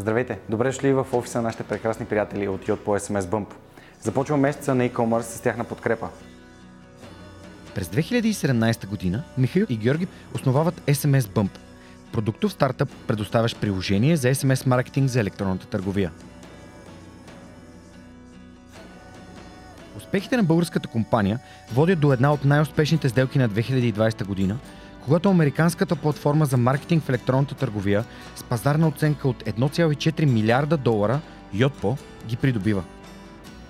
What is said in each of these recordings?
Здравейте! Добре дошли в офиса на нашите прекрасни приятели от Yot по SMS Bump. Започва месеца на e-commerce с тяхна подкрепа. През 2017 година Михаил и Георги основават SMS Bump – продуктов стартъп, предоставящ приложение за SMS маркетинг за електронната търговия. Успехите на българската компания водят до една от най-успешните сделки на 2020 година, когато американската платформа за маркетинг в електронната търговия с пазарна оценка от 1,4 милиарда долара Йотпо ги придобива.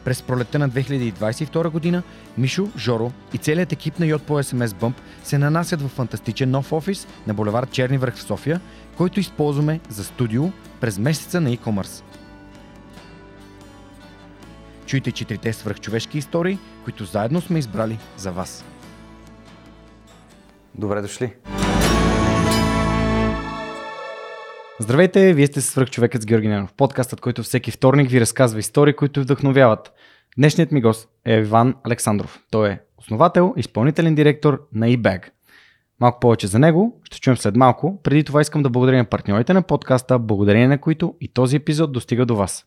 През пролетта на 2022 година Мишо, Жоро и целият екип на Йотпо SMS Bump се нанасят в фантастичен нов офис на булевард Черни връх в София, който използваме за студио през месеца на e-commerce. Чуйте четирите свръхчовешки истории, които заедно сме избрали за вас. Добре дошли! Здравейте, вие сте свръхчовекът с Георги Ненов, подкастът, който всеки вторник ви разказва истории, които вдъхновяват. Днешният ми гост е Иван Александров. Той е основател, изпълнителен директор на eBag. Малко повече за него ще чуем след малко. Преди това искам да благодаря на партньорите на подкаста, благодарение на които и този епизод достига до вас.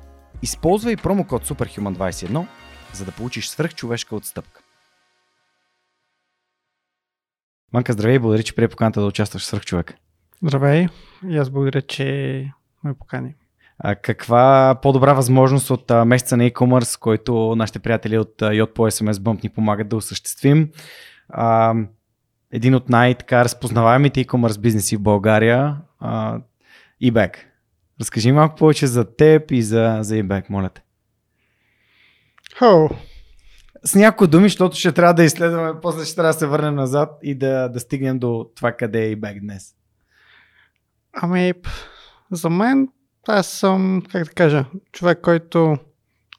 Използвай промокод SUPERHUMAN21, за да получиш свръхчовешка отстъпка. Манка, здравей, благодаря, че прие поканата да участваш в свръхчовек. Здравей, и аз благодаря, че ме покани. А каква по-добра възможност от а, месеца на e-commerce, който нашите приятели от Yot по SMS Bump ни помагат да осъществим? А, един от най-разпознаваемите e-commerce бизнеси в България, а, eBag. Разкажи малко повече за теб и за, за eBag, моля те. Oh. С някои думи, защото ще трябва да изследваме, после ще трябва да се върнем назад и да, да стигнем до това къде е eBag днес. Ами, за мен аз съм, как да кажа, човек, който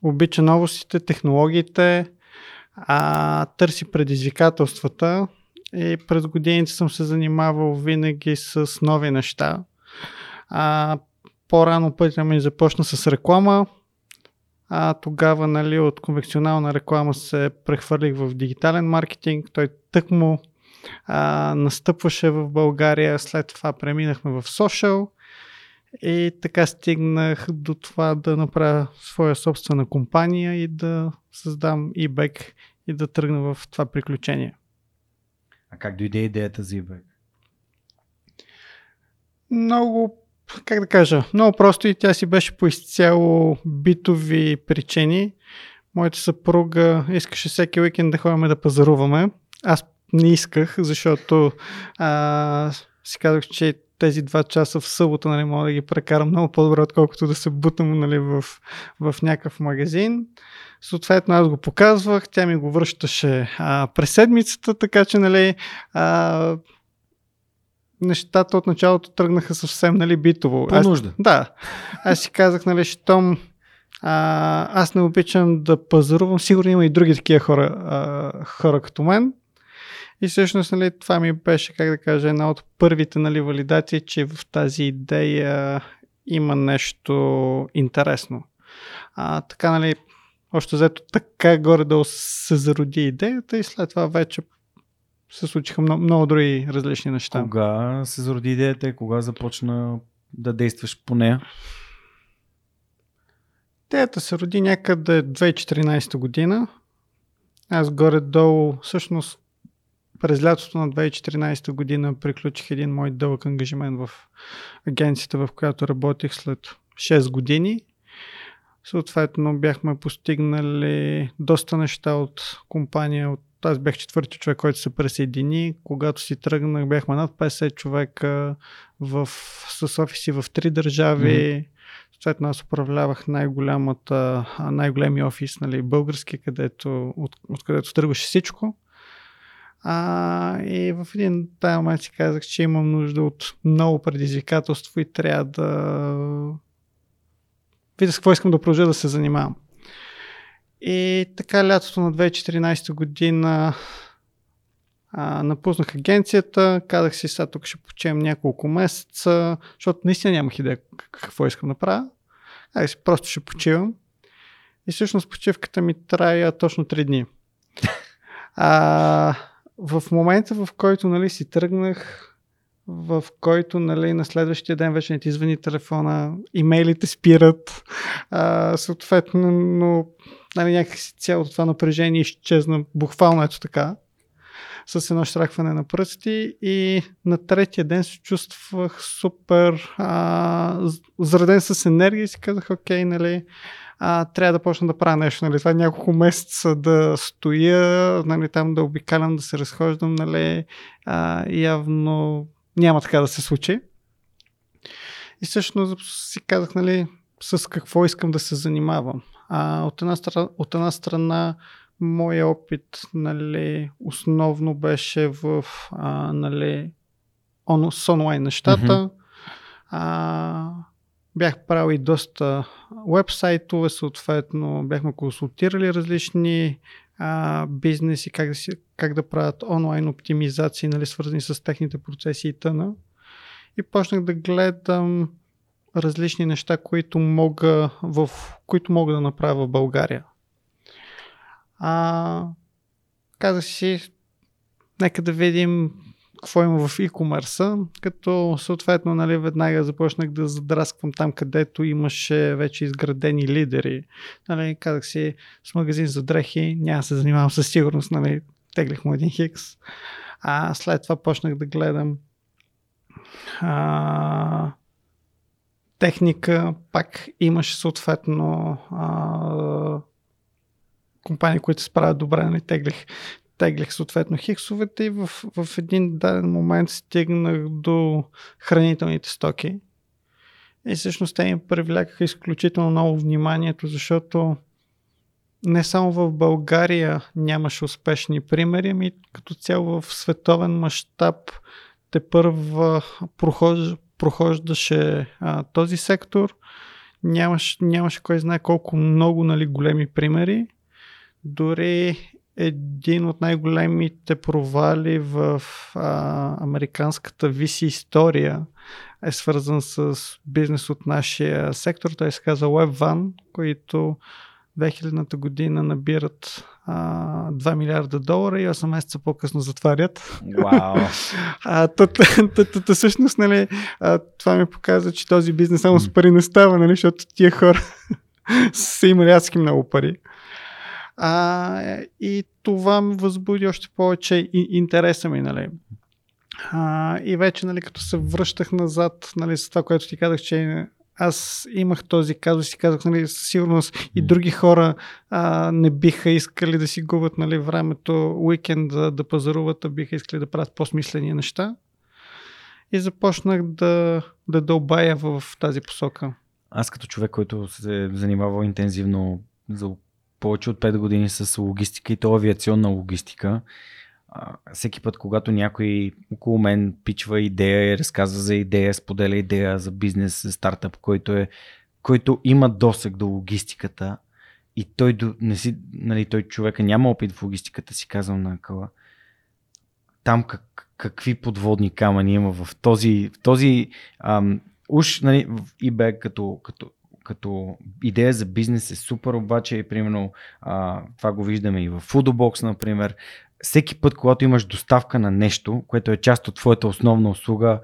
обича новостите, технологиите, а, търси предизвикателствата и през годините съм се занимавал винаги с нови неща. А, по-рано пътя ми започна с реклама, а тогава нали, от конвенционална реклама се прехвърлих в дигитален маркетинг. Той тъкмо а, настъпваше в България, след това преминахме в social и така стигнах до това да направя своя собствена компания и да създам eBag и да тръгна в това приключение. А как дойде идеята за eBag? Много как да кажа, много просто и тя си беше по изцяло битови причини. Моята съпруга искаше всеки уикенд да ходим да пазаруваме. Аз не исках, защото а, си казах, че тези два часа в събота нали, мога да ги прекарам много по-добре, отколкото да се бутам нали, в, в някакъв магазин. Съответно аз го показвах, тя ми го връщаше а, през седмицата, така че нали, а, нещата от началото тръгнаха съвсем нали, битово. По нужда. Аз, да. Аз си казах, нали, щом а, аз не обичам да пазарувам, сигурно има и други такива хора, а, хора като мен. И всъщност нали, това ми беше, как да кажа, една от първите нали, валидации, че в тази идея има нещо интересно. А, така, нали, още взето така горе-долу се зароди идеята и след това вече се случиха много, много други различни неща. Кога се зароди идеята и кога започна да действаш по нея? Идеята се роди някъде 2014 година. Аз горе-долу, всъщност през лятото на 2014 година приключих един мой дълъг ангажимент в агенцията, в която работих след 6 години. Съответно бяхме постигнали доста неща от компания, от аз бях четвърти човек, който се присъедини. Когато си тръгнах, бяхме над 50 човека в, с офиси в три държави. Mm-hmm. Съответно, аз управлявах най-голямата, най-големи офис, нали, български, където, от, откъдето тръгваше всичко. А, и в един тази момент си казах, че имам нужда от много предизвикателство и трябва да видя с какво искам да продължа да се занимавам. И така лятото на 2014 година а, напуснах агенцията, казах си сега тук ще почем няколко месеца, защото наистина нямах идея какво искам да правя. Ай си просто ще почивам. И всъщност почивката ми трая точно 3 дни. А, в момента, в който нали, си тръгнах, в който нали, на следващия ден вече не ти звъни телефона, имейлите спират, а, съответно, но нали, някакси цялото това напрежение изчезна буквално ето така с едно штракване на пръсти и на третия ден се чувствах супер а, зареден с енергия и си казах, окей, нали, а, трябва да почна да правя нещо. Нали, това няколко месеца да стоя, нали, там да обикалям, да се разхождам, нали, а, явно няма така да се случи. И всъщност си казах, нали, с какво искам да се занимавам. А, от, една страна, от една страна, моя опит нали, основно беше в а, нали, он, с онлайн нещата. Mm-hmm. А, бях правил и доста вебсайтове, съответно бяхме консултирали различни а, бизнеси, как да, си, как да правят онлайн оптимизации, нали, свързани с техните процеси и т.н. И почнах да гледам различни неща, които мога, в, които мога да направя в България. А, казах си, нека да видим какво има в e-commerce, като съответно нали, веднага започнах да задрасквам там, където имаше вече изградени лидери. Нали, казах си, с магазин за дрехи няма се занимавам със сигурност, нали, теглих му един хикс. А след това почнах да гледам а, техника, пак имаше съответно а, компании, които се справят добре, нали, теглих теглих съответно хиксовете и в, в един даден момент стигнах до хранителните стоки. И всъщност те им привлекаха изключително много вниманието, защото не само в България нямаше успешни примери, ами като цяло в световен мащаб те първа прохож, прохождаше а, този сектор. Нямаше, нямаше кой знае колко много нали, големи примери. Дори един от най-големите провали в а, американската виси история е свързан с бизнес от нашия сектор. Той се казва WebVan, които 2000-та година набират а, 2 милиарда долара и 8 месеца по-късно затварят. Вау! Wow. всъщност, нали, а, това ми показва, че този бизнес само с пари не става, нали, защото тия хора са имали адски много пари. А, и това ме възбуди още повече интереса ми, нали. А, и вече, нали, като се връщах назад, нали, с това, което ти казах, че аз имах този казус и казах, нали, със сигурност и други хора а, не биха искали да си губят нали, времето, уикенд да, пазаруват, а биха искали да правят по-смислени неща. И започнах да, да дълбая в, тази посока. Аз като човек, който се е занимавал интензивно за повече от 5 години с логистика и то авиационна логистика. Всеки път, когато някой около мен пичва идея и разказва за идея, споделя идея за бизнес, за стартъп, който, е, който има досег до логистиката и той, не си, нали, той човека няма опит в логистиката, си казвам на къла. Там как, какви подводни камъни има в този, в този ам, уж нали, в eBay като, като като идея за бизнес е супер, обаче примерно а, това го виждаме и в Foodbox, например. Всеки път, когато имаш доставка на нещо, което е част от твоята основна услуга,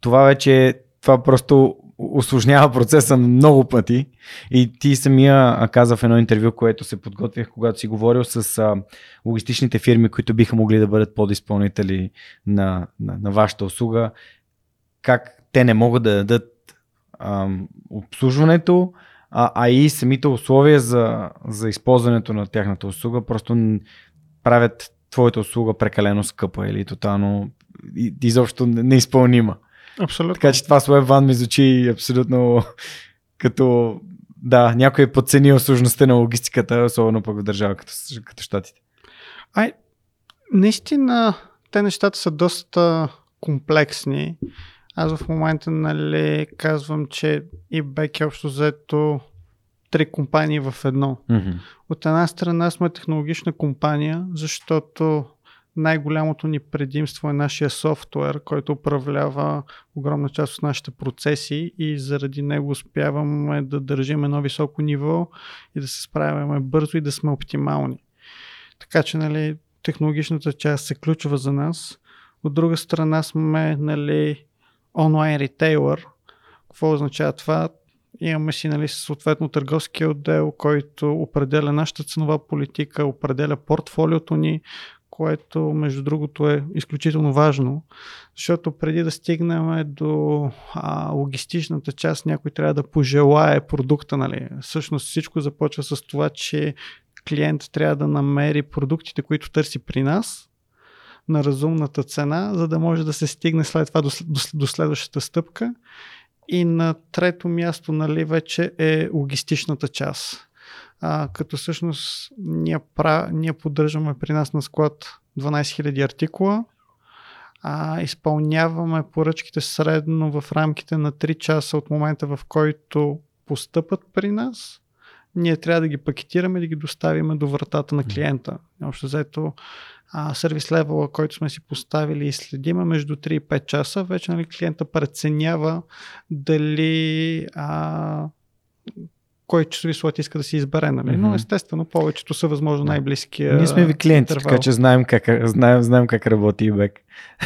това вече това просто осложнява процеса много пъти. И ти самия каза в едно интервю, което се подготвях, когато си говорил с а, логистичните фирми, които биха могли да бъдат подизпълнители на, на, на вашата услуга, как те не могат да дадат а, обслужването, а, а и самите условия за, за използването на тяхната услуга просто правят твоята услуга прекалено скъпа или тотално изобщо неизпълнима. Абсолютно. Така че това с WebVan ми звучи абсолютно като да, някой е подценил сложността на логистиката, особено пък в държава като, като щатите. Ай, наистина, те нещата са доста комплексни. Аз в момента нали, казвам, че eBay е общо взето три компании в едно. Mm-hmm. От една страна сме технологична компания, защото най-голямото ни предимство е нашия софтуер, който управлява огромна част от нашите процеси и заради него успяваме да държим едно високо ниво и да се справяме бързо и да сме оптимални. Така че нали, технологичната част е ключова за нас. От друга страна сме нали, онлайн ритейлър. Какво означава това? Имаме си нали, съответно търговския отдел, който определя нашата ценова политика, определя портфолиото ни, което между другото е изключително важно, защото преди да стигнем до а, логистичната част, някой трябва да пожелае продукта. Нали. Всъщност всичко започва с това, че клиент трябва да намери продуктите, които търси при нас на разумната цена, за да може да се стигне след това до, до, до следващата стъпка. И на трето място нали, вече е логистичната част а, като всъщност ние, пра, ние поддържаме при нас на склад 12 000 артикула, а, изпълняваме поръчките средно в рамките на 3 часа от момента в който постъпат при нас. Ние трябва да ги пакетираме да ги доставим до вратата на клиента. Общо взето а, сервис левела, който сме си поставили и следиме между 3 и 5 часа, вече нали, клиента преценява дали а, кой часови слот иска да си избере, нали? Mm-hmm. но естествено повечето са възможно най-близкия. Ние сме ви клиенти, интервал. така че знаем как, знаем, знаем как работи eBay.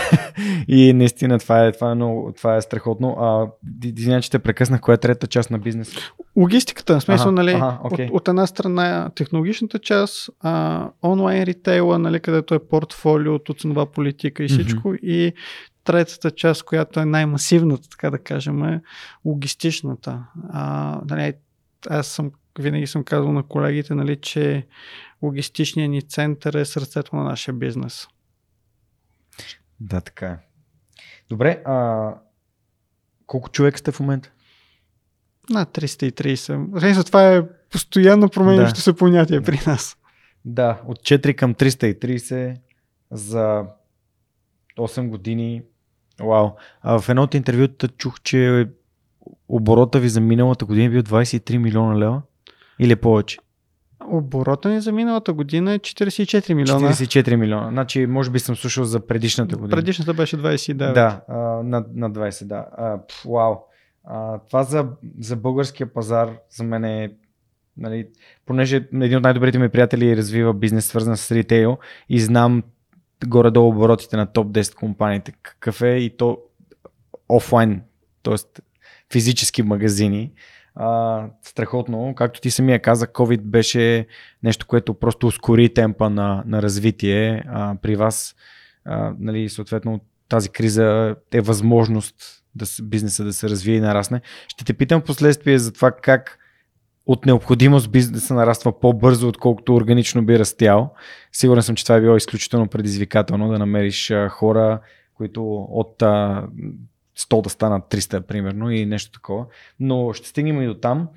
и наистина това е, това е, много, това е страхотно. А, извиня, че те прекъснах, коя е трета част на бизнес? Логистиката, в смисъл, ага, нали, ага, okay. от, от, една страна технологичната част, а, онлайн ритейла, нали, където е портфолиото, ценова политика и всичко, mm-hmm. и третата част, която е най-масивната, така да кажем, е логистичната. А, нали, аз съм винаги съм казал на колегите, нали, че логистичният ни център е сърцето на нашия бизнес. Да, така е. Добре, а колко човек сте в момента? На 330. За това е постоянно променящо да. се понятие при нас. Да, от 4 към 330 за 8 години. Вау. А в едно от интервюта чух, че оборота ви за миналата година е бил 23 милиона лева? Или повече? Оборота ни за миналата година е 44 милиона. 44 милиона. Значи, може би съм слушал за предишната година. Предишната беше 29. Да, а, на, на 20, да. А, пф, вау. А, това за, за българския пазар за мен е нали, понеже един от най-добрите ми приятели развива бизнес свързан с ритейл и знам горе-долу оборотите на топ 10 компаниите. Какъв е и то офлайн, т.е физически магазини. А, страхотно. Както ти самия каза, COVID беше нещо, което просто ускори темпа на, на развитие. А, при вас, а, нали, съответно, тази криза е възможност да, бизнеса да се развие и нарасне. Ще те питам последствие за това как от необходимост бизнеса нараства по-бързо, отколкото органично би растял. Сигурен съм, че това е било изключително предизвикателно да намериш хора, които от 100 да станат 300, примерно, и нещо такова. Но ще стигнем и до там.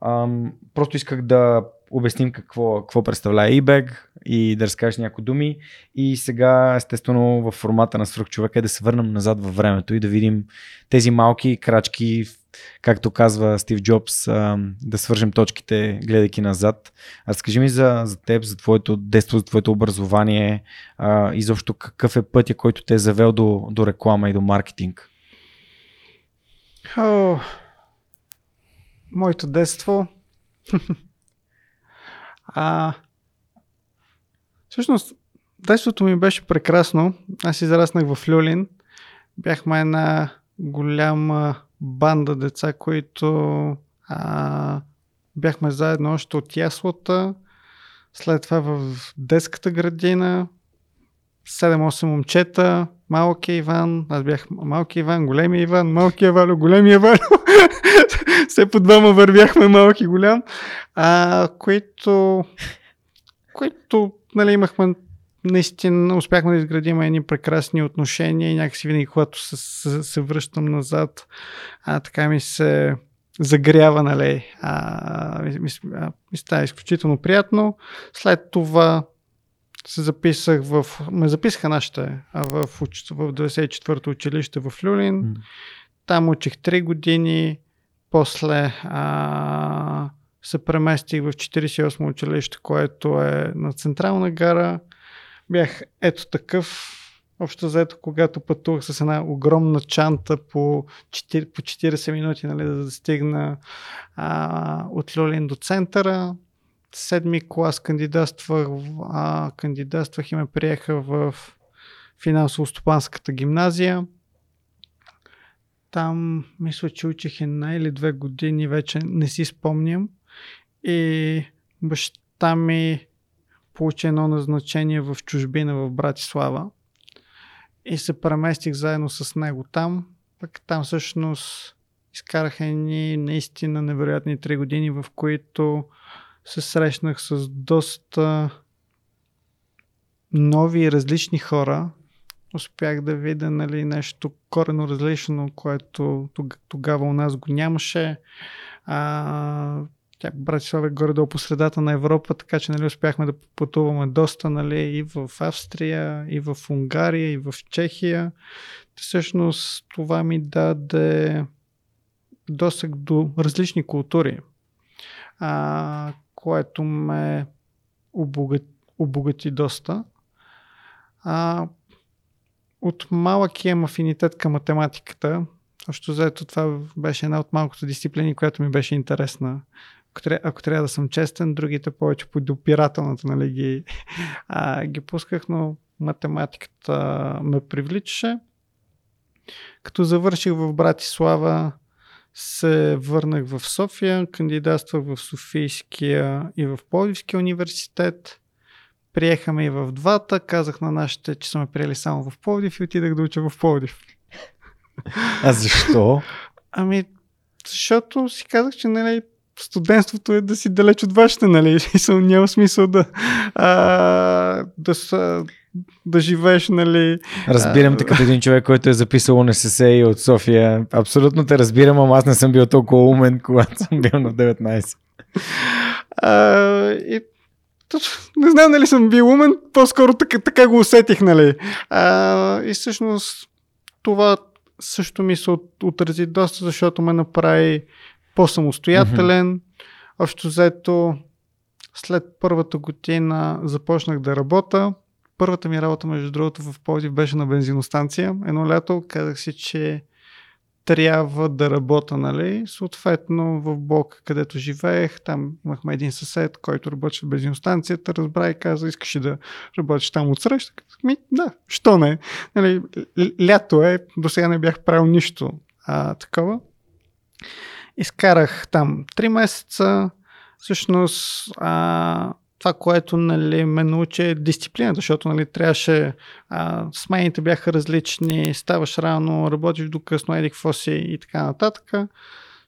Ам, просто исках да обясним какво, какво представлява eBag и да разкажеш някои думи. И сега, естествено, в формата на свръхчовек е да се върнем назад във времето и да видим тези малки крачки, както казва Стив Джобс, да свържем точките, гледайки назад. Разкажи ми за, за теб, за твоето детство, за твоето образование и защо какъв е пътя, който те е завел до, до реклама и до маркетинг. О, моето детство. а, всъщност, детството ми беше прекрасно. Аз израснах в Люлин. Бяхме една голяма банда деца, които а, бяхме заедно още от яслата. След това в детската градина. 7-8 момчета, малкия Иван, аз бях малки Иван, големи Иван, малкия Валю, големия Валю. Все по двама вървяхме малки голям, а, които, които нали, имахме наистина успяхме да изградим едни прекрасни отношения и някакси винаги, когато се, се, се връщам назад, а, така ми се загрява, нали, а, ми, ми, ми става изключително приятно. След това се записах в... Ме записаха нашите в, в 94-то училище в Люлин. Mm. Там учих 3 години. После а, се преместих в 48 училище, което е на Централна гара. Бях ето такъв Общо заето, когато пътувах с една огромна чанта по 4, по 40 минути, нали, да достигна а, от Люлин до центъра. Седми клас кандидатствах, а, кандидатствах и ме приеха в финансово-стопанската гимназия. Там мисля, че учих една или две години, вече не си спомням. И баща ми получи едно назначение в чужбина в Братислава и се преместих заедно с него там. Пък там всъщност изкараха едни наистина невероятни три години, в които се срещнах с доста нови и различни хора. Успях да видя нали, нещо корено различно, което тогава у нас го нямаше. А, тя Братислава е горе-долу по средата на Европа, така че нали, успяхме да пътуваме доста нали, и в Австрия, и в Унгария, и в Чехия. Всъщност това ми даде досег до различни култури, а, което ме обогати, обогати доста. А, от малък имам афинитет към математиката. Още заето това беше една от малкото дисциплини, която ми беше интересна ако, трябва, ако трябва да съм честен, другите повече по допирателната нали, ги, а, ги пусках, но математиката ме привличаше. Като завърших в Братислава, се върнах в София, кандидатствах в Софийския и в Пловдивския университет. Приехаме и в двата. Казах на нашите, че са ме приели само в Пловдив и отидах да уча в Пловдив. А защо? Ами, защото си казах, че нали, студентството е да си далеч от вашите, нали? Няма смисъл да, а, да, са, да живееш, нали? Разбирам те като един човек, който е записал НСС и от София. Абсолютно те разбирам, ама аз не съм бил толкова умен, когато съм бил на 19. А, и не знам дали съм бил умен, по-скоро така, така го усетих, нали? А, и всъщност това също ми се отрази доста, защото ме направи по-самостоятелен. Mm-hmm. Общо взето, след първата година започнах да работя. Първата ми работа, между другото, в Пловдив беше на бензиностанция. Едно лято казах си, че трябва да работя, нали? Съответно, в блок, където живеех, там имахме един съсед, който работеше в бензиностанцията, разбра и каза, искаш да работиш там от среща? Ми, да, що не? Нали, лято е, до сега не бях правил нищо а, такова. Изкарах там 3 месеца. Всъщност, а, това, което нали, ме научи е дисциплината, защото нали, трябваше, а, смените бяха различни, ставаш рано, работиш до късно, едик фоси и така нататък.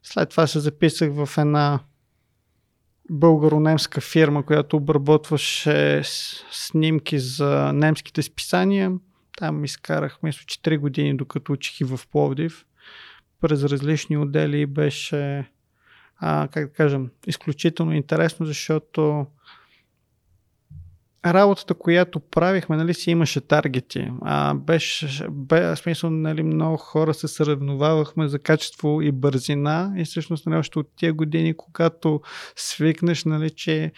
След това се записах в една българо-немска фирма, която обработваше снимки за немските списания. Там изкарах, мисля, 4 години, докато учих и в Пловдив през различни отдели беше, а, как да кажем, изключително интересно, защото работата, която правихме, нали, си имаше таргети. А, беше, бе, смисъл, нали, много хора се съревновавахме за качество и бързина и всъщност нали, още от тия години, когато свикнеш, нали, че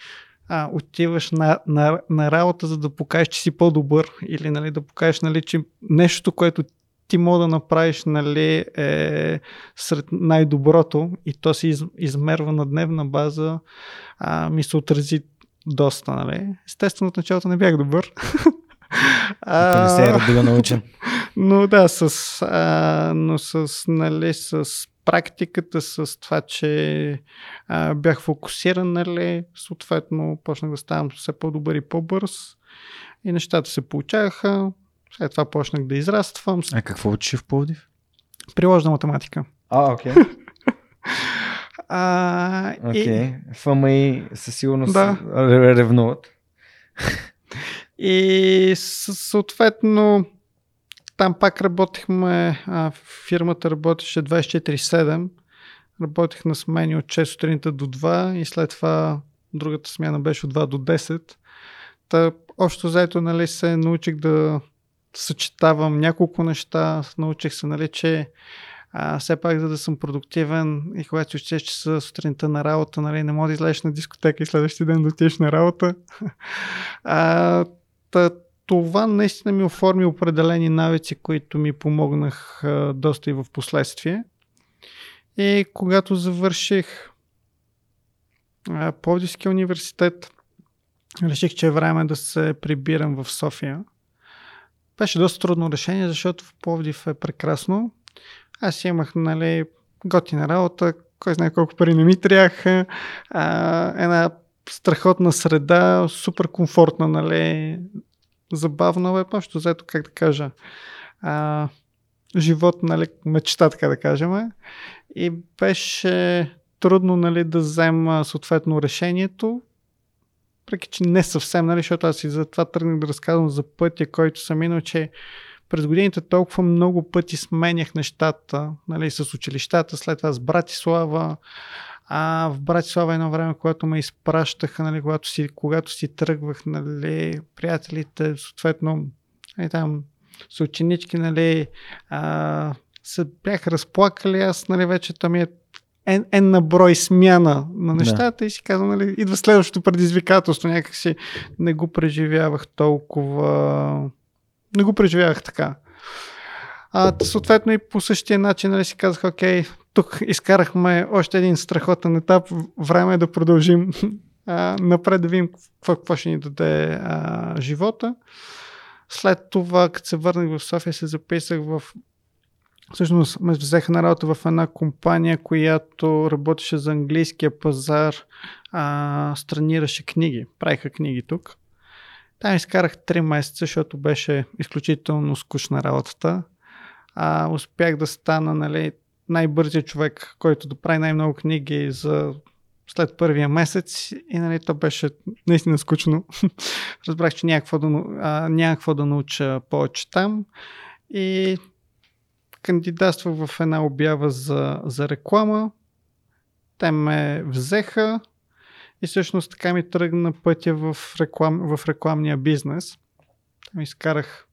а, отиваш на, на, на работа, за да покажеш, че си по-добър или нали, да покажеш, нали, че нещо, което ти мога да направиш нали, е сред най-доброто и то се из, измерва на дневна база, а, ми се отрази доста. Нали. Естествено, от началото не бях добър. Ако не се е родила научен. Но да, с, а, но с, нали, с практиката, с това, че а, бях фокусиран, нали, съответно почнах да ставам все по-добър и по-бърз и нещата се получаваха. След това почнах да израствам. А какво учиш в Пловдив? Приложна математика. А, окей. Okay. А. Okay. и... със сигурност да. ревнуват. и съответно там пак работихме, а, фирмата работеше 24-7. Работех на смени от 6 сутринта до 2 и след това другата смяна беше от 2 до 10. Та, общо заето нали, се научих да съчетавам няколко неща. Научих се, нали, че а, все пак, за да съм продуктивен и когато си учиш часа сутринта на работа, нали, не може да излезеш на дискотека и следващия ден да отидеш на работа. а, та, това наистина ми оформи определени навици, които ми помогнах а, доста и в последствие. И когато завърших Пловдивския университет, реших, че е време да се прибирам в София. Беше доста трудно решение, защото в Пловдив е прекрасно. Аз имах, нали, готина работа, кой знае колко пари не ми трябваха, една страхотна среда, супер комфортна, нали, забавна, бе, просто заето, как да кажа, а, живот, нали, мечта, така да кажем. И беше трудно, нали, да взема съответно решението, преки че не съвсем, нали, защото аз и затова тръгнах да разказвам за пътя, който съм минал, че през годините толкова много пъти сменях нещата, нали, с училищата, след това с Братислава, а в Братислава едно време, когато ме изпращаха, нали, когато, си, когато си тръгвах, нали, приятелите, съответно, и там с ученички, нали, а, се бях разплакали, аз, нали, вече там е N на брой смяна на нещата да. и си казвам, нали, идва следващото предизвикателство, някакси не го преживявах толкова, не го преживявах така. А, съответно и по същия начин нали, си казах, окей, тук изкарахме още един страхотен етап, време е да продължим а, напред да видим какво, ще ни даде а, живота. След това, като се върнах в София, се записах в Всъщност ме взеха на работа в една компания, която работеше за английския пазар, а, странираше книги, правиха книги тук. Там изкарах 3 месеца, защото беше изключително скучна работата. А, успях да стана нали, най-бързият човек, който да прави най-много книги за след първия месец и нали, то беше наистина скучно. Разбрах, че някакво да, някакво да науча повече там. И кандидатствах в една обява за, за реклама. Те ме взеха и всъщност така ми тръгна пътя в, реклам, в рекламния бизнес. Там изкарах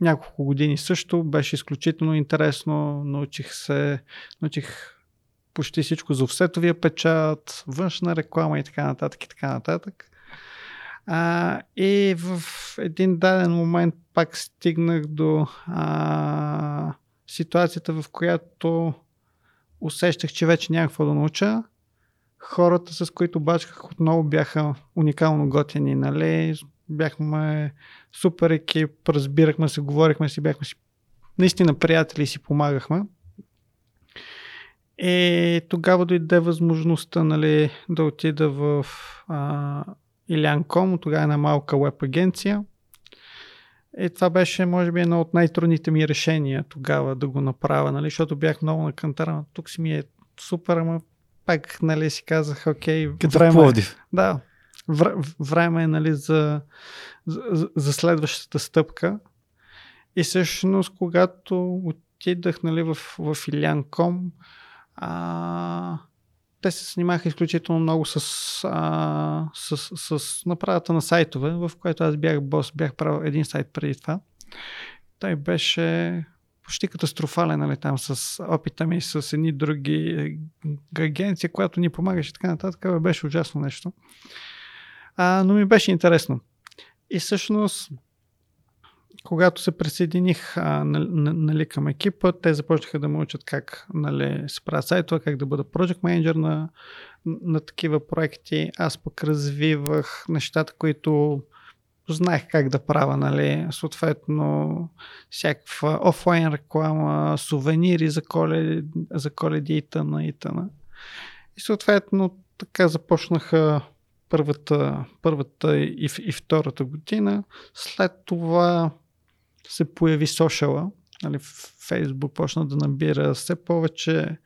няколко години също. Беше изключително интересно. Научих се, научих почти всичко за офсетовия печат, външна реклама и така нататък и така нататък. А, и в един даден момент пак стигнах до а, ситуацията, в която усещах, че вече няма да науча. Хората, с които бачках отново бяха уникално готини, нали? Бяхме супер екип, разбирахме се, говорихме си, бяхме си наистина приятели и си помагахме. И тогава дойде възможността нали, да отида в а, Илян.com, тогава една малка веб агенция. И това беше, може би, едно от най-трудните ми решения тогава да го направя, нали, защото бях много на кантара. Тук си ми е супер, ама пак, нали, си казах, окей, Като време, Пловдив. Да, време е, нали, за, за, за следващата стъпка. И всъщност, когато отидах, нали, в, в Илян.com, а, те се занимаха изключително много с, а, с, с, с направата на сайтове, в което аз бях бос, бях правил един сайт преди това. Той беше почти катастрофален, нали, там с опита ми с едни други агенции, която ни помагаше така нататък, беше ужасно нещо. А, но ми беше интересно. И всъщност когато се присъединих а, нали, към екипа, те започнаха да ме учат как нали, се правят сайтове, как да бъда project manager на, на такива проекти. Аз пък развивах нещата, които знаех как да правя, нали, съответно всякаква офлайн реклама, сувенири за, колед, за коледи и тъна и тъна. И съответно така започнаха първата, първата и, и втората година. След това се появи сошала, нали, Фейсбук почна да набира все повече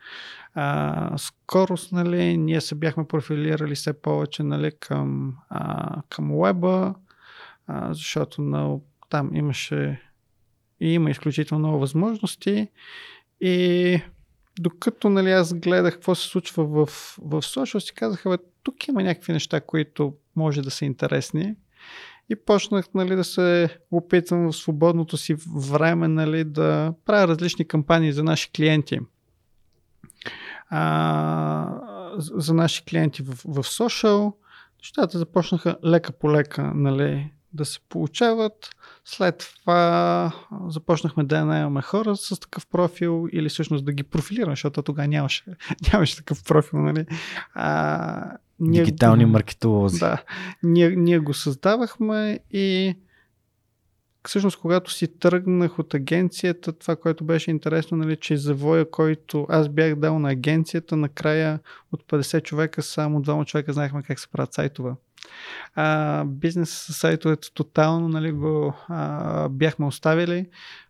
а, скорост, нали, ние се бяхме профилирали все повече нали, към, а, към уеба, а, защото на, там имаше и има изключително много възможности и докато нали, аз гледах какво се случва в, в social, си казаха, бе, тук има някакви неща, които може да са интересни. и почнах нали, да се опитвам в свободното си време нали, да правя различни кампании за наши клиенти. А, за наши клиенти в, в social, нещата започнаха лека по лека нали, да се получават. След това започнахме да наемаме хора с такъв профил или всъщност да ги профилирам, защото тогава нямаше, нямаше такъв профил. Нали? А, ние, Дигитални маркетолози. Да. Ние, ние го създавахме и всъщност, когато си тръгнах от агенцията, това, което беше интересно, нали, че завоя, който аз бях дал на агенцията, накрая от 50 човека, само двама човека знаехме как се правят сайтове. А, бизнес сайтовете тотално нали, го а, бяхме оставили.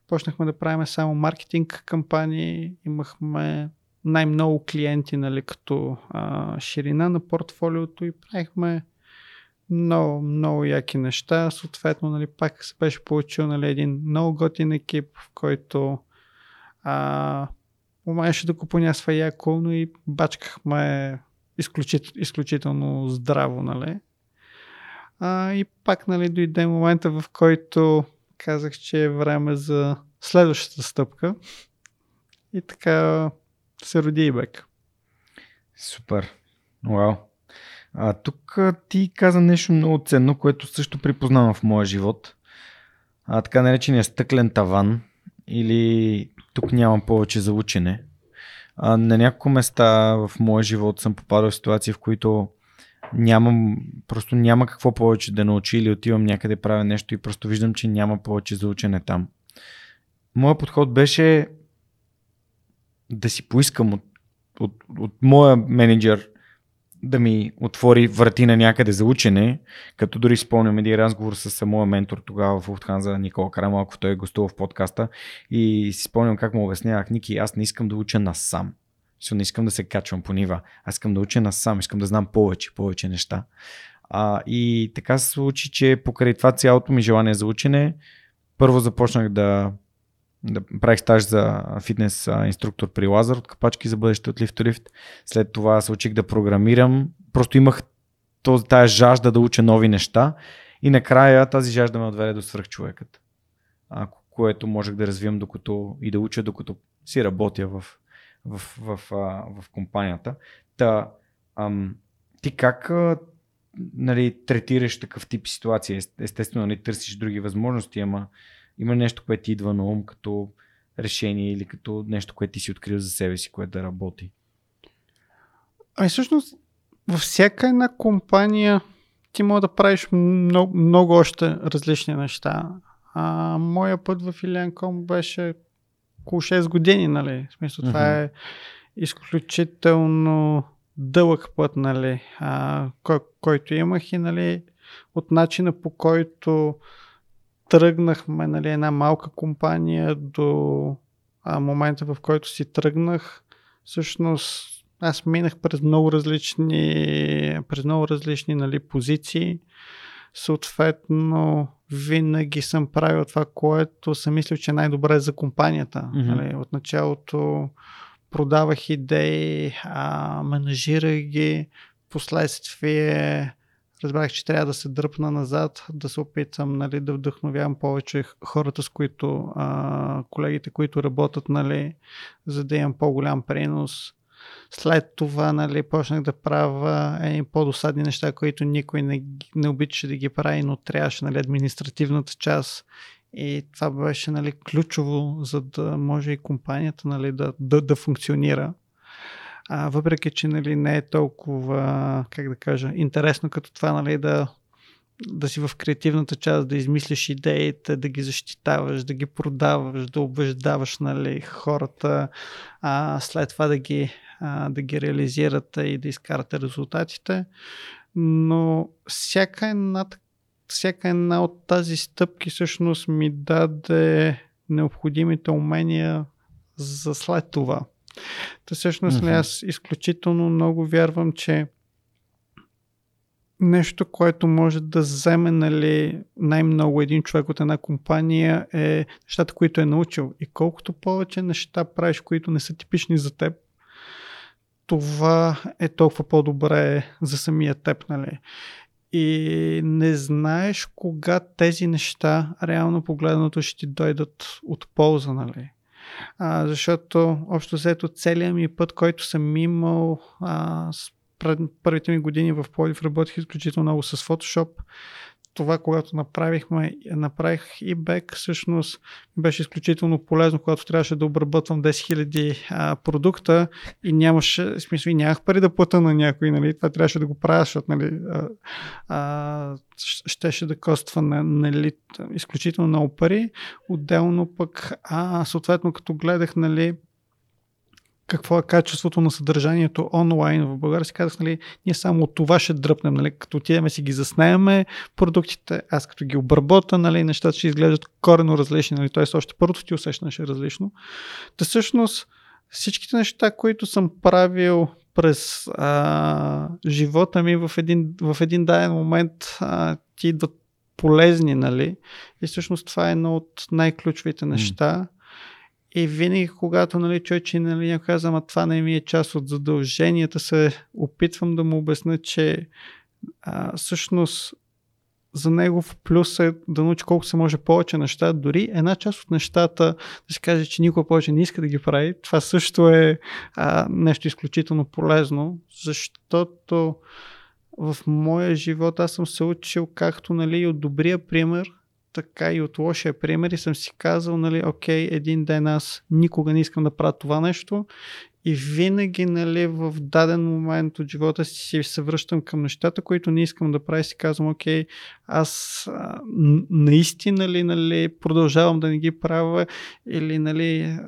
Почнахме да правим само маркетинг кампании. Имахме най-много клиенти нали, като а, ширина на портфолиото и правихме много, много яки неща. Съответно, нали, пак се беше получил нали, един много готин екип, в който а, умееше да купонясва яко, но и бачкахме изключително, изключително здраво. Нали. А, и пак нали, дойде момента, в който казах, че е време за следващата стъпка. И така се роди и бек. Супер. Вау. А тук ти каза нещо много ценно, което също припознавам в моя живот. А, така наречения стъклен таван или тук нямам повече за учене. А, на няколко места в моя живот съм попадал в ситуации, в които нямам, просто няма какво повече да научи или отивам някъде правя нещо и просто виждам, че няма повече за учене там. Моят подход беше да си поискам от, от, от моя менеджер да ми отвори врати на някъде за учене, като дори спомням един разговор с моя ментор тогава в Луфтханза, Никола Карамалков, той е гостувал в подкаста и си спомням как му обяснявах, Ники, аз не искам да уча насам. Защото не искам да се качвам по нива. Аз искам да уча насам, искам да знам повече, повече неща. А, и така се случи, че покрай това цялото ми желание за учене, първо започнах да, да правих стаж за фитнес инструктор при Лазар от капачки за бъдеще от лифт лифт. След това се учих да програмирам. Просто имах този, тая жажда да уча нови неща и накрая тази жажда ме отведе до свръхчовекът, което можех да развивам докато и да уча, докато си работя в в, в, в, компанията. Та, ам, ти как нали, третираш такъв тип ситуация? Естествено, нали, търсиш други възможности, ама има нещо, което ти идва на ум като решение или като нещо, което ти си открил за себе си, което да работи? Ами всъщност, във всяка една компания ти може да правиш много, много още различни неща. А, моя път в Iliancom беше около 6 години, нали? В смисъл, mm-hmm. това е изключително дълъг път, нали, а, кой, който имах и, нали, от начина по който тръгнахме, нали, една малка компания до а, момента, в който си тръгнах, всъщност аз минах през много различни, през много различни нали, позиции. Съответно, винаги съм правил това, което съм мислил, че е най-добре за компанията. Mm-hmm. Нали, от началото продавах идеи, а, менажирах ги, последствие разбрах, че трябва да се дръпна назад, да се опитам нали, да вдъхновявам повече хората, с които, а, колегите, които работят, нали, за да имам по-голям принос. След това нали, почнах да правя едни по-досадни неща, които никой не, не обичаше да ги прави, но трябваше нали, административната част. И това беше нали, ключово, за да може и компанията нали, да, да, да функционира. А, въпреки, че нали, не е толкова, как да кажа, интересно като това нали, да, да си в креативната част, да измислиш идеите, да ги защитаваш, да ги продаваш, да убеждаваш нали, хората, а след това да ги а, да ги реализирате и да изкарате резултатите. Но всяка една, всяка една от тази стъпки всъщност ми даде необходимите умения за след това. Та всъщност mm-hmm. аз изключително много вярвам, че нещо, което може да вземе нали, най-много един човек от една компания е нещата, които е научил. И колкото повече неща правиш, които не са типични за теб, това е толкова по-добре за самия теб, нали? и не знаеш кога тези неща, реално погледнато, ще ти дойдат от полза, нали? А, защото общо взето целият ми път, който съм имал а, първите ми години в Полив работих изключително много с Photoshop това, когато направихме, направих и бек, всъщност беше изключително полезно, когато трябваше да обработвам 10 000 а, продукта и нямаше, смисъл, и нямах пари да плата на някой, нали, това трябваше да го правя, защото, нали, а, а, щеше да коства нали, изключително много пари. Отделно пък, а, съответно, като гледах, нали, какво е качеството на съдържанието онлайн в България, си казах, нали, ние само от това ще дръпнем, нали, като отидем си ги заснеме продуктите, аз като ги обработа, нали, нещата ще изглеждат корено различни, нали, т.е. още първото ти усещане е различно. Та всъщност всичките неща, които съм правил през а, живота ми в един, в един даден момент а, ти идват полезни, нали? И всъщност това е едно от най-ключовите неща. Mm и винаги, когато нали, човече нали, някой казва, ама това не ми е част от задълженията, се опитвам да му обясня, че а, всъщност за него в плюс е да научи колко се може повече неща. Дори една част от нещата да се каже, че никога повече не иска да ги прави. Това също е а, нещо изключително полезно, защото в моя живот аз съм се учил както нали, от добрия пример, така и от лошия пример и съм си казал, нали, окей, един ден аз никога не искам да правя това нещо и винаги, нали, в даден момент от живота си се връщам към нещата, които не искам да правя и си казвам, окей, аз а, наистина ли, нали, продължавам да не ги правя или, нали,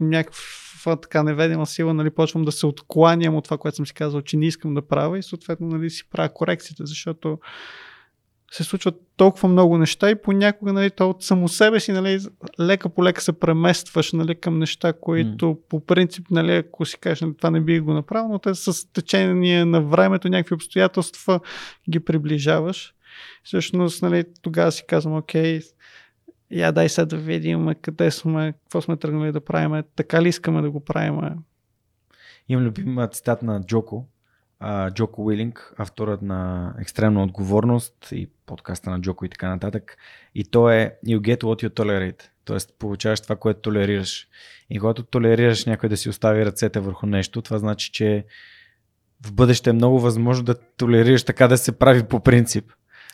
някаква така неведима сила, нали, почвам да се откланям от това, което съм си казал, че не искам да правя и съответно, нали, си правя корекцията, защото се случват толкова много неща и понякога нали, то от само себе си нали, лека по лека се преместваш нали, към неща, които mm. по принцип, нали, ако си кажеш, нали, това не би го направил, но те с течение на времето, някакви обстоятелства ги приближаваш. Всъщност, нали, тогава си казвам, окей, я дай сега да видим къде сме, какво сме тръгнали да правим, така ли искаме да го правим. Имам любим цитат на Джоко, Джоко Уилинг, авторът на Екстремна отговорност и подкаста на Джоко и така нататък. И то е You get what you tolerate. Тоест, получаваш това, което толерираш. И когато толерираш някой да си остави ръцете върху нещо, това значи, че в бъдеще е много възможно да толерираш така да се прави по принцип.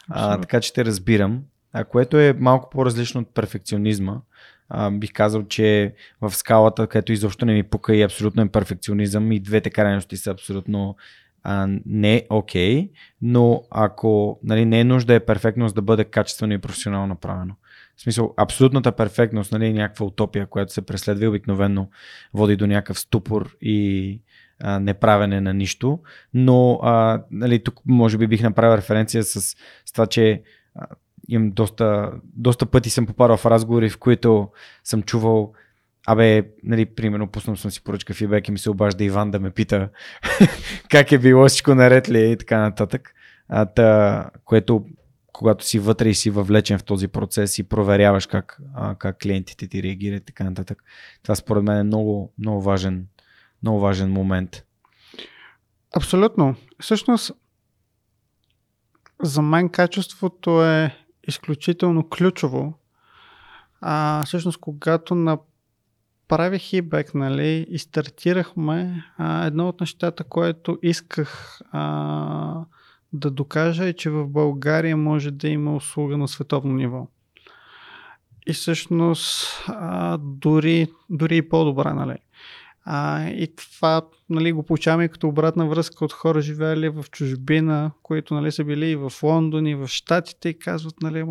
А, така че те разбирам. А което е малко по-различно от перфекционизма. А, бих казал, че в скалата, където изобщо не ми пука и абсолютно е перфекционизъм и двете крайности са абсолютно а, не е окей, okay, но ако нали, не е нужда е перфектност да бъде качествено и професионално направено. В смисъл, абсолютната перфектност, нали, някаква утопия, която се преследва и обикновено води до някакъв ступор и а, неправене на нищо, но а, нали, тук може би бих направил референция с, с това, че а, имам доста, доста пъти съм попадал в разговори, в които съм чувал Абе, нали, примерно, пуснал съм си поръчка фибек и ми се обажда Иван да ме пита как е било всичко наред ли е и така нататък. А, та, което когато си вътре и си въвлечен в този процес и проверяваш как, а, как клиентите ти реагират и така нататък. Това според мен е много, много, важен, много важен момент. Абсолютно. Всъщност, за мен качеството е изключително ключово. А, всъщност, когато на правих и бек, нали, и стартирахме, а, едно от нещата, което исках а, да докажа е, че в България може да има услуга на световно ниво. И всъщност а, дори, дори и по-добра, нали. А, и това нали, го получаваме като обратна връзка от хора, живеели в чужбина, които нали, са били и в Лондон, и в Штатите и казват, нали,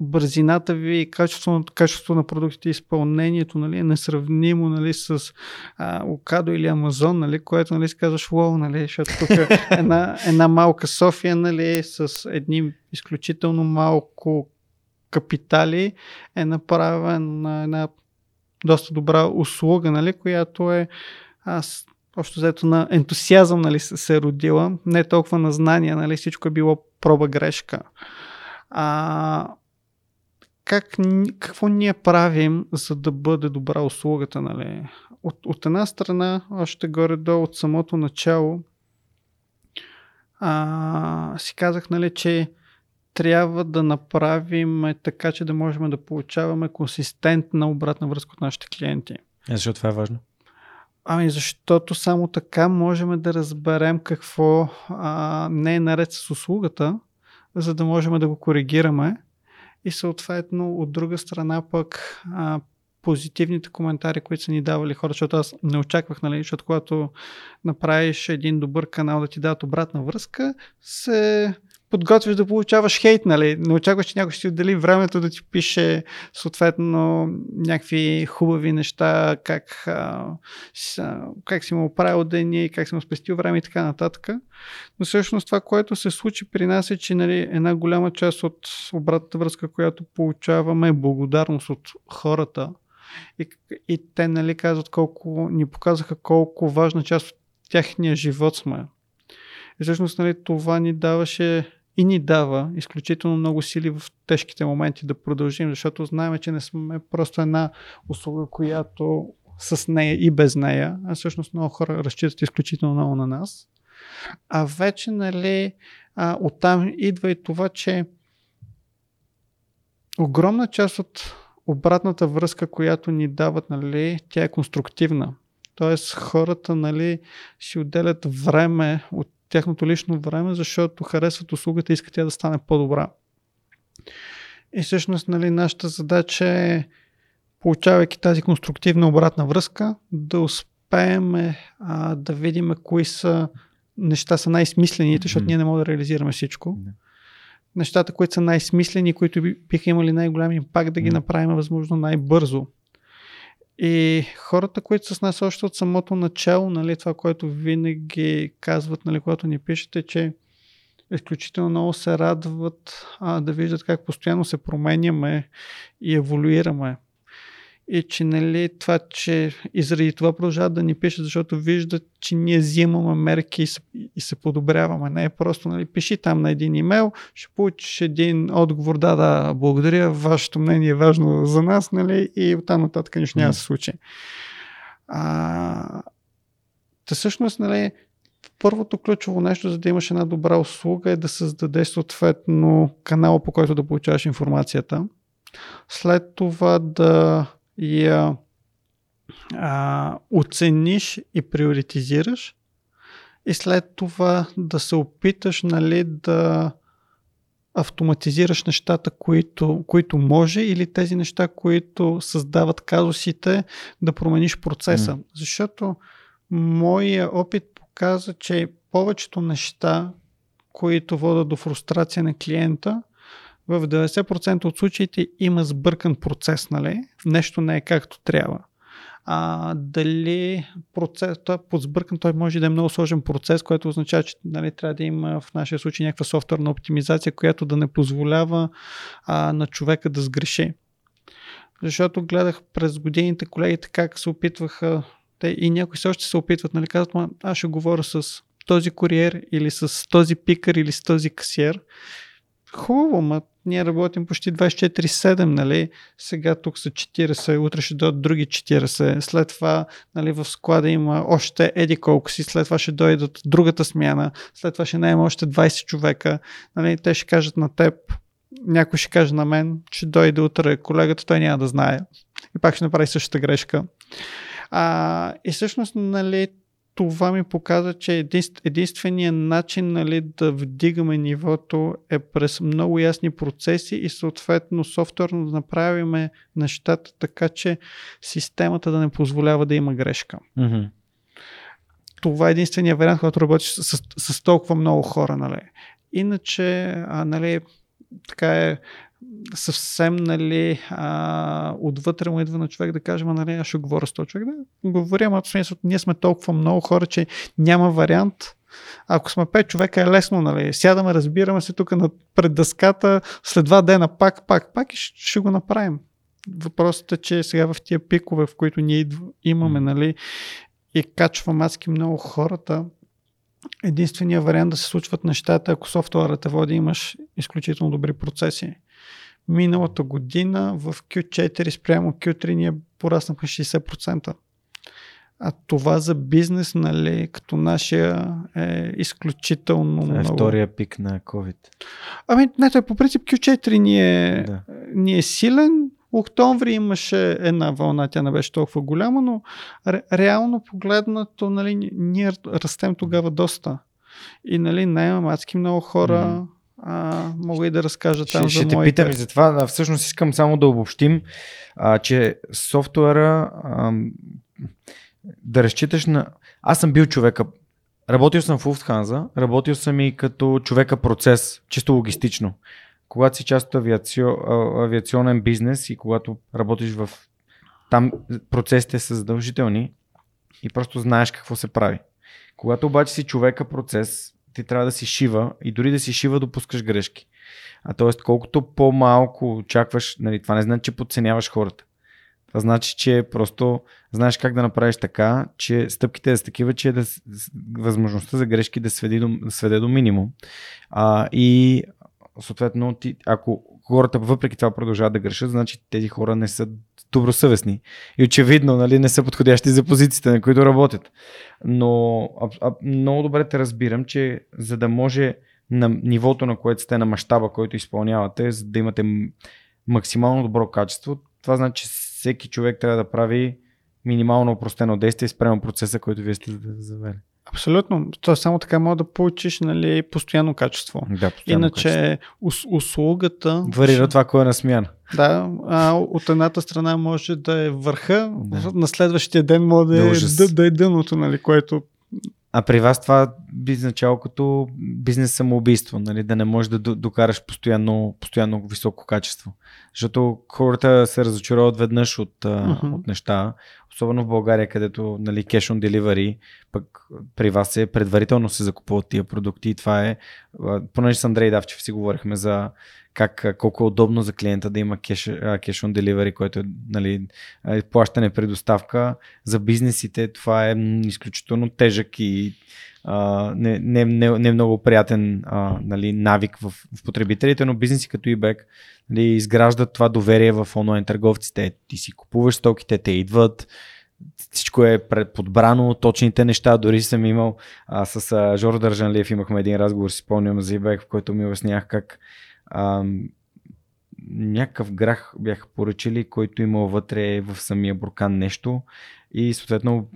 бързината ви и качеството, качеството на продуктите изпълнението нали, е несравнимо нали, с а, Окадо или Амазон, нали, което нали, си казваш лоу, нали, защото тук е една, една малка София нали, с едни изключително малко капитали е направена една доста добра услуга, нали, която е аз общо взето на ентусиазъм нали, се е родила, не толкова на знания, нали, всичко е било проба грешка. А, как, какво ние правим, за да бъде добра услугата. Нали? От, от една страна, още горе-долу от самото начало, а, си казах, нали, че трябва да направим така, че да можем да получаваме консистентна обратна връзка от нашите клиенти. А защо това е важно? Ами защото само така можем да разберем какво а, не е наред с услугата, за да можем да го коригираме. И съответно, от друга страна пък а, позитивните коментари, които са ни давали хора, защото аз не очаквах, нали, защото когато направиш един добър канал да ти дадат обратна връзка, се подготвиш да получаваш хейт, нали? Не очакваш, че някой ще ти отдели времето да ти пише съответно някакви хубави неща, как, а, как си му оправил деня и как си му спестил време и така нататък. Но всъщност това, което се случи при нас е, че нали, една голяма част от обратната връзка, която получаваме е благодарност от хората. И, и те нали, казват колко, ни показаха колко важна част от тяхния живот сме. И всъщност нали, това ни даваше и ни дава изключително много сили в тежките моменти да продължим, защото знаем, че не сме просто една услуга, която с нея и без нея, а всъщност много хора разчитат изключително много на нас. А вече, нали, а, оттам идва и това, че огромна част от обратната връзка, която ни дават, нали, тя е конструктивна. Тоест хората нали, си отделят време от тяхното лично време, защото харесват услугата и искат тя да стане по-добра. И всъщност нали, нашата задача е, получавайки тази конструктивна обратна връзка, да успеем а, да видим кои са неща са най-смислените, защото mm-hmm. ние не можем да реализираме всичко. Нещата, които са най-смислени, които биха имали най-голям импакт, да ги mm-hmm. направим възможно най-бързо. И хората, които с нас още от самото начало, нали, това, което винаги казват, нали, когато ни пишете, че изключително много се радват а, да виждат как постоянно се променяме и еволюираме и че нали, това, че и заради това продължават да ни пишат, защото виждат, че ние взимаме мерки и се, и се подобряваме. Не е просто, нали, пиши там на един имейл, ще получиш един отговор, да, да, благодаря, вашето мнение е важно за нас, нали, и оттам нататък нищо няма да се случи. А, та всъщност, нали, първото ключово нещо, за да имаш една добра услуга е да създаде съответно канала, по който да получаваш информацията. След това да я а, оцениш и приоритизираш и след това да се опиташ нали, да автоматизираш нещата, които, които може или тези неща, които създават казусите, да промениш процеса. Mm. Защото моя опит показа, че повечето неща, които водят до фрустрация на клиента, в 90% от случаите има сбъркан процес, нали? Нещо не е както трябва. А, дали процес, той е подсбъркан, той може да е много сложен процес, което означава, че нали, трябва да има в нашия случай някаква софтуерна оптимизация, която да не позволява а, на човека да сгреши. Защото гледах през годините колегите как се опитваха, те и някои все още се опитват, нали, казват, аз ще говоря с този куриер или с този пикър или с този касиер. Хубаво, ма ние работим почти 24-7, нали? Сега тук са 40, утре ще дойдат други 40, след това нали, в склада има още еди колко си, след това ще дойдат другата смяна, след това ще наема още 20 човека, нали? Те ще кажат на теб, някой ще каже на мен, че дойде утре колегата, той няма да знае. И пак ще направи същата грешка. А, и всъщност, нали, това ми показва, че единственият начин нали, да вдигаме нивото е през много ясни процеси и съответно софтуерно да направим нещата така, че системата да не позволява да има грешка. Mm-hmm. Това е единствения вариант, когато работиш с, с, с толкова много хора. Нали. Иначе, а, нали, така е съвсем нали, а, отвътре му идва на човек да каже, нали, аз ще говоря с този човек. Да, ама смисъл, ние сме толкова много хора, че няма вариант. Ако сме пет човека е лесно, нали? Сядаме, разбираме се тук пред дъската, след два дена пак, пак, пак и ще, го направим. Въпросът е, че сега в тия пикове, в които ние имаме, нали, и качва маски много хората, единствения вариант да се случват нещата, ако софтуерът води, имаш изключително добри процеси. Миналата година в Q4 спрямо Q3 ние пораснахме 60%. А това за бизнес, нали, като нашия е изключително Това е много. втория пик на COVID. Ами, не, той по принцип Q4 ни е, Да. ни е силен. Октомври имаше една вълна, тя не беше толкова голяма, но ре, реално погледнато, нали, ни- ние растем тогава доста. И нали, наемам адски много хора. Мгм. А, мога и да разкажа Ще, там ще за те моите. питам и за това. Всъщност искам само да обобщим, а, че софтуера ам, да разчиташ на... Аз съм бил човека. Работил съм в Lufthansa, работил съм и като човека процес, чисто логистично. Когато си част от авиацио, а, авиационен бизнес и когато работиш в... Там процесите са задължителни и просто знаеш какво се прави. Когато обаче си човека процес, ти трябва да си шива и дори да си шива допускаш грешки. А т.е. колкото по-малко очакваш, нали, това не значи, че подценяваш хората. Това значи, че просто знаеш как да направиш така, че стъпките да са такива, че да, с- с- възможността за грешки да сведе до, да сведе до минимум. А, и съответно, ти, ако хората въпреки това продължават да грешат, значи тези хора не са добросъвестни. И очевидно, нали, не са подходящи за позициите, на които работят. Но а, а, много добре те разбирам, че за да може на нивото, на което сте, на мащаба, който изпълнявате, за да имате максимално добро качество, това значи, че всеки човек трябва да прави минимално упростено действие спрямо процеса, който вие сте завели. Абсолютно. То само така може да получиш нали, постоянно качество. Да, постоянно качество. Иначе ус, услугата. Варира това, кой е на смяна. Да, а, от едната страна може да е върха, Да. на следващия ден може да Да, е, да е дъното, нали, което А при вас това би означало като бизнес самоубийство, нали? да не можеш да до- докараш постоянно, постоянно високо качество. Защото хората се разочароват веднъж от. Мгм. от неща, особено в България, където нали, cash on delivery, пък при вас е предварително се закупуват тия продукти и това е, понеже с Андрей Давчев си говорихме за как, колко е удобно за клиента да има а, cash on delivery, който е нали, плащане при доставка. За бизнесите това е изключително тежък и а, не, не, не, не много приятен а, нали, навик в, в потребителите, но бизнеси като eBay нали, изграждат това доверие в онлайн търговците. Ти си купуваш стоките, те идват, всичко е предподбрано, точните неща. Дори съм имал а, с а, Жоро Държанлиев имахме един разговор, си спомням за eBay, в който ми обяснях как а, някакъв грах бяха поръчали, който имал вътре в самия буркан нещо и съответно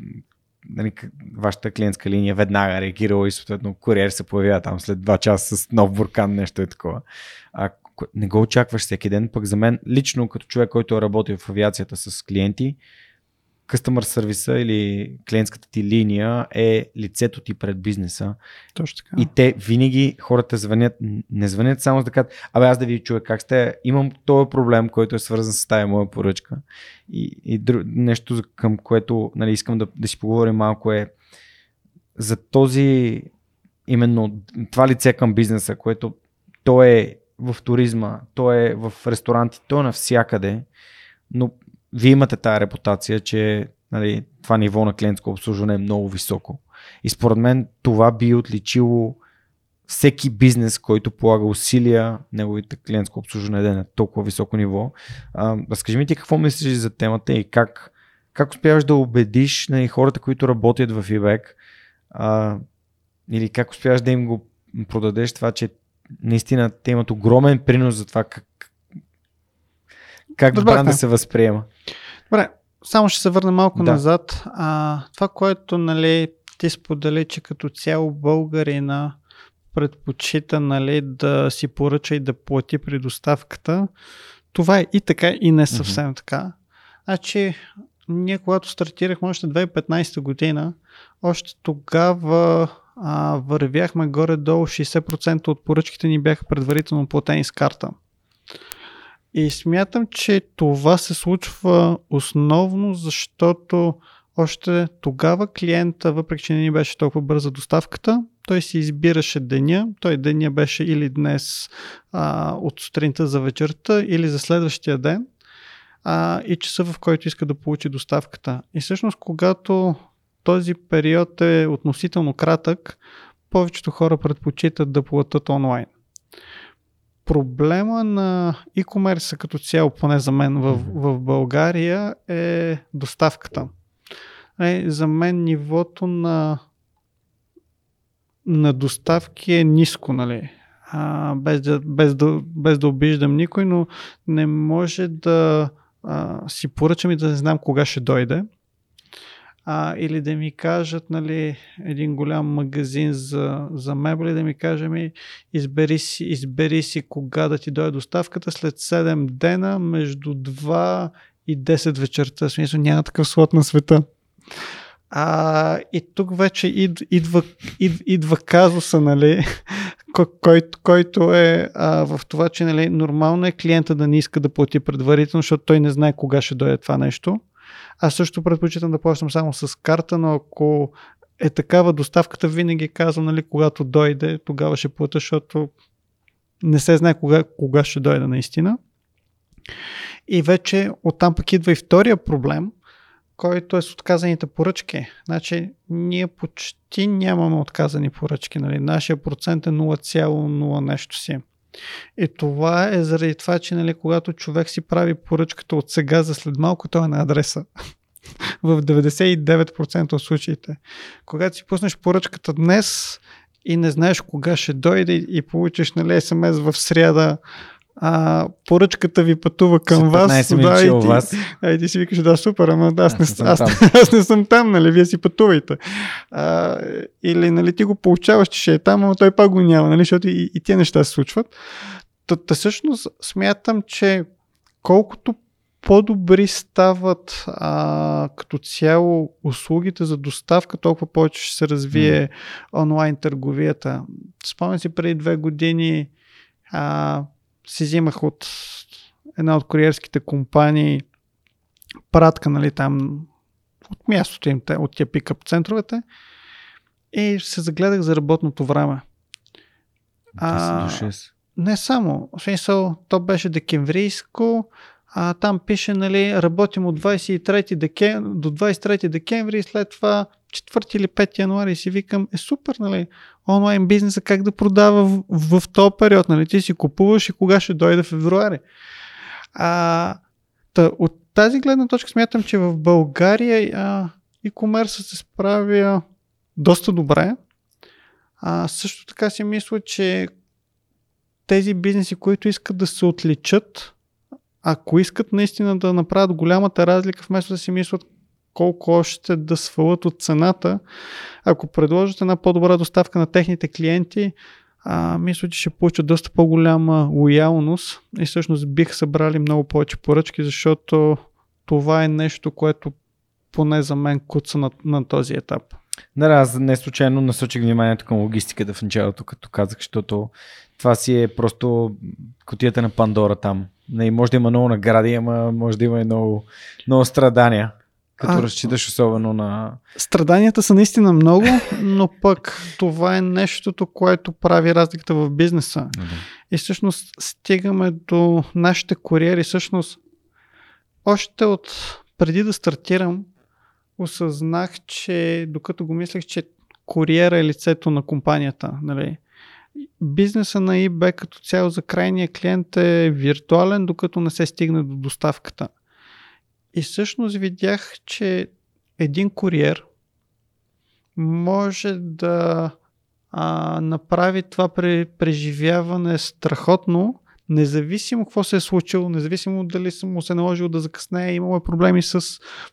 нали, вашата клиентска линия веднага реагирала и съответно куриер се появява там след 2 часа с нов буркан, нещо е такова. А, не го очакваш всеки ден, пък за мен лично като човек, който е работил в авиацията с клиенти, къстъмър сервиса или клиентската ти линия е лицето ти пред бизнеса точно така. и те винаги хората звънят, не звънят само за да кажат, абе аз да ви чуя как сте, имам този проблем, който е свързан с тая моя поръчка. И, и дру, нещо, към което нали, искам да, да си поговорим малко е за този именно това лице към бизнеса, което то е в туризма, то е в ресторанти, то е навсякъде, но вие имате тая репутация, че нали, това ниво на клиентско обслужване е много високо. И според мен това би отличило всеки бизнес, който полага усилия, неговите клиентско обслужване да е на толкова високо ниво. А, разкажи ми ти какво мислиш за темата и как, как успяваш да убедиш нали, хората, които работят в eBay, а, или как успяваш да им го продадеш това, че наистина те имат огромен принос за това как, как Разбрахме. бранда се възприема. Добре, само ще се върна малко Да. назад. А, това, което нали, ти сподели, че като цяло българина предпочита нали, да си поръча и да плати при доставката, това е и така, и не съвсем mm-hmm. така. Значи, ние когато стартирахме още 2015 година, още тогава а, вървяхме горе-долу 60% от поръчките ни бяха предварително платени с карта. И смятам, че това се случва основно, защото още тогава клиента, въпреки че не ни беше толкова бърза доставката, той си избираше деня. Той деня беше или днес а, от сутринта за вечерта, или за следващия ден а, и часа в който иска да получи доставката. И всъщност, когато този период е относително кратък, повечето хора предпочитат да платят онлайн. Проблема на e-commerce като цяло, поне за мен в, в България, е доставката. нали, за мен нивото на, на доставки е ниско, нали? А, без, да, без, да, без да обиждам никой, но не може да а, си поръчам и да не знам кога ще дойде а, или да ми кажат, нали, един голям магазин за, за мебели, да ми каже ми, избери си, избери си кога да ти дойде доставката след 7 дена между 2 и 10 вечерта. Смисъл няма такъв слот на света. А, и тук вече ид, идва, ид, идва казуса, нали, кой, който е а, в това, че нали, нормално е клиента да не иска да плати предварително, защото той не знае кога ще дойде това нещо. Аз също предпочитам да плащам само с карта, но ако е такава доставката, винаги казвам, нали, когато дойде, тогава ще плата, защото не се знае кога, кога ще дойде наистина. И вече оттам пък идва и втория проблем, който е с отказаните поръчки. Значи, ние почти нямаме отказани поръчки. Нали? Нашия процент е 0,0 нещо си. И това е заради това, че нали, когато човек си прави поръчката от сега за след малко, той е на адреса. в 99% от случаите. Когато си пуснеш поръчката днес и не знаеш кога ще дойде и получиш нали, смс в сряда а, поръчката ви пътува към вас. Да, и ти, вас. А, и ти си викаш, да, супер, ама аз, аз, не, аз, аз, аз не съм там, нали, вие си пътувайте. А, или, нали, ти го получаваш, че ще е там, ама той пак го няма, нали, защото и, и тези неща се случват. Та, та всъщност смятам, че колкото по-добри стават а, като цяло услугите за доставка, толкова повече ще се развие mm. онлайн търговията. Спомням си преди две години а, си взимах от една от куриерските компании пратка, нали, там от мястото им, от тия пикъп центровете и се загледах за работното време. А, не само. В смисъл, то беше декемврийско, а там пише, нали, работим от 23 декем... до 23 декември и след това 4 или 5 януари и си викам, е супер, нали, онлайн бизнеса как да продава в, в, в този период, нали, ти си купуваш и кога ще дойде февруари. А, та, от тази гледна точка смятам, че в България а, e-commerce се справя доста добре. А, също така си мисля, че тези бизнеси, които искат да се отличат, ако искат наистина да направят голямата разлика, вместо да си мислят колко още да свалят от цената, ако предложат една по-добра доставка на техните клиенти, а, мисля, че ще получат доста по-голяма лоялност и всъщност бих събрали много повече поръчки, защото това е нещо, което поне за мен куца на, на този етап. Да, аз не случайно насочих вниманието към логистиката в началото, като казах, защото това си е просто котията на Пандора там. Не, може да има много награди, ама може да има и много, много страдания. Като а, разчиташ особено на... Страданията са наистина много, но пък това е нещото, което прави разликата в бизнеса. Mm-hmm. И всъщност стигаме до нашите куриери. Всъщност, още от преди да стартирам, осъзнах, че докато го мислех, че куриера е лицето на компанията. Нали? Бизнеса на eBay като цяло за крайния клиент е виртуален, докато не се стигне до доставката. И всъщност видях, че един куриер може да а, направи това преживяване страхотно, независимо какво се е случило, независимо дали съм му се наложил да закъснее, имало проблеми с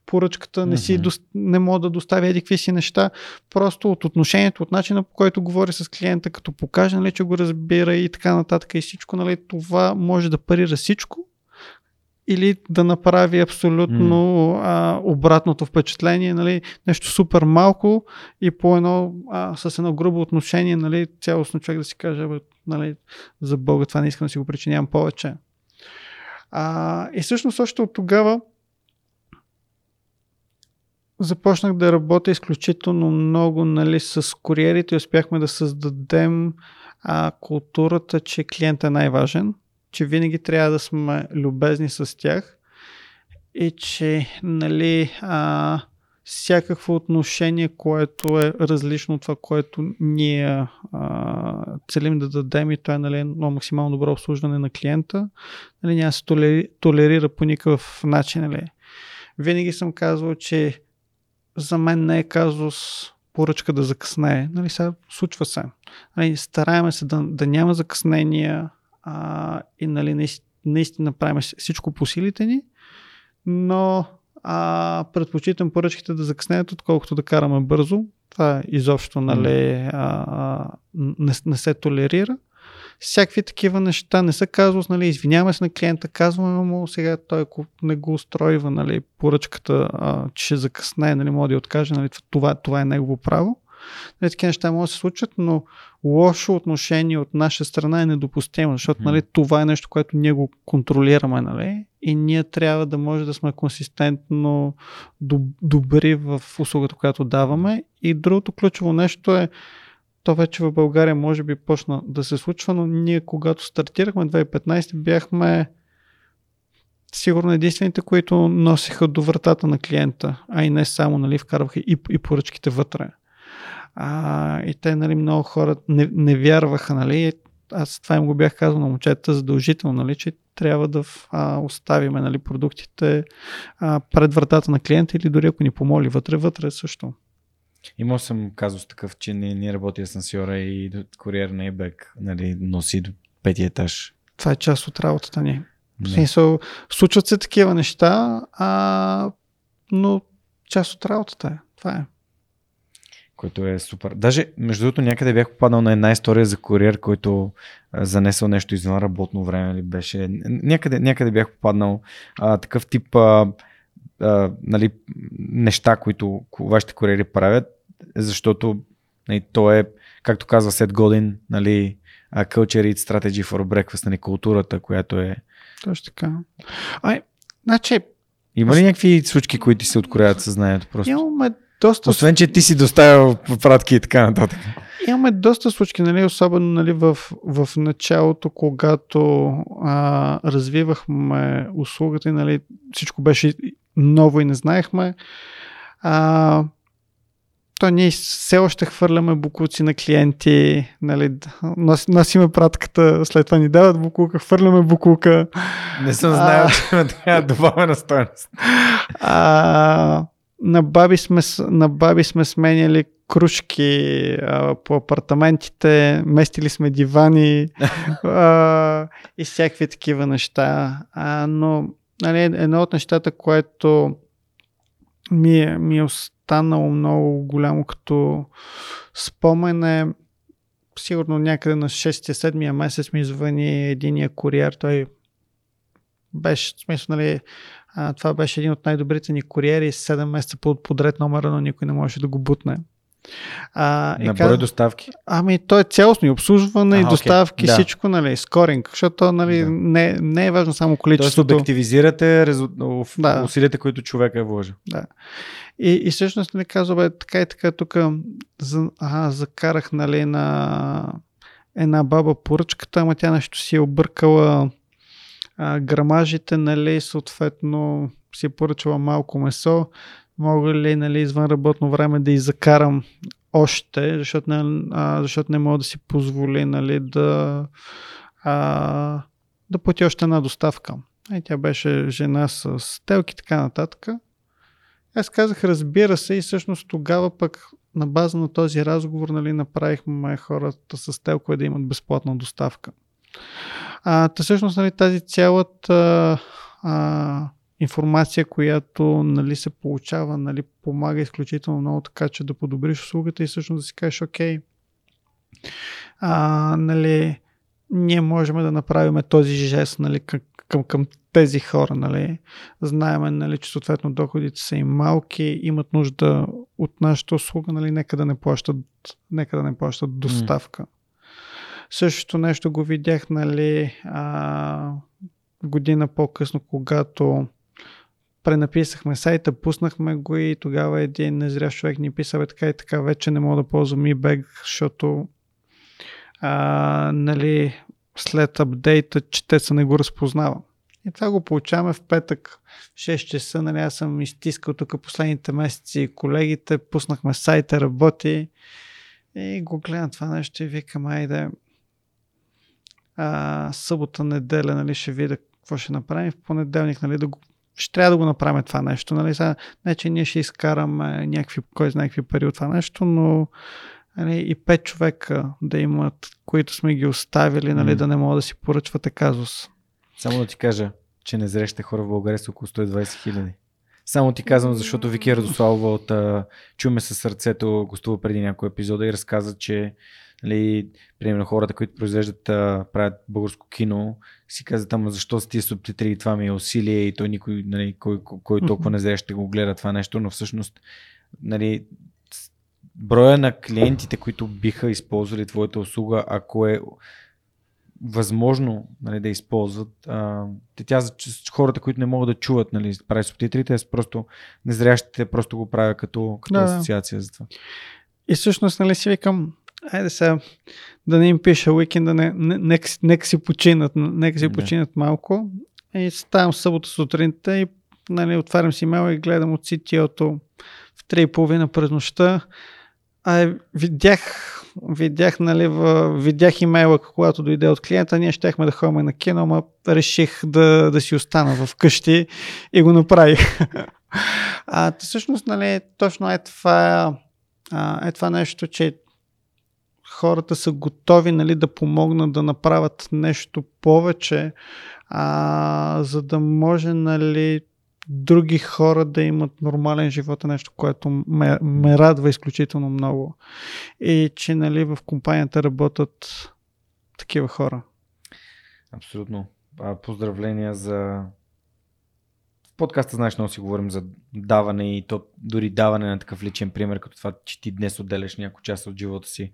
поръчката, не, си, mm-hmm. не мога да доставя еди какви си неща, просто от отношението, от начина по който говори с клиента, като покаже, нали, че го разбира и така нататък и всичко, нали, това може да парира всичко или да направи абсолютно mm. а, обратното впечатление, нали, нещо супер малко и по едно, а, с едно грубо отношение, нали, цялостно човек да си каже, нали, за Бога това не искам да си го причинявам повече. А, и всъщност още от тогава започнах да работя изключително много нали, с куриерите и успяхме да създадем а, културата, че клиентът е най-важен че винаги трябва да сме любезни с тях и че нали, а, всякакво отношение, което е различно от това, което ние а, целим да дадем и това е нали, едно максимално добро обслужване на клиента, нали, няма се толери, толерира по никакъв начин. Нали. Винаги съм казвал, че за мен не е казус поръчка да закъснее. Нали, сега случва се. Нали, стараеме се да, да няма закъснения а, и нали, наистина, правим всичко по силите ни, но а, предпочитам поръчките да закъснеят, отколкото да караме бързо. Това изобщо нали, а, не, не се толерира всякакви такива неща. Не са казват, нали, извиняваме се на клиента, казваме му сега той ако не го устройва, нали, поръчката, а, че ще закъсне, нали, може да откаже, нали, това, това е негово право. Нали, такива неща могат да се случат, но лошо отношение от наша страна е недопустимо, защото нали, това е нещо, което ние го контролираме нали, и ние трябва да може да сме консистентно добри в услугата, която даваме. И другото ключово нещо е то вече в България може би почна да се случва, но ние когато стартирахме 2015 бяхме сигурно единствените, които носиха до вратата на клиента, а и не само, нали, вкарваха и, и поръчките вътре. А, и те, нали, много хора не, не вярваха, нали, аз това им го бях казал на момчета задължително, нали, че трябва да а, оставиме нали, продуктите а, пред вратата на клиента или дори ако ни помоли вътре, вътре също. Имал съм казус такъв, че не, не работи асансьора и куриер на ебек нали, носи до петия етаж. Това е част от работата ни. В смисъл, случват се такива неща, а, но част от работата е. Това е. Което е супер. Даже, между другото, някъде бях попаднал на една история за куриер, който а, занесъл нещо извън работно време. Ли беше. Някъде, някъде бях попаднал а, такъв тип а, а, нали, неща, които вашите куриери правят, защото нали, то е, както казва Сет Годин, нали, Culture Eat Strategy for Breakfast, нали, културата, която е... Точно така. Ай, значи... Има ли някакви случки, които ти се открояват съзнанието? Просто? Имаме доста... Освен, че ти си доставял пратки и така нататък. Имаме доста случки, нали, особено нали, в, в началото, когато а, развивахме услугата и нали, всичко беше ново и не знаехме. А, то ние все още хвърляме букуци на клиенти, нали, нос, носиме пратката, след това ни дават букука, хвърляме букука. Не съм знаел, че има така добавена стоеност. А, на, баби сме, на баби сме сменяли кружки а, по апартаментите, местили сме дивани а, и всякакви такива неща. А, но нали, едно от нещата, което ми е, ми е останало много голямо като спомен е сигурно някъде на 6-7 месец ми звъни единия куриер. Той беше, в смисъл, нали, а, това беше един от най-добрите ни куриери, 7 месеца подред номера, но никой не можеше да го бутне. А, на брой доставки? Ами, то е цялостно и обслужване, а, и доставки, okay. всичко, нали, скоринг, защото нали, да. не, не е важно само количеството. Тоест обективизирате резу... да. усилията, които човека е вложил. Да. И, и всъщност не казва, бе, така и така, тук за, ага, закарах нали, на една баба поръчката, ама тя нещо си е объркала а, грамажите, нали, съответно си е поръчала малко месо, мога ли нали, извън работно време да изакарам още, защото не, а, защото не мога да си позволи нали, да, а, да плати още една доставка. И тя беше жена с телки и така нататък. Аз казах, разбира се, и всъщност тогава пък на база на този разговор нали, направихме хората с телкове да имат безплатна доставка. А, та всъщност нали, тази цялата а, информация, която нали, се получава, нали, помага изключително много така, че да подобриш услугата и всъщност да си кажеш, окей, а, нали, ние можем да направим този жест нали, към, към, към тези хора. Нали. Знаеме, нали, че съответно доходите са им малки, имат нужда от нашата услуга, нали, нека да не плащат, нека да не плащат доставка. Mm. Същото нещо го видях нали, а, година по-късно, когато пренаписахме сайта, пуснахме го и тогава един незрящ човек ни писа, така и така, вече не мога да ползвам eBag, защото а, нали, след апдейта четеца не го разпознава. И това го получаваме в петък, 6 часа, нали, аз съм изтискал тук последните месеци колегите, пуснахме сайта, работи и го гледам това нещо и викам, айде, а, събота, неделя, нали, ще видя какво ще направим. В понеделник, нали, да го ще трябва да го направим това нещо. Нали? Сега, не, че ние ще изкараме някакви, кой знае какви пари от това нещо, но нали, и пет човека да имат, които сме ги оставили, нали, mm. да не могат да си поръчвате казус. Само да ти кажа, че незрещите хора в България са около 120 хиляди. Само ти казвам, защото Вики Радославова от Чуме със сърцето гостува преди някой епизода и разказа, че нали, примерно хората, които произвеждат, правят българско кино, си казват, ама защо са тия субтитри, това ми е усилие и той никой, нали, кой, кой, кой толкова не знае, ще го гледа това нещо, но всъщност нали, броя на клиентите, които биха използвали твоята услуга, ако е възможно нали, да използват. А, тя за хората, които не могат да чуват, нали, прави субтитрите, просто незрящите просто го правя като, като да, асоциация за това. И всъщност, нали си викам, айде сега да не им пиша уикенда, не, не, нека, нека си починат, нека си починат малко. И ставам събота сутринта и нали, отварям си имейла и гледам от CTO-то в 3.30 през нощта. А, видях видях, нали, в, видях имейла, когато дойде от клиента, ние щехме да ходим на кино, ама реших да, да си остана в къщи и го направих. а, всъщност, нали, точно е това, а, е това нещо, че хората са готови нали, да помогнат да направят нещо повече, а, за да може нали, други хора да имат нормален живот е нещо, което ме, ме радва изключително много. И че нали, в компанията работят такива хора. Абсолютно. Поздравления за в подкаста, знаеш, много си говорим за даване и то дори даване на такъв личен пример, като това, че ти днес отделяш някой част от живота си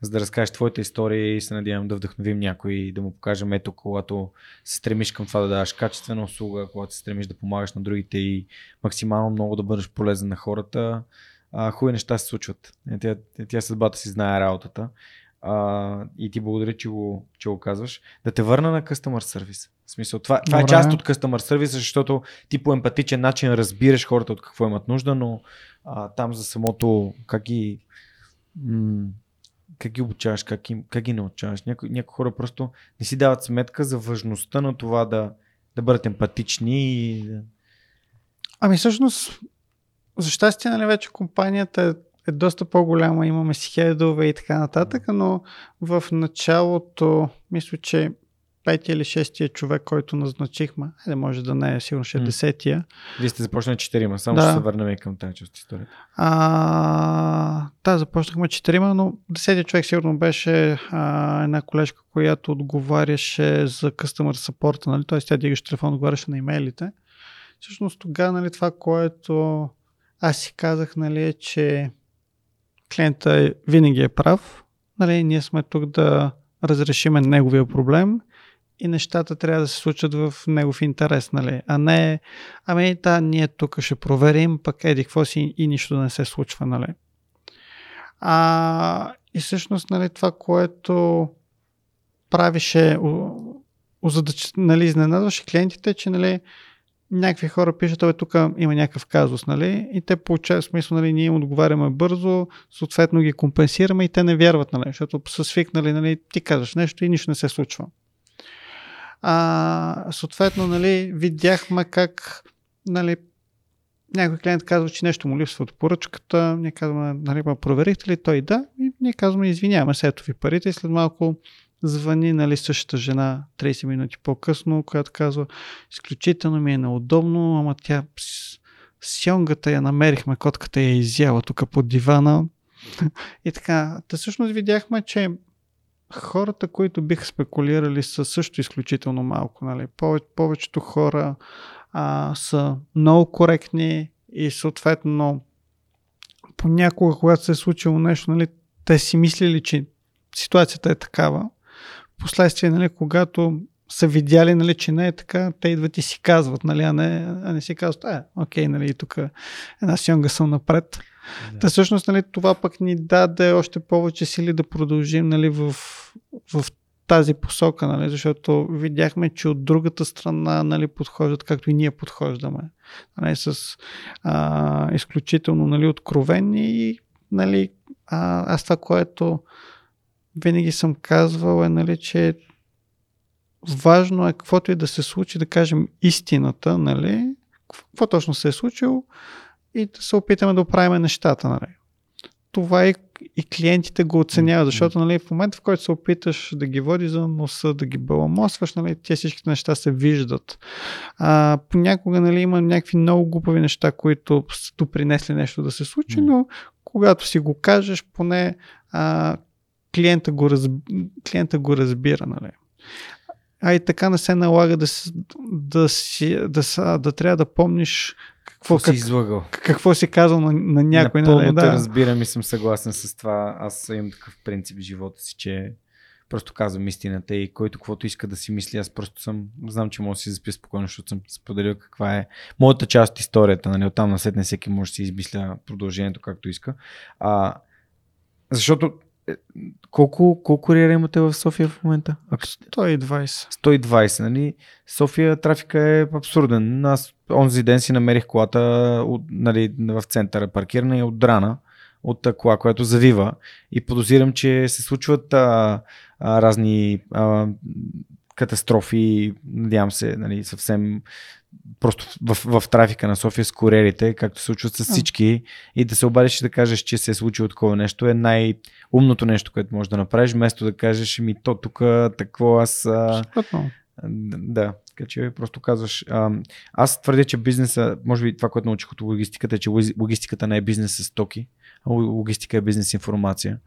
за да разкажеш твоята история и се надявам да вдъхновим някой и да му покажем ето, когато се стремиш към това да даваш качествена услуга, когато се стремиш да помагаш на другите и максимално много да бъдеш полезен на хората, а, хубави неща се случват. Е, тя, тя съдбата си знае работата. А, и ти благодаря, че го, че го казваш. Да те върна на Customer Service. В смисъл, това, това е част от Customer Service, защото ти по емпатичен начин разбираш хората от какво имат нужда, но а, там за самото как ги м- как ги обучаваш, как, им, как ги научаваш. Някои, някои хора просто не си дават сметка за важността на това да, да бъдат емпатични и. Ами всъщност, за щастие, нали, вече компанията е, е доста по-голяма, имаме си хедове и така нататък, но в началото, мисля, че петия или шестия човек, който назначихме, айде може да не е, сигурно ще е десетия. Вие сте започнали четирима, само да. ще се върнем и към тази част историята. А, да, започнахме четирима, но десетия човек сигурно беше а, една колежка, която отговаряше за customer support, нали? т.е. тя дигаше телефон, отговаряше на имейлите. Всъщност тогава, нали, това, което аз си казах, нали, е, че клиента е, винаги е прав. Нали, ние сме тук да разрешиме неговия проблем и нещата трябва да се случат в негов интерес, нали? А не, ами да, ние тук ще проверим, пък еди какво си и нищо да не се случва, нали? А, и всъщност, нали, това, което правише, озадач, нали, изненадваше клиентите, че, нали, някакви хора пишат, това тук има някакъв казус, нали? И те получават смисъл, нали, ние им отговаряме бързо, съответно ги компенсираме и те не вярват, нали? Защото са свикнали, нали, ти казваш нещо и нищо не се случва. А, съответно, нали, видяхме как нали, някой клиент казва, че нещо му липсва от поръчката, ние казваме, нали, проверихте ли? Той да. И ние казваме, извиняваме се, ето ви парите. И след малко звъни нали, същата жена 30 минути по-късно, която казва, изключително ми е неудобно, ама тя сьонгата я намерихме, котката я е изяла тук под дивана. и така, да всъщност видяхме, че хората, които биха спекулирали са също изключително малко. Нали? Пове, повечето хора а, са много коректни и съответно понякога, когато се е случило нещо, нали, те си мислили, че ситуацията е такава. Последствие, нали, когато са видяли, нали, че не е така, те идват и си казват, нали, а, не, а не си казват, а, окей, нали, тук една сионга съм напред. Да. Та всъщност нали, това пък ни даде още повече сили да продължим нали, в, в тази посока, нали, защото видяхме, че от другата страна нали, подхождат както и ние подхождаме. Нали, с а, изключително нали, откровени и нали, а, аз това, което винаги съм казвал е, нали, че важно е каквото и да се случи, да кажем истината, нали, какво точно се е случило и да се опитаме да оправим нещата. Нали. Това и, и клиентите го оценяват, защото нали, в момента, в който се опиташ да ги води за носа, да ги баламосваш, нали, те всичките неща се виждат. А, понякога нали, има някакви много глупави неща, които са допринесли нещо да се случи, но когато си го кажеш, поне а, клиента, го раз, клиента го разбира. Нали. А и така не се налага да, си, да, си, да, да, да трябва да помниш какво, какво си излагал. Какво си казал на, на някой. Напълно нали, да. разбирам и съм съгласен с това. Аз имам такъв принцип в живота си, че просто казвам истината и който каквото иска да си мисли, аз просто съм, знам, че мога да си запиша спокойно, защото съм споделил каква е моята част от историята. Нали? Оттам на не всеки може да си измисля продължението както иска. А, защото колко, колко куриера имате в София в момента? 120. 120, нали? София трафика е абсурден. Аз онзи ден си намерих колата от, нали, в центъра паркирана и отдрана от кола, която завива и подозирам, че се случват а, а, разни а, катастрофи, надявам се, нали, съвсем просто в, в трафика на София с куриерите, както се случват с всички, и да се обадиш и да кажеш, че се е случило такова нещо, е най-умното нещо, което можеш да направиш, вместо да кажеш, ми то тук, такво аз... А... Да, така че просто казваш. А, аз твърдя, че бизнеса, може би това, което научих от логистиката, е, че логистиката не е бизнес с токи, а логистика е бизнес информация.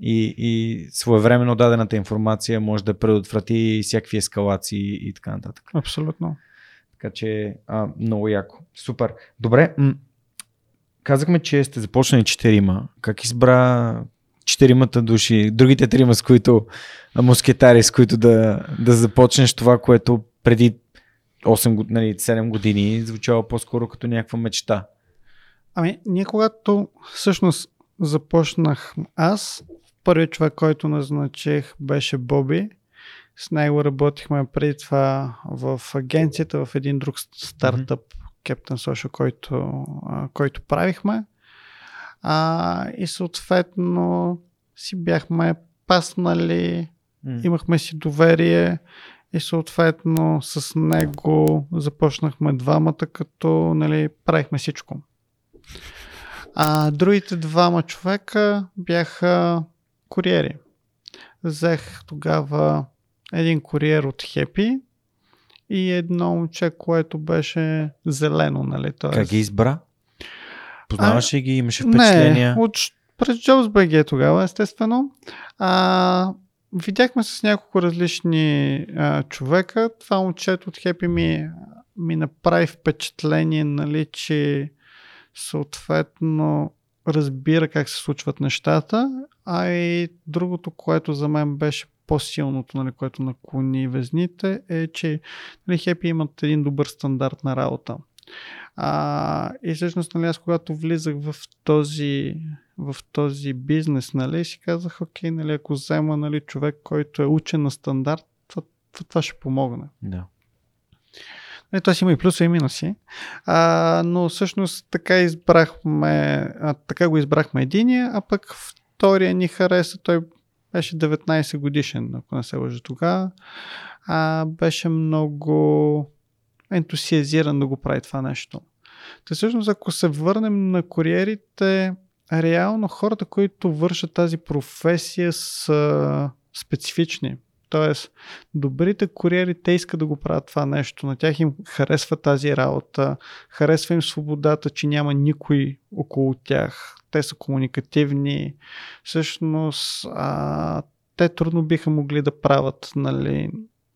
И, и своевременно дадената информация може да предотврати всякакви ескалации и така нататък. Абсолютно. Така че а, много яко. Супер. Добре. М- казахме, че сте започнали четирима. Как избра четиримата души, другите трима, с които москетари, с които да, да започнеш това, което преди 8, нали, 7 години звучало по-скоро като някаква мечта? Ами, ние когато всъщност започнах аз, първият човек, който назначих беше Боби. С него работихме преди това в агенцията, в един друг стартъп, mm-hmm. Captain Social, който, който правихме. А, и съответно си бяхме паснали, mm. имахме си доверие и съответно с него започнахме двамата, като нали, правихме всичко. А другите двама човека бяха куриери. Взех тогава един куриер от Хепи и едно момче, което беше зелено, нали? Тоест... Как ги избра? Познаваш ли ги? Имаше впечатления? Не, от, през JobsBG тогава, естествено. А, видяхме с няколко различни а, човека. Това момчето от Хепи ми, ми направи впечатление, нали, че съответно разбира как се случват нещата, а и другото, което за мен беше по-силното, нали, което наклони везните, е, че нали, Хепи имат един добър стандарт на работа. А, и всъщност, нали, аз когато влизах в този, в този бизнес, нали, си казах, окей, нали, ако взема нали, човек, който е учен на стандарт, това, това, ще помогне. Да. Нали, Тоест има и плюса и минуси. А, но всъщност така избрахме, а, така го избрахме единия, а пък втория ни хареса, той беше 19 годишен, ако не се лъжа тогава. Беше много ентусиазиран да го прави това нещо. Та всъщност, ако се върнем на куриерите, реално хората, които вършат тази професия са специфични. Тоест, добрите куриери, те искат да го правят това нещо. На тях им харесва тази работа, харесва им свободата, че няма никой около тях. Те са комуникативни. Всъщност, а, те трудно биха могли да правят нали,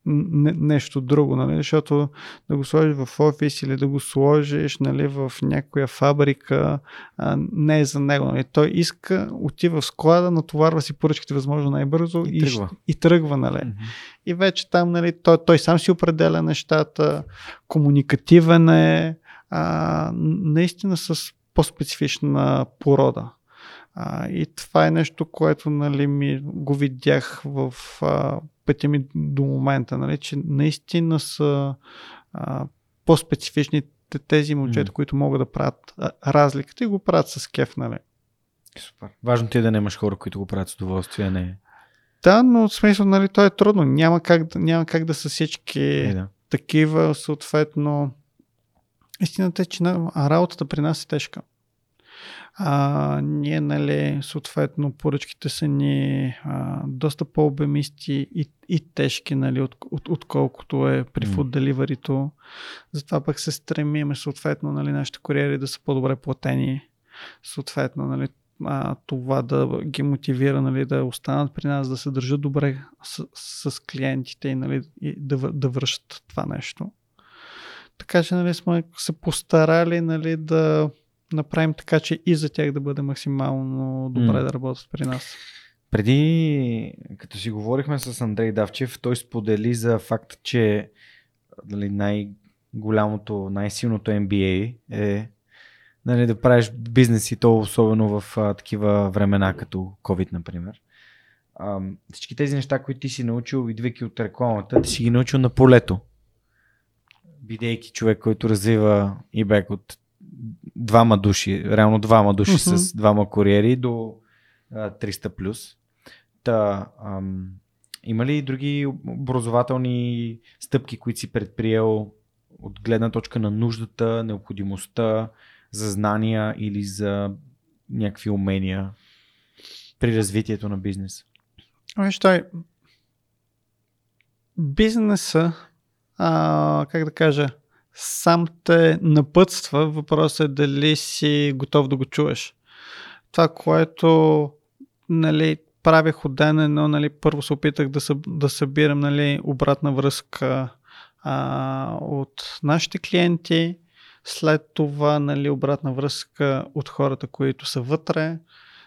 не, нещо друго, нали? защото да го сложиш в офис или да го сложиш нали, в някоя фабрика а, не е за него. Нали? Той иска, отива в склада, натоварва си поръчките възможно най-бързо и, и тръгва. И, тръгва нали? Mm-hmm. И вече там нали, той, той сам си определя нещата, комуникативен е, а, наистина с по-специфична порода. А, и това е нещо, което нали, ми го видях в а, пътя ми до момента, нали, че наистина са а, по-специфични тези момчета, mm. които могат да правят разликата и го правят с кеф, нали. Супер. Важно ти е да нямаш хора, които го правят с удоволствие, не Да, но в смисъл, нали, то е трудно. Няма как, няма как да са всички е, да. такива, съответно истината е, че работата при нас е тежка. А, ние, нали, съответно, поръчките са ни а, доста по-обемисти и, и тежки, нали, от, от, отколкото е при mm. delivery Затова пък се стремиме, съответно, нали, нашите куриери да са по-добре платени. Съответно, нали, а, това да ги мотивира нали, да останат при нас, да се държат добре с, с клиентите и, нали, и да, да връщат това нещо. Така че нали, сме се постарали нали, да направим така, че и за тях да бъде максимално добре mm. да работят при нас. Преди, като си говорихме с Андрей Давчев, той сподели за факт, че нали, най-голямото, най-силното MBA е нали, да правиш бизнес и то особено в а, такива времена като COVID, например. А, всички тези неща, които ти си научил, идвайки от рекламата, ти си ги научил на полето. Бидейки човек, който развива eBay от двама души, реално двама души uh-huh. с двама куриери до а, 300 плюс. Та, ам, има ли други образователни стъпки, които си предприел от гледна точка на нуждата, необходимостта за знания или за някакви умения при развитието на бизнес? Виж, той бизнеса, а, как да кажа, сам те напътства. Въпросът е дали си готов да го чуеш. Това, което нали, правих от ден едно, нали, първо се опитах да, съ, да събирам нали, обратна връзка а, от нашите клиенти, след това нали, обратна връзка от хората, които са вътре,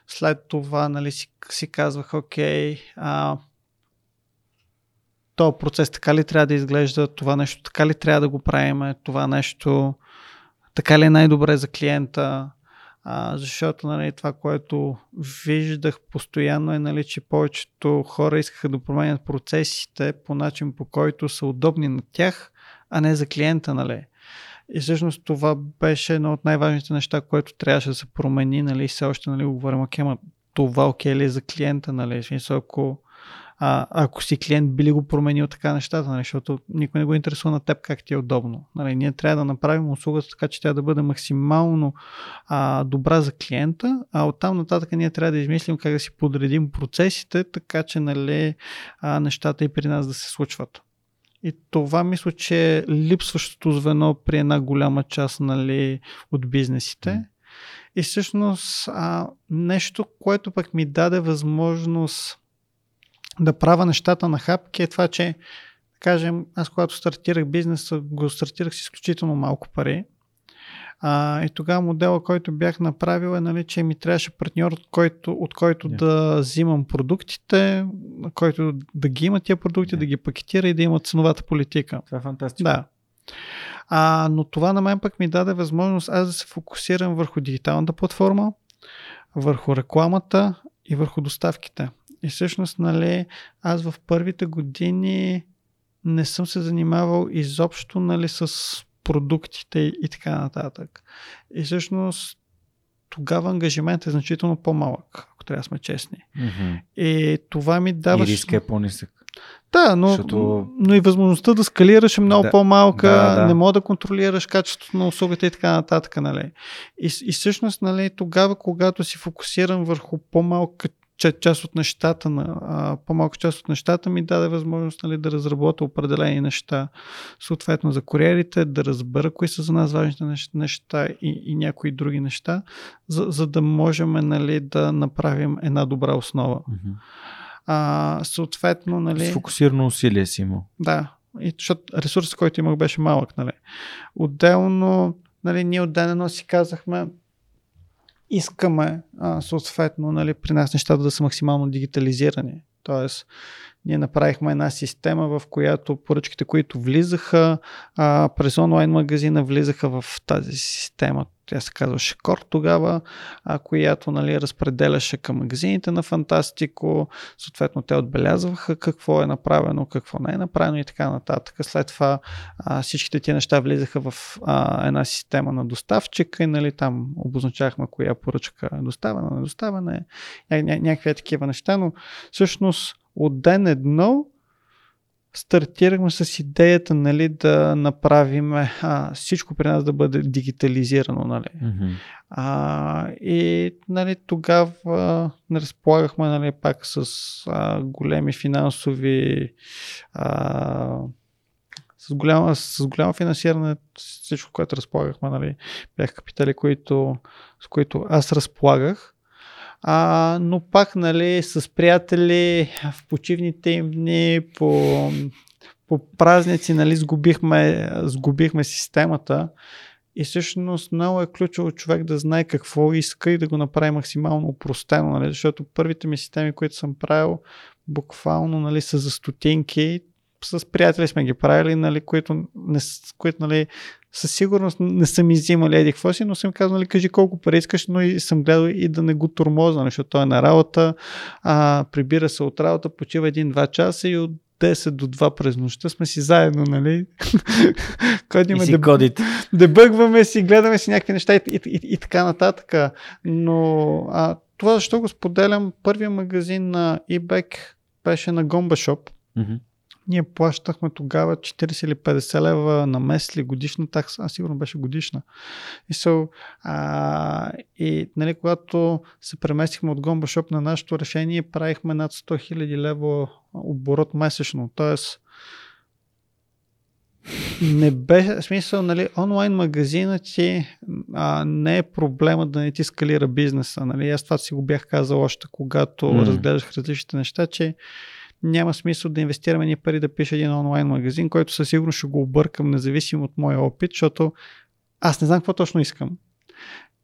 след това нали, си, си казвах, окей, а, то процес така ли трябва да изглежда, това нещо така ли трябва да го правим, това нещо така ли е най-добре за клиента, а, защото нали, това, което виждах постоянно е, нали, че повечето хора искаха да променят процесите по начин по който са удобни на тях, а не за клиента. Нали. И всъщност това беше едно от най-важните неща, което трябваше да се промени, нали, все още нали, говорим, окей, това окей ли е за клиента, нали, смисъл, ако а, ако си клиент би ли го променил така нещата, нали, защото никой не го интересува на теб как ти е удобно. Нали, ние трябва да направим услугата така, че тя да бъде максимално а, добра за клиента, а оттам нататък ние трябва да измислим как да си подредим процесите, така че нали, а, нещата и при нас да се случват. И това мисля, че е липсващото звено при една голяма част нали, от бизнесите. И всъщност а, нещо, което пък ми даде възможност да правя нещата на хапки е това, че да кажем, аз когато стартирах бизнеса, го стартирах с изключително малко пари. А, и тогава модела, който бях направил е, нали, че ми трябваше партньор, от който, от който yeah. да взимам продуктите, който да ги има тия продукти, yeah. да ги пакетира и да има ценовата политика. Това е фантастично. Да. А, но това на мен пък ми даде възможност аз да се фокусирам върху дигиталната платформа, върху рекламата и върху доставките. И всъщност, нали, аз в първите години не съм се занимавал изобщо нали, с продуктите и така нататък. И всъщност тогава ангажимент е значително по-малък, ако трябва да сме честни. Mm-hmm. И това ми дава. И риска е по-нисък. Да, но, Защото... но и възможността да скалираш е много да, по-малка, да, да. не мога да контролираш качеството на услугата и така нататък. Нали. И, и всъщност нали, тогава, когато си фокусирам върху по-малка част от нещата, на, а, по-малка част от нещата ми даде възможност нали, да разработя определени неща, съответно за куриерите, да разбера кои са за нас важните неща и, и някои други неща, за, за да можем нали, да направим една добра основа. Mm-hmm. А, съответно, нали... С фокусирано усилие си имал. Да, и, защото ресурсът, който имах, беше малък. Нали. Отделно, нали, ние отделно си казахме, искаме а, съответно нали, при нас нещата да са максимално дигитализирани. Тоест, ние направихме една система, в която поръчките, които влизаха а, през онлайн магазина, влизаха в тази система. Тя се казваше Кор тогава, а, която нали, разпределяше към магазините на Фантастико. Съответно, те отбелязваха какво е направено, какво не е направено и така нататък. След това а, всичките тези неща влизаха в а, една система на доставчика и нали, там обозначахме коя поръчка е доставена, недоставена е, ня- някакви такива неща, но всъщност от ден едно стартирахме с идеята нали, да направим а, всичко при нас да бъде дигитализирано. Нали. Mm-hmm. А, и нали, тогава не разполагахме нали, пак с а, големи финансови а, с голямо, с голямо финансиране, всичко, което разполагахме, нали, бях капитали, които, с които аз разполагах. А, но пак, нали, с приятели в почивните им дни, по, по празници, нали, сгубихме, сгубихме системата. И всъщност много е ключово човек да знае какво иска и да го направи максимално упростено, нали? защото първите ми системи, които съм правил, буквално нали, са за стотинки. С приятели сме ги правили, нали, които, не, които нали, със сигурност не съм изимали еди какво си, но съм казал, нали, кажи колко пари искаш, но и съм гледал и да не го тормозна, защото той е на работа, а, прибира се от работа, почива един-два часа и от 10 до 2 през нощта сме си заедно, нали? Кодиме да, кодите. дебъгваме си, гледаме си някакви неща и, и, и, и така нататък. Но а, това защо го споделям, първия магазин на eBay беше на Gomba Shop. Mm-hmm ние плащахме тогава 40 или 50 лева на месец или годишна такса, а сигурно беше годишна. И, so, а, и нали, когато се преместихме от Shop на нашето решение, правихме над 100 000 лева оборот месечно. Тоест, не беше, смисъл, нали, онлайн магазина ти а, не е проблема да не ти скалира бизнеса. Нали? Аз това си го бях казал още когато mm. разгледах различните неща, че няма смисъл да инвестираме ни пари да пише един онлайн магазин, който със сигурност ще го объркам, независимо от моя опит, защото аз не знам какво точно искам.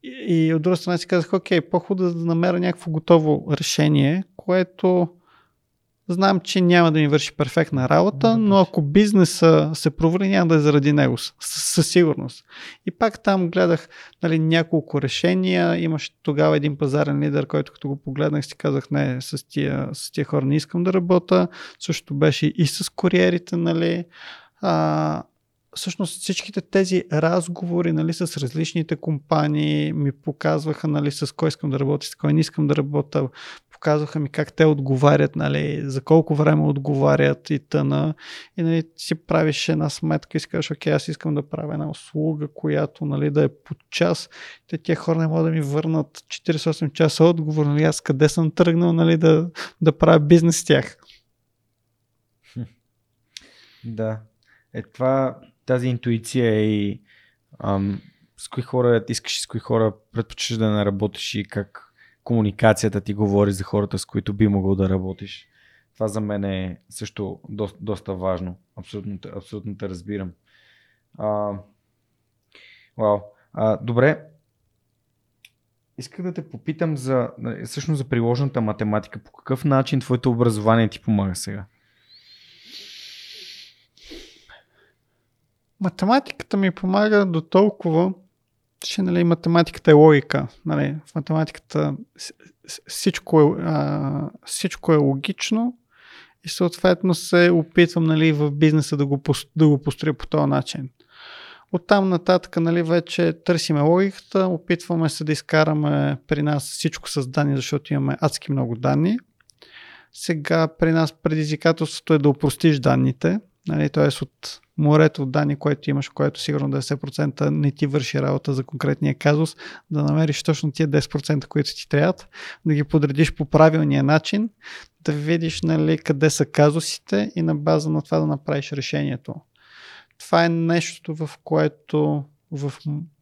И, и от друга страна си казах, окей, по-хубаво да намеря някакво готово решение, което Знам, че няма да ми върши перфектна работа, но ако бизнеса се провали, няма да е заради него, със сигурност. И пак там гледах нали, няколко решения. Имаше тогава един пазарен лидер, който като го погледнах си казах, не, с тия, с тия хора не искам да работя. Също беше и с куриерите, нали. А, всъщност всичките тези разговори нали, с различните компании ми показваха нали, с кой искам да работя, с кой не искам да работя, показваха ми как те отговарят, нали, за колко време отговарят и тъна. И нали, си правиш една сметка и си кажеш, окей, аз искам да правя една услуга, която нали, да е по час. Те тия хора не могат да ми върнат 48 часа отговор, нали, аз къде съм тръгнал нали, да, да правя бизнес с тях. Да. Е това, тази интуиция и ам, с кои хора искаш с кои хора предпочиташ да не работиш и как комуникацията ти говори за хората, с които би могъл да работиш. Това за мен е също доста, доста важно. Абсолютно, абсолютно те разбирам. А, вау. А, добре. Исках да те попитам за, всъщност за приложната математика. По какъв начин твоето образование ти помага сега? Математиката ми помага до толкова, че нали, математиката е логика. Нали, в математиката всичко е, а, всичко е логично и съответно се опитвам нали, в бизнеса да го, да го построя по този начин. От там нататък нали, вече търсиме логиката, опитваме се да изкараме при нас всичко с данни, защото имаме адски много данни. Сега при нас предизвикателството е да упростиш данните, нали, т.е. от морето от данни, което имаш, което сигурно 10% не ти върши работа за конкретния казус, да намериш точно тия 10%, които ти трябват, да ги подредиш по правилния начин, да видиш нали, къде са казусите и на база на това да направиш решението. Това е нещо, в което в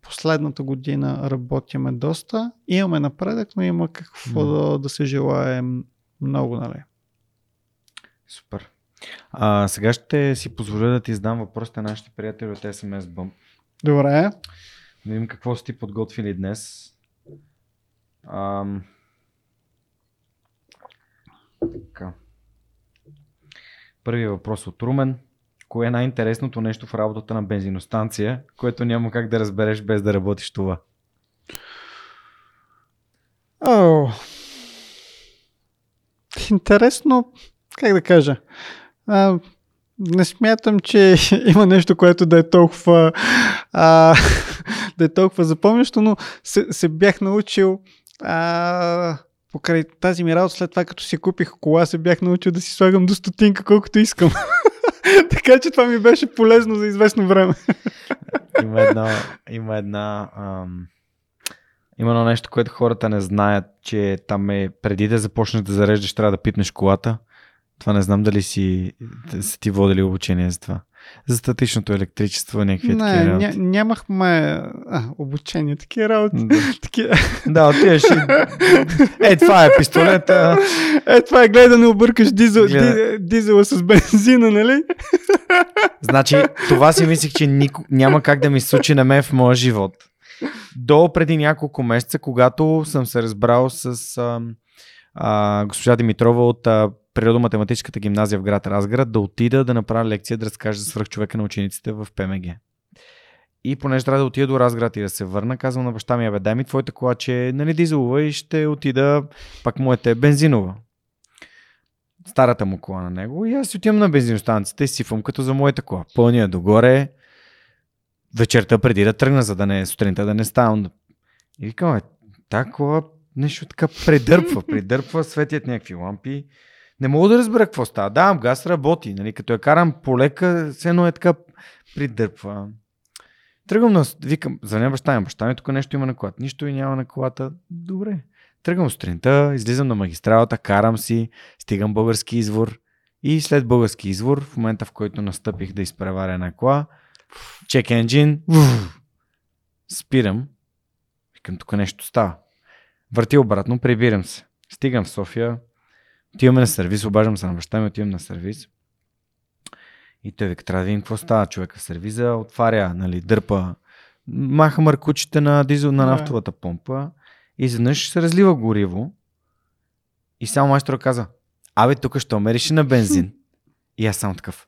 последната година работиме доста. Имаме напредък, но има какво mm. да, да се желаем много, нали? Супер. А, сега ще си позволя да ти задам въпросите на нашите приятели от SMS Bump. Добре. Да видим какво сте ти подготвили днес. Ам... Така. Първият въпрос от Румен. Кое е най-интересното нещо в работата на бензиностанция, което няма как да разбереш без да работиш това? О, интересно, как да кажа, а, не смятам, че има нещо, което да е толкова а, да е толкова запомнящо, но се, се бях научил а, покрай тази ми работа, след това като си купих кола, се бях научил да си слагам до стотинка колкото искам. така че това ми беше полезно за известно време. има една, има една ам, има едно нещо, което хората не знаят, че там е преди да започнеш да зареждаш, трябва да питнеш колата. Това не знам дали си, си ти водили обучение за това. За статичното електричество, някакви не, такива ня, нямахме а, обучение, такива работи. Да, Таки... да отиваш и... Е, това е пистолета. Е, това е гледай да не объркаш дизел, Гледа. ди, дизела с бензина, нали? Значи, това си мислих, че нико... няма как да ми случи на мен в моя живот. До преди няколко месеца, когато съм се разбрал с а, а, госпожа Димитрова от а, Природо-математическата гимназия в град Разград да отида да направя лекция да разкажа за свръхчовека на учениците в ПМГ. И понеже трябва да отида до Разград и да се върна, казвам на баща ми, абе, дай ми твоята кола, че е нали, дизелова и ще отида, пак моята е бензинова. Старата му кола на него и аз отивам на бензиностанцията и сифам като за моята кола. Пълня я догоре, вечерта преди да тръгна, за да не сутринта да не ставам. И викам, е, та кола нещо така предърпва, придърпва, светят някакви лампи. Не мога да разбера какво става. Давам газ, работи. Нали? Като я карам полека, все едно е така придърпва. Тръгвам на... Викам, не баща ми, баща ми тук нещо има на колата. Нищо и няма на колата. Добре. Тръгвам сутринта, излизам на магистралата, карам си, стигам български извор. И след български извор, в момента в който настъпих да изпреваря една кола, чек енджин, спирам. Викам, тук нещо става. Върти обратно, прибирам се. Стигам в София, отиваме на сервис, обаждам се на баща ми, отивам на сервис. И той вика, трябва да видим какво става. Човека в сервиза отваря, нали, дърпа, маха маркучите на дизел на нафтовата помпа и изведнъж се разлива гориво. И само майстора каза, абе, тук ще мериш на бензин. И аз само такъв.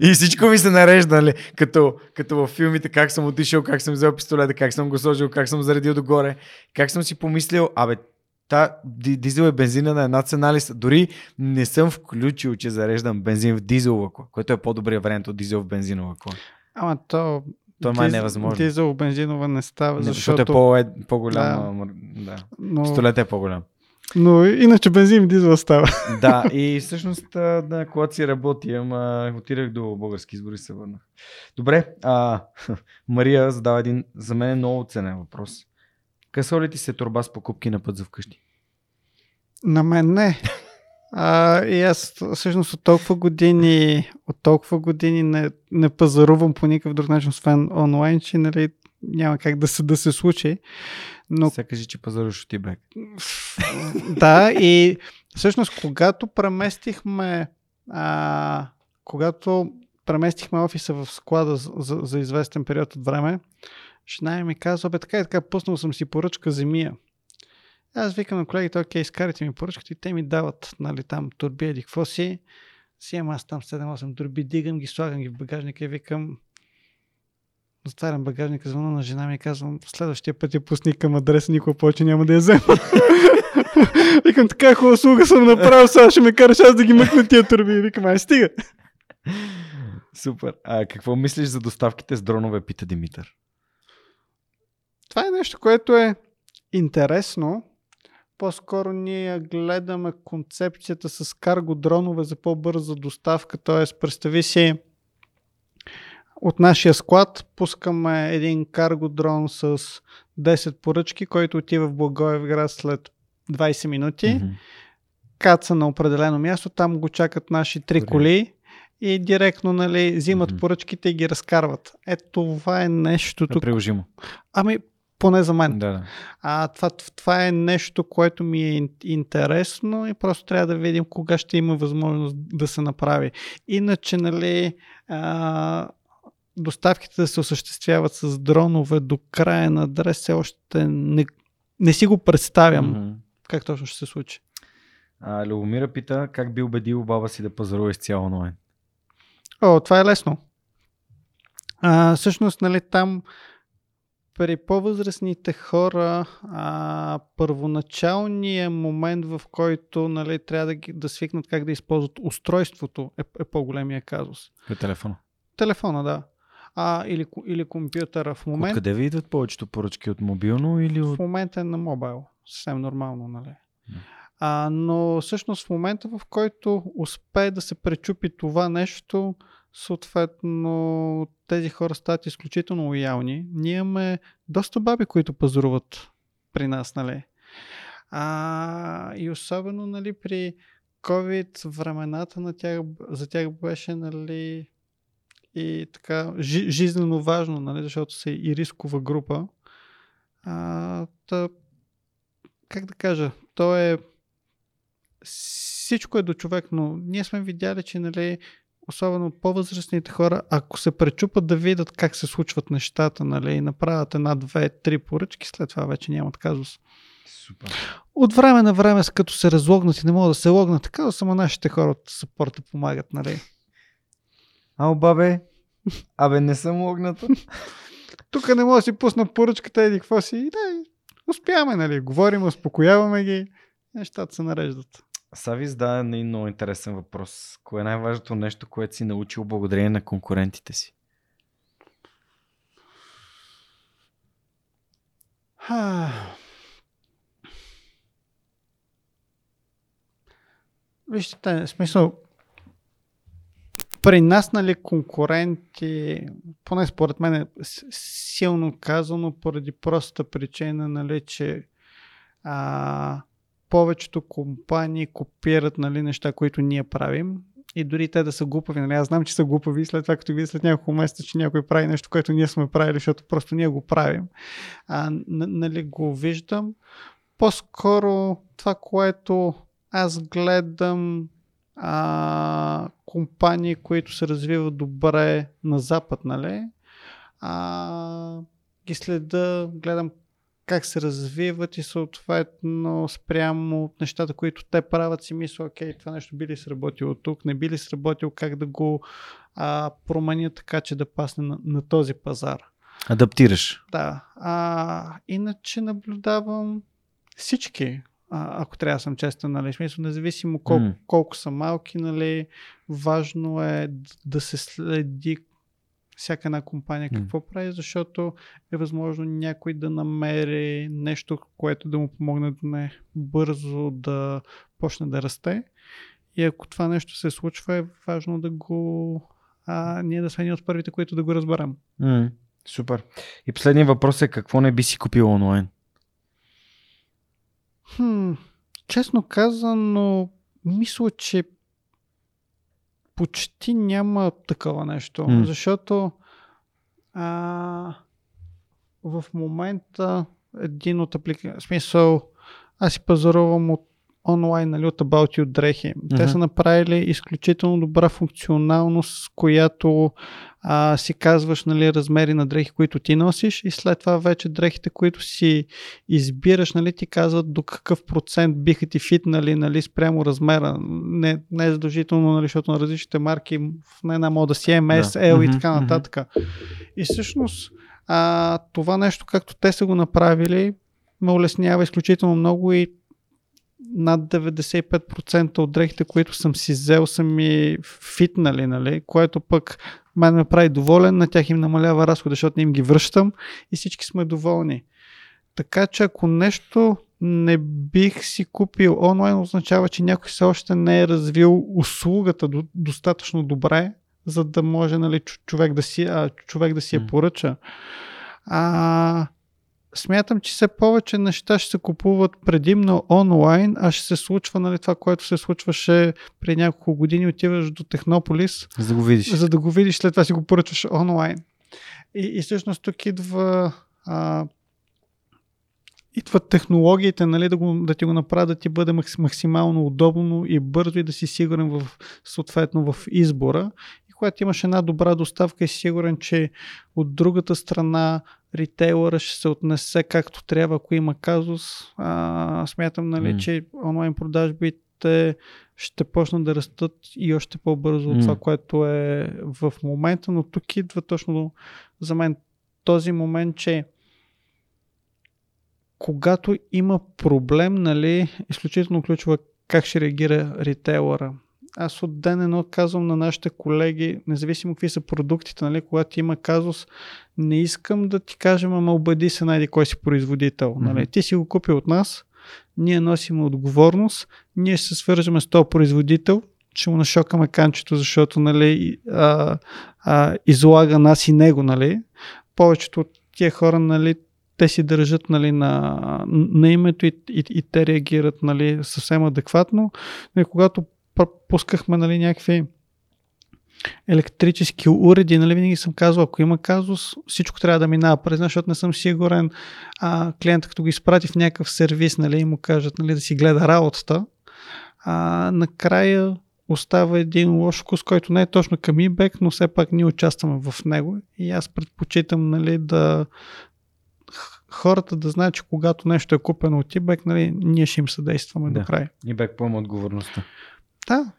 И всичко ми се нарежда, нали? Като, като във филмите, как съм отишъл, как съм взел пистолета, как съм го сложил, как съм заредил догоре, как съм си помислил, абе, та ди- дизел и бензина на една цена ли са? Дори не съм включил, че зареждам бензин в дизелова кола, което е по-добрият вариант от дизел в бензинова кола. Ама то... То май е невъзможно. Дизел бензинова не става, Не, защото... защото е по, е, по-голям. Да. да. но, Пистолетът е по-голям. но иначе бензин и дизел става. да, и всъщност да, колата си работи, ама отидах до български избори и се върнах. Добре, а, Мария задава един за мен много ценен въпрос. Късо ли ти се турба с покупки на път за вкъщи? На мен не. А, и аз всъщност от толкова години, от толкова години не, не пазарувам по никакъв друг начин, освен онлайн, че нали, няма как да се, да се случи. Но... Сега кажи, че пазаруваш от eBay. да, и всъщност когато преместихме а, когато преместихме офиса в склада за, за, за известен период от време, жена ми казва, бе така и така, пуснал съм си поръчка за Мия. Аз викам на колегите, окей, изкарайте ми поръчката и те ми дават, нали, там турби, еди, какво си. Си имам аз там 7-8 турби, дигам ги, слагам ги в багажника и викам, затварям багажника, звъна на жена ми и казвам, следващия път я пусни към адреса, никога повече няма да я взема. Викам, така хубава услуга съм направил, сега ще ме караш аз да ги мъкна тия турби. Викам, ай стига. Супер. А какво мислиш за доставките с дронове, пита Димитър? Това е нещо, което е интересно. По-скоро ние гледаме концепцията с карго дронове за по-бърза доставка. Т.е. представи си от нашия склад пускаме един карго дрон с 10 поръчки, който отива в Благоевград след 20 минути. Мгм. каца на определено място, там го чакат наши три коли и директно нали, взимат Мгм. поръчките и ги разкарват. Е, това е нещото. Е приложимо. Ами, поне за мен. Да, да. А, това, това е нещо, което ми е ин- интересно и просто трябва да видим кога ще има възможност да се направи. Иначе, нали, а, доставките да се осъществяват с дронове до края на адрес, все още не, не си го представям Мгм. как точно ще се случи. А, Любомира пита как би убедил баба си да пазарува изцяло онлайн. О, това е лесно. А, всъщност, нали, там при по-възрастните хора а, първоначалният момент, в който нали, трябва да, ги, да свикнат как да използват устройството е, е по-големия казус. По телефона. Телефона, да. А, или, или компютъра в момента. Откъде ви идват повечето поръчки? От мобилно или от... В момента е на мобайл. Съвсем нормално, нали? А, но всъщност в момента, в който успее да се пречупи това нещо, съответно тези хора стават изключително лоялни. Ние имаме доста баби, които пазаруват при нас, нали? А, и особено, нали, при COVID времената на тях, за тях беше, нали, и така жи, жизненно важно, нали, защото са и рискова група. А, та, как да кажа, то е всичко е до човек, но ние сме видяли, че нали, особено по-възрастните хора, ако се пречупат да видят как се случват нещата, нали, и направят една, две, три поръчки, след това вече нямат казус. Супер. От време на време, като се разлогнат и не могат да се логнат, така да само нашите хора от съпорта помагат, нали? Ало, бабе, абе не съм логната. Тук не мога да си пусна поръчката, еди какво си. И да, успяваме, нали? Говорим, успокояваме ги, нещата се нареждат. Сави зададе един много интересен въпрос. Кое е най-важното нещо, което си научил благодарение на конкурентите си? Ха. Вижте, смисъл, при нас, нали, конкуренти, поне според мен е силно казано, поради простата причина, нали, че а, повечето компании копират нали, неща, които ние правим. И дори те да са глупави, нали? аз знам, че са глупави, след това като видя след няколко месеца, че някой прави нещо, което ние сме правили, защото просто ние го правим, а, нали, го виждам. По-скоро това, което аз гледам а, компании, които се развиват добре на запад, нали? А, ги следа, гледам как се развиват и съответно спрямо от нещата, които те правят си мисля, окей, това нещо би ли сработило тук, не би ли сработило, как да го а, променя така, че да пасне на, на този пазар. Адаптираш. Да. А, иначе наблюдавам всички, а, ако трябва да съм честен, нали, смисъл, независимо колко, mm. колко са малки, нали, важно е да се следи всяка една компания какво mm. прави, защото е възможно някой да намери нещо, което да му помогне да не бързо да почне да расте. И ако това нещо се случва, е важно да го. А, ние да сме ни от първите, които да го разберем. Mm. Супер. И последният въпрос е какво не би си купил онлайн? Хм, честно казано, мисля, че почти няма такова нещо, mm. защото а, в момента един от апликации, смисъл, аз си пазарувам от онлайн, нали, от About You дрехи. Mm-hmm. Те са направили изключително добра функционалност, с която а, си казваш нали, размери на дрехи, които ти носиш и след това вече дрехите, които си избираш, нали, ти казват до какъв процент биха ти фитнали нали, спрямо размера. Не, не е задължително, нали, защото на различните марки в една мода си MS, да. L и така нататък. И всъщност а, това нещо, както те са го направили, ме улеснява изключително много и над 95% от дрехите, които съм си взел, са ми фитнали, нали? което пък мен ме прави доволен, на тях им намалява разхода, защото не им ги връщам и всички сме доволни. Така че ако нещо не бих си купил онлайн, означава, че някой все още не е развил услугата до, достатъчно добре, за да може нали, човек, да си, а, човек да си я поръча. А, смятам, че все повече неща ще се купуват предимно онлайн, а ще се случва нали, това, което се случваше при няколко години. Отиваш до Технополис, за да го видиш. За да го видиш, след това си го поръчваш онлайн. И, и всъщност тук идва а, идват технологиите, нали, да, го, да ти го направят да ти бъде максимално удобно и бързо и да си сигурен в, съответно в избора. И когато имаш една добра доставка и си сигурен, че от другата страна ритейлъра ще се отнесе както трябва, ако има казус. А, смятам, нали, mm. че онлайн продажбите ще почнат да растат и още по-бързо mm. от това, което е в момента, но тук идва точно за мен този момент, че когато има проблем, нали, изключително ключова как ще реагира ритейлъра аз от ден едно казвам на нашите колеги, независимо какви са продуктите, нали, когато има казус, не искам да ти кажем, ама убеди се найди кой си производител. Нали. Mm-hmm. Ти си го купил от нас, ние носим отговорност, ние ще се свържем с този производител, ще му нашокаме канчето, защото нали, а, а, излага нас и него. Нали. Повечето от тия хора нали, те си държат нали, на, на името и, и, и те реагират нали, съвсем адекватно. Но и когато пускахме нали, някакви електрически уреди, нали, винаги съм казвал, ако има казус, всичко трябва да минава през защото не съм сигурен а, клиент, като го изпрати в някакъв сервис, нали, и му кажат нали, да си гледа работата, а, накрая остава един лош вкус, който не е точно към eBay, но все пак ние участваме в него и аз предпочитам нали, да хората да знаят, че когато нещо е купено от eBay, нали, ние ще им съдействаме да. до край. eBay поема отговорността. Да.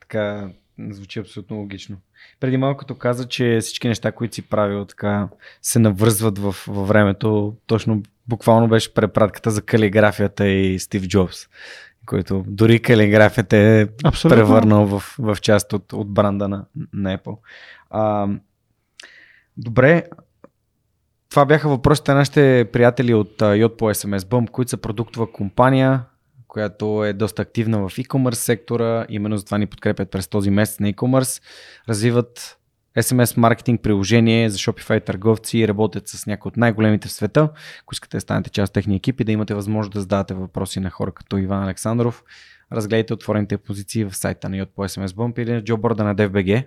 Така звучи абсолютно логично. Преди малко като каза, че всички неща, които си правил, така се навързват в, във времето, точно буквално беше препратката за калиграфията и Стив Джобс който дори калиграфията е Абсолютно. превърнал в, в част от, от бранда на, на Apple. А, добре, това бяха въпросите на нашите приятели от Yot по SMS Bump, които са продуктова компания, която е доста активна в e-commerce сектора. Именно затова ни подкрепят през този месец на e-commerce. Развиват SMS маркетинг приложение за Shopify търговци и работят с някои от най-големите в света. Ако искате да станете част от техния екип и да имате възможност да задавате въпроси на хора като Иван Александров, разгледайте отворените позиции в сайта на Yot SMS Bump или на джоборда на DFBG.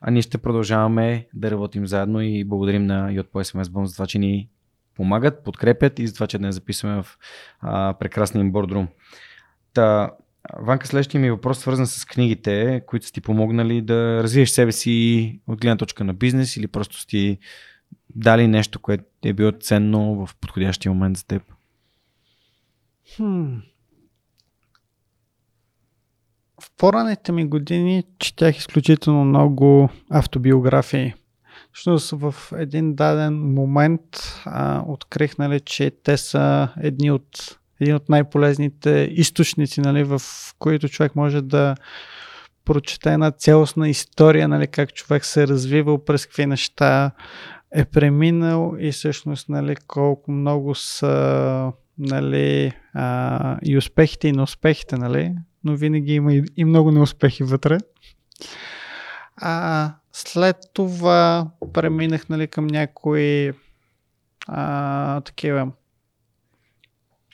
А ние ще продължаваме да работим заедно и благодарим на Yot по SMS Bump за това, че ни помагат, подкрепят и за това, че днес записваме в а, прекрасния им бордрум. Та, Ванка, следващия ми въпрос свързан с книгите, които са ти помогнали да развиеш себе си от гледна точка на бизнес или просто си дали нещо, което е било ценно в подходящия момент за теб? Хм. В по-ранните ми години четях изключително много автобиографии. Всъщност в един даден момент а, открих, нали, че те са едни от един от най-полезните източници, нали, в които човек може да прочете една цялостна история, нали, как човек се е развивал, през какви неща е преминал и всъщност нали, колко много са нали, а, и успехите и неуспехите, нали, но винаги има и, и много неуспехи вътре. А, след това преминах нали, към някои а, такива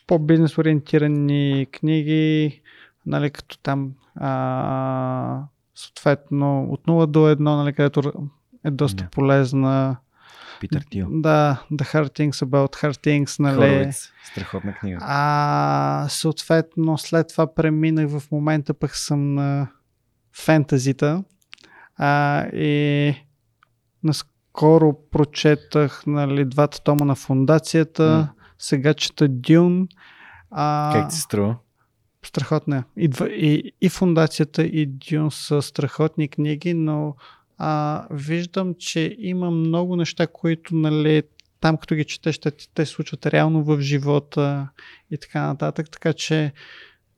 по-бизнес ориентирани книги, нали, като там а, съответно от 0 до 1, нали, където е доста yeah. полезна. Питър Тил. Да, The Hard Things About Hard Things, нали. Хоровиц, страхотна книга. А, съответно, след това преминах в момента пък съм на фентазита. А, и наскоро прочетах нали, двата тома на фундацията. Mm сега чета Дюн. А, как ти струва? Страхотна. И, и, и фундацията, и Дюн са страхотни книги, но а, виждам, че има много неща, които нали, там като ги четеш, те, те случват реално в живота и така нататък. Така че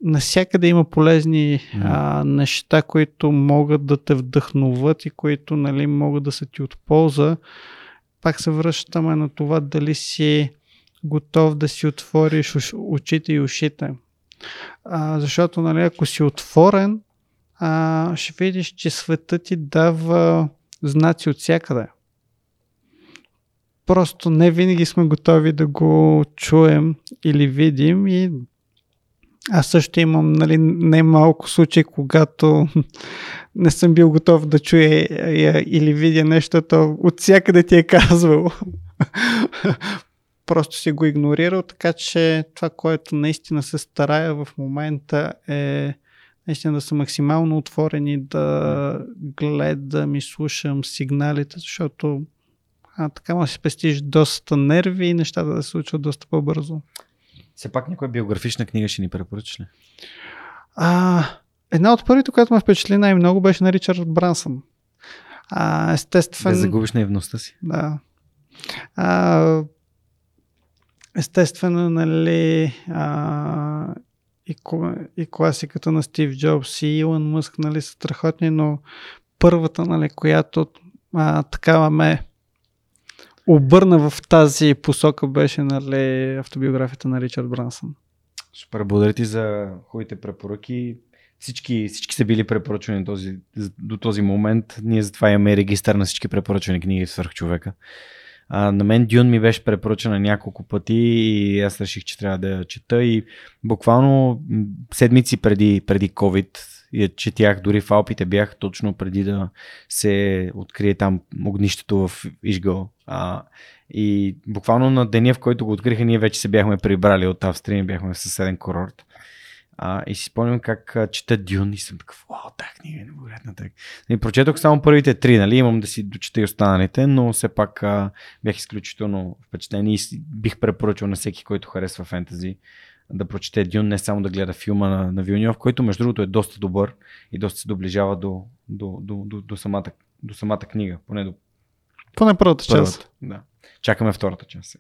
насякъде има полезни mm. а, неща, които могат да те вдъхноват и които нали, могат да са ти от полза. Пак се връщаме на това дали си готов да си отвориш очите и ушите. А, защото, нали, ако си отворен, а, ще видиш, че светът ти дава знаци от всякъде. Просто не винаги сме готови да го чуем или видим и аз също имам нали, не малко случаи, когато не съм бил готов да чуя или видя нещо, то от всякъде ти е казвал просто си го игнорирал, така че това, което наистина се старая в момента е наистина да съм максимално отворен и да гледам и слушам сигналите, защото а, така може да си спестиш доста нерви и нещата да се случват доста по-бързо. Все пак някоя биографична книга ще ни препоръчаш ли? А, една от първите, която ме впечатли най-много беше на Ричард Брансън. А, естествено. Да загубиш наивността си. Да. А, Естествено, нали, а, и, и класиката на Стив Джобс и Илон Мъск нали, са страхотни, но първата, нали, която а, такава ме обърна в тази посока беше нали, автобиографията на Ричард Брансън. Супер, благодаря ти за хубавите препоръки. Всички, всички са били препоръчвани този, до този момент. Ние затова имаме регистър на всички препоръчвани книги в свърх човека. А, на мен Дюн ми беше препоръчана няколко пъти и аз реших, че трябва да я чета и буквално седмици преди, преди COVID я четях, дори в Алпите бях точно преди да се открие там огнището в Ишгъл. А, и буквално на деня, в който го откриха, ние вече се бяхме прибрали от Австрия, бяхме в съседен курорт. А, и си спомням как а, чета Дюн и съм такъв, вау, тази книга е невероятна. Так. И прочетох само първите три, нали? Имам да си дочета и останалите, но все пак а, бях изключително впечатлен и бих препоръчал на всеки, който харесва фентази, да прочете Дюн, не само да гледа филма на, на Вилньов, който между другото е доста добър и доста се доближава до, до, до, до, до, самата, до самата книга, поне до поне първата, първата част. Да. Чакаме втората част.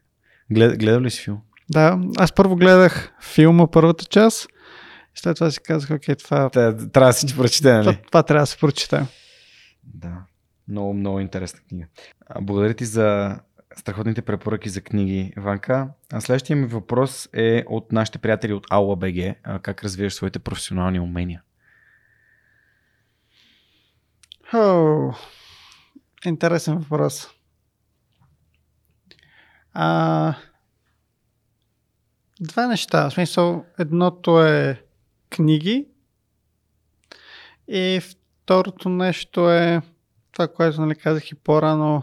Глед, гледал ли си филм? Да, аз първо гледах филма първата част и след това си казах, окей, това... Та, трябва да си прочете, нали? Това, това трябва да се прочете. Да, много, много интересна книга. Благодаря ти за страхотните препоръки за книги, Ванка. А следващия ми въпрос е от нашите приятели от БГ. Как развиваш своите професионални умения? О, интересен въпрос. А, два неща. В смисъл, едното е книги и второто нещо е това, което нали, казах и по-рано.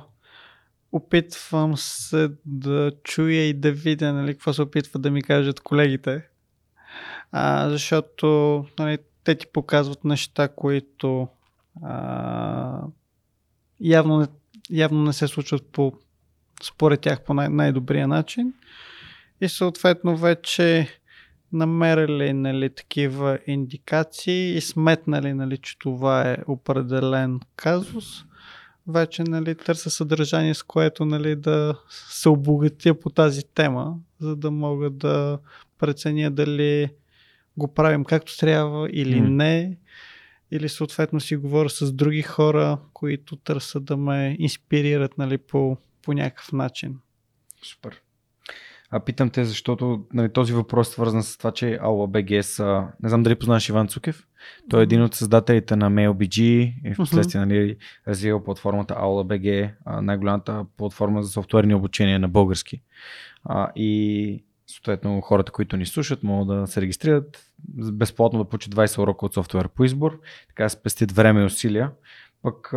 Опитвам се да чуя и да видя нали, какво се опитват да ми кажат колегите. А, защото нали, те ти показват неща, които а, явно, не, явно не се случват по според тях по най- най-добрия начин. И съответно вече намерили нали, такива индикации и сметнали, нали, че това е определен казус, вече нали, търся съдържание, с което нали, да се обогатя по тази тема, за да мога да преценя дали го правим както трябва или mm. не, или съответно си говоря с други хора, които търсят да ме инспирират нали, по по някакъв начин. Супер. А питам те, защото нали, този въпрос е свързан с това, че Аула БГ са... Не знам дали познаваш Иван Цукев. Той е един от създателите на MailBG и в последствие нали, развил платформата Aula BG, най-голямата платформа за софтуерни обучения на български. А, и съответно хората, които ни слушат, могат да се регистрират безплатно да получат 20 урока от софтуер по избор, така спестят време и усилия. Пък,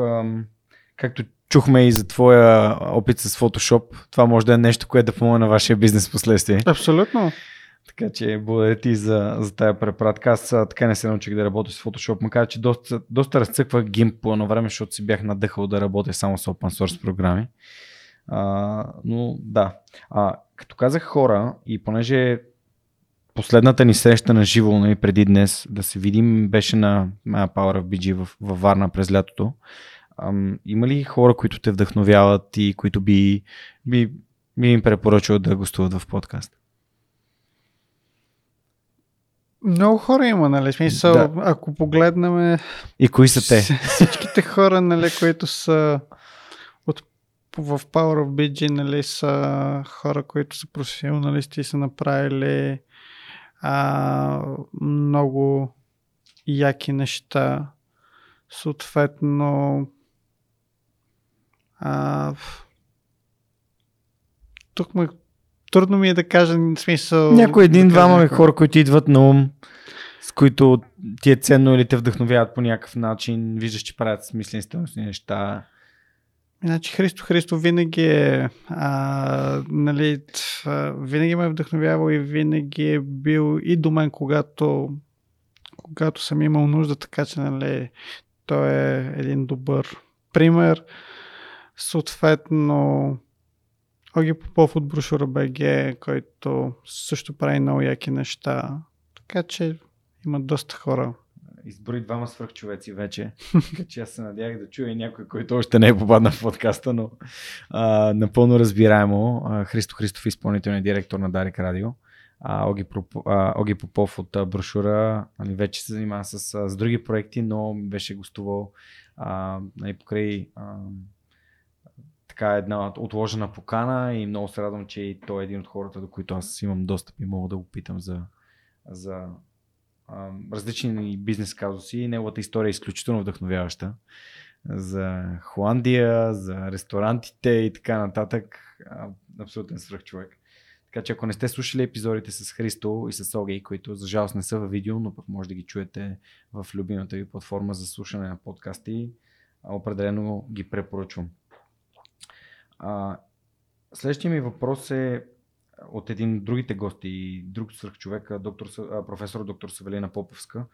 както чухме и за твоя опит с Photoshop. Това може да е нещо, което да помогне на вашия бизнес последствие. Абсолютно. Така че благодаря ти за, за тази препратка. Аз така не се научих да работя с Photoshop, макар че доста, доста разцъквах GIMP по едно време, защото си бях надъхал да работя само с open source програми. А, но да. А, като казах хора и понеже последната ни среща на живо нали, преди днес да се видим беше на Power of BG в, във Варна през лятото. Ам, има ли хора, които те вдъхновяват и които би, би, би им препоръчал да гостуват в подкаст? Много хора има, нали? Смисъл, да. ако погледнем. И кои са те? Всичките хора, нали, които са от, в Power of BG, нали, са хора, които са професионалисти и са направили а, много яки неща. Съответно, а, тук ме, трудно ми е да кажа смисъл. Някой един-двама да хора, които идват на ум, с които ти е ценно или те вдъхновяват по някакъв начин, виждаш, че правят смислени стойностни неща. Значи Христо Христо винаги е, а, нали, винаги ме е вдъхновявал и винаги е бил и до мен, когато, когато съм имал нужда, така че нали, той е един добър пример. Съответно, Оги Попов от Брошура БГ, който също прави много яки неща. Така че има доста хора. Изброи двама свръхчовеци вече. така че аз се надях да чуя и някой, който още не е попаднал в подкаста, но а, напълно разбираемо. А, Христо Христов, изпълнителният директор на Дарик Радио. А, Оги, а, Оги Попов от а, брошура нали, вече се занимава с, с, с други проекти, но беше гостувал а, нали, покрай а, така една отложена покана и много се радвам, че и той е един от хората, до които аз имам достъп и мога да го питам за за а, различни бизнес казуси. Неговата история е изключително вдъхновяваща. За Холандия, за ресторантите и така нататък. Абсолютен свръх човек. Така че ако не сте слушали епизодите с Христо и с Оги, които за жалост не са във видео, но пък може да ги чуете в любимата ви платформа за слушане на подкасти, определено ги препоръчвам. А, следващия ми въпрос е от един от другите гости, друг човек, доктор, професор доктор Савелина Поповска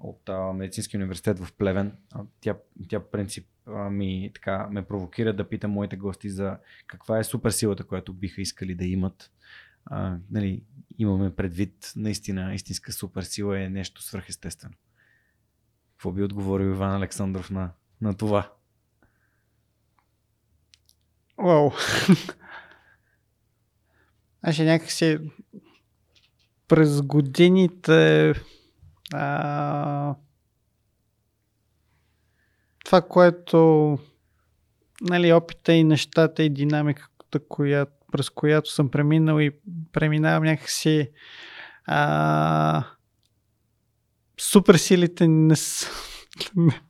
от а, Медицинския университет в Плевен. А, тя, тя принцип а, ми така ме провокира да питам моите гости за каква е суперсилата, която биха искали да имат. А, нали, имаме предвид наистина истинска суперсила е нещо свръхестествено. Какво би отговорил Иван Александров на, на това? Вау. Значи някакси през годините а, това, което нали, опита и нещата и динамиката, която, през която съм преминал и преминавам някакси а, суперсилите не са,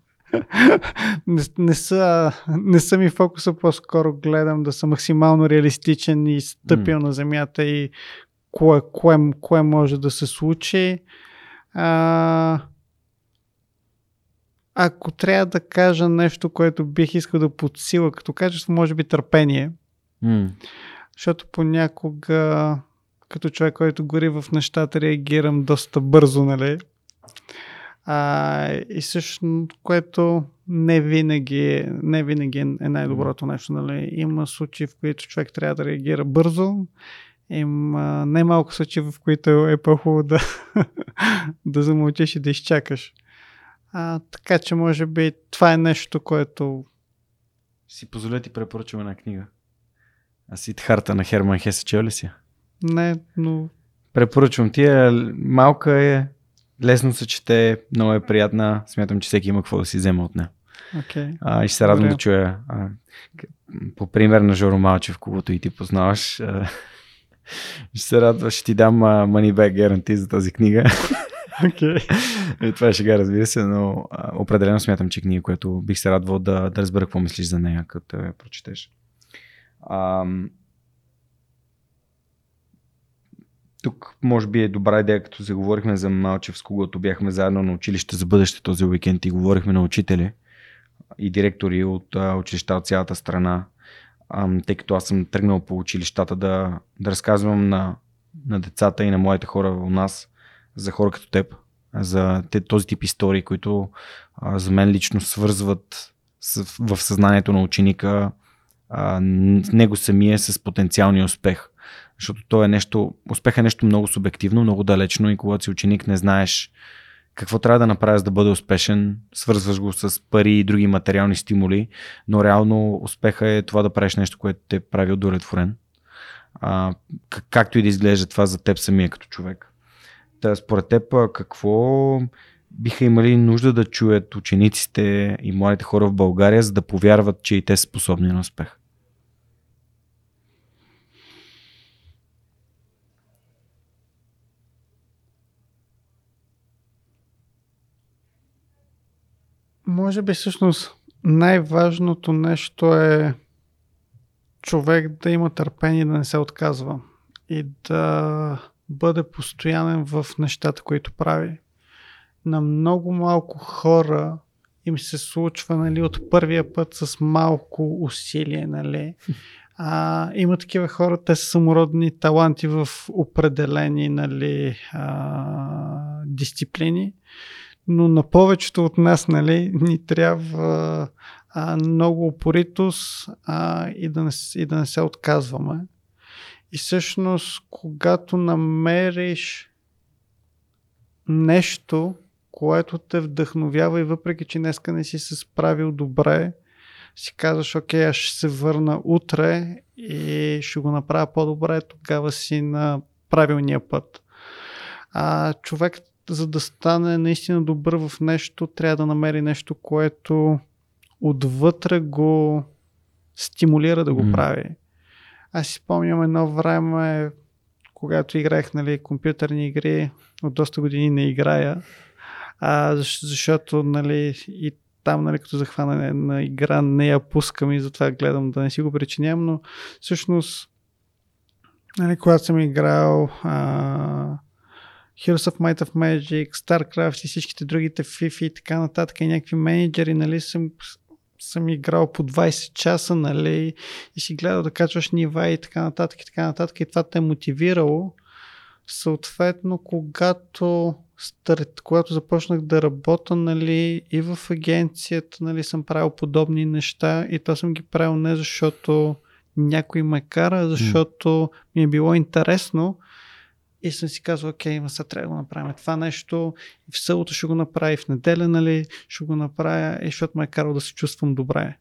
не, не, са, не са ми фокуса, по-скоро гледам да съм максимално реалистичен и стъпил mm. на земята и кое, кое, кое може да се случи. А, ако трябва да кажа нещо, което бих искал да подсила като качество, може би търпение. Mm. Защото понякога като човек, който гори в нещата, реагирам доста бързо, нали? А, и също, което не винаги, не винаги е най-доброто нещо. Нали? Има случаи, в които човек трябва да реагира бързо. Има най-малко случаи, в които е по-хубаво да, да замълчиш и да изчакаш. А, така че, може би, това е нещо, което. Си позволя ти препоръчвам една книга. Асидхарта на Херман Хесе, чел ли си? Не, но. Препоръчвам ти. Е, малка е, лесно се чете, много е приятна. Смятам, че всеки има какво да си взема от нея. Okay. А, и ще се радвам Добре. да чуя. А, по пример на Жоро Малчев, когото и ти познаваш. А, ще се радва, ще ти дам а, money back guarantee за тази книга. Okay. и това ще га, разбира се, но а, определено смятам, че книга, която бих се радвал да, да разбера какво мислиш за нея, като я прочетеш. А, тук може би е добра идея, като заговорихме за Малчев, с когото бяхме заедно на училище за бъдеще този уикенд и говорихме на учители и директори от а, училища от цялата страна, а, тъй като аз съм тръгнал по училищата да, да разказвам на, на децата и на моите хора у нас за хора като теб, за този тип истории, които а, за мен лично свързват с, в съзнанието на ученика а, него самия с потенциалния успех. Защото то е нещо, успех е нещо много субективно, много далечно и когато си ученик не знаеш какво трябва да направиш да бъде успешен, свързваш го с пари и други материални стимули, но реално успеха е това да правиш нещо, което те прави удовлетворен. А, как, както и да изглежда това за теб самия като човек. Та, според теб, какво биха имали нужда да чуят учениците и младите хора в България, за да повярват, че и те са способни на успех? Може би всъщност най-важното нещо е човек да има търпение да не се отказва и да бъде постоянен в нещата, които прави. На много малко хора им се случва нали, от първия път с малко усилие. Нали. А, има такива хора, те са самородни таланти в определени нали, а, дисциплини но на повечето от нас нали, ни трябва а, много упоритост а, и, да не, и да не се отказваме. И всъщност, когато намериш нещо, което те вдъхновява и въпреки, че днеска не си се справил добре, си казваш, окей, аз ще се върна утре и ще го направя по-добре, тогава си на правилния път. А, човек за да стане наистина добър в нещо, трябва да намери нещо, което отвътре го стимулира да го mm. прави. Аз си спомням едно време, когато играех нали, компютърни игри, от доста години не играя, а, защото нали, и там, нали, като захвана на игра, не я пускам и затова гледам да не си го причинявам, но всъщност, нали, когато съм играл а, Heroes of Might of Magic, StarCraft и всичките другите FIFA и така нататък и някакви менеджери, нали, съм, съм играл по 20 часа, нали, и си гледал да качваш нива и така нататък и така нататък и това те е мотивирало. Съответно, когато старт, когато започнах да работя, нали, и в агенцията, нали, съм правил подобни неща и това съм ги правил не защото някой ме кара, защото ми е било интересно и съм си казал, окей, има сега трябва да го направим това нещо и в събота ще го направя в неделя, нали, ще го направя и защото ме е карал да се чувствам добре.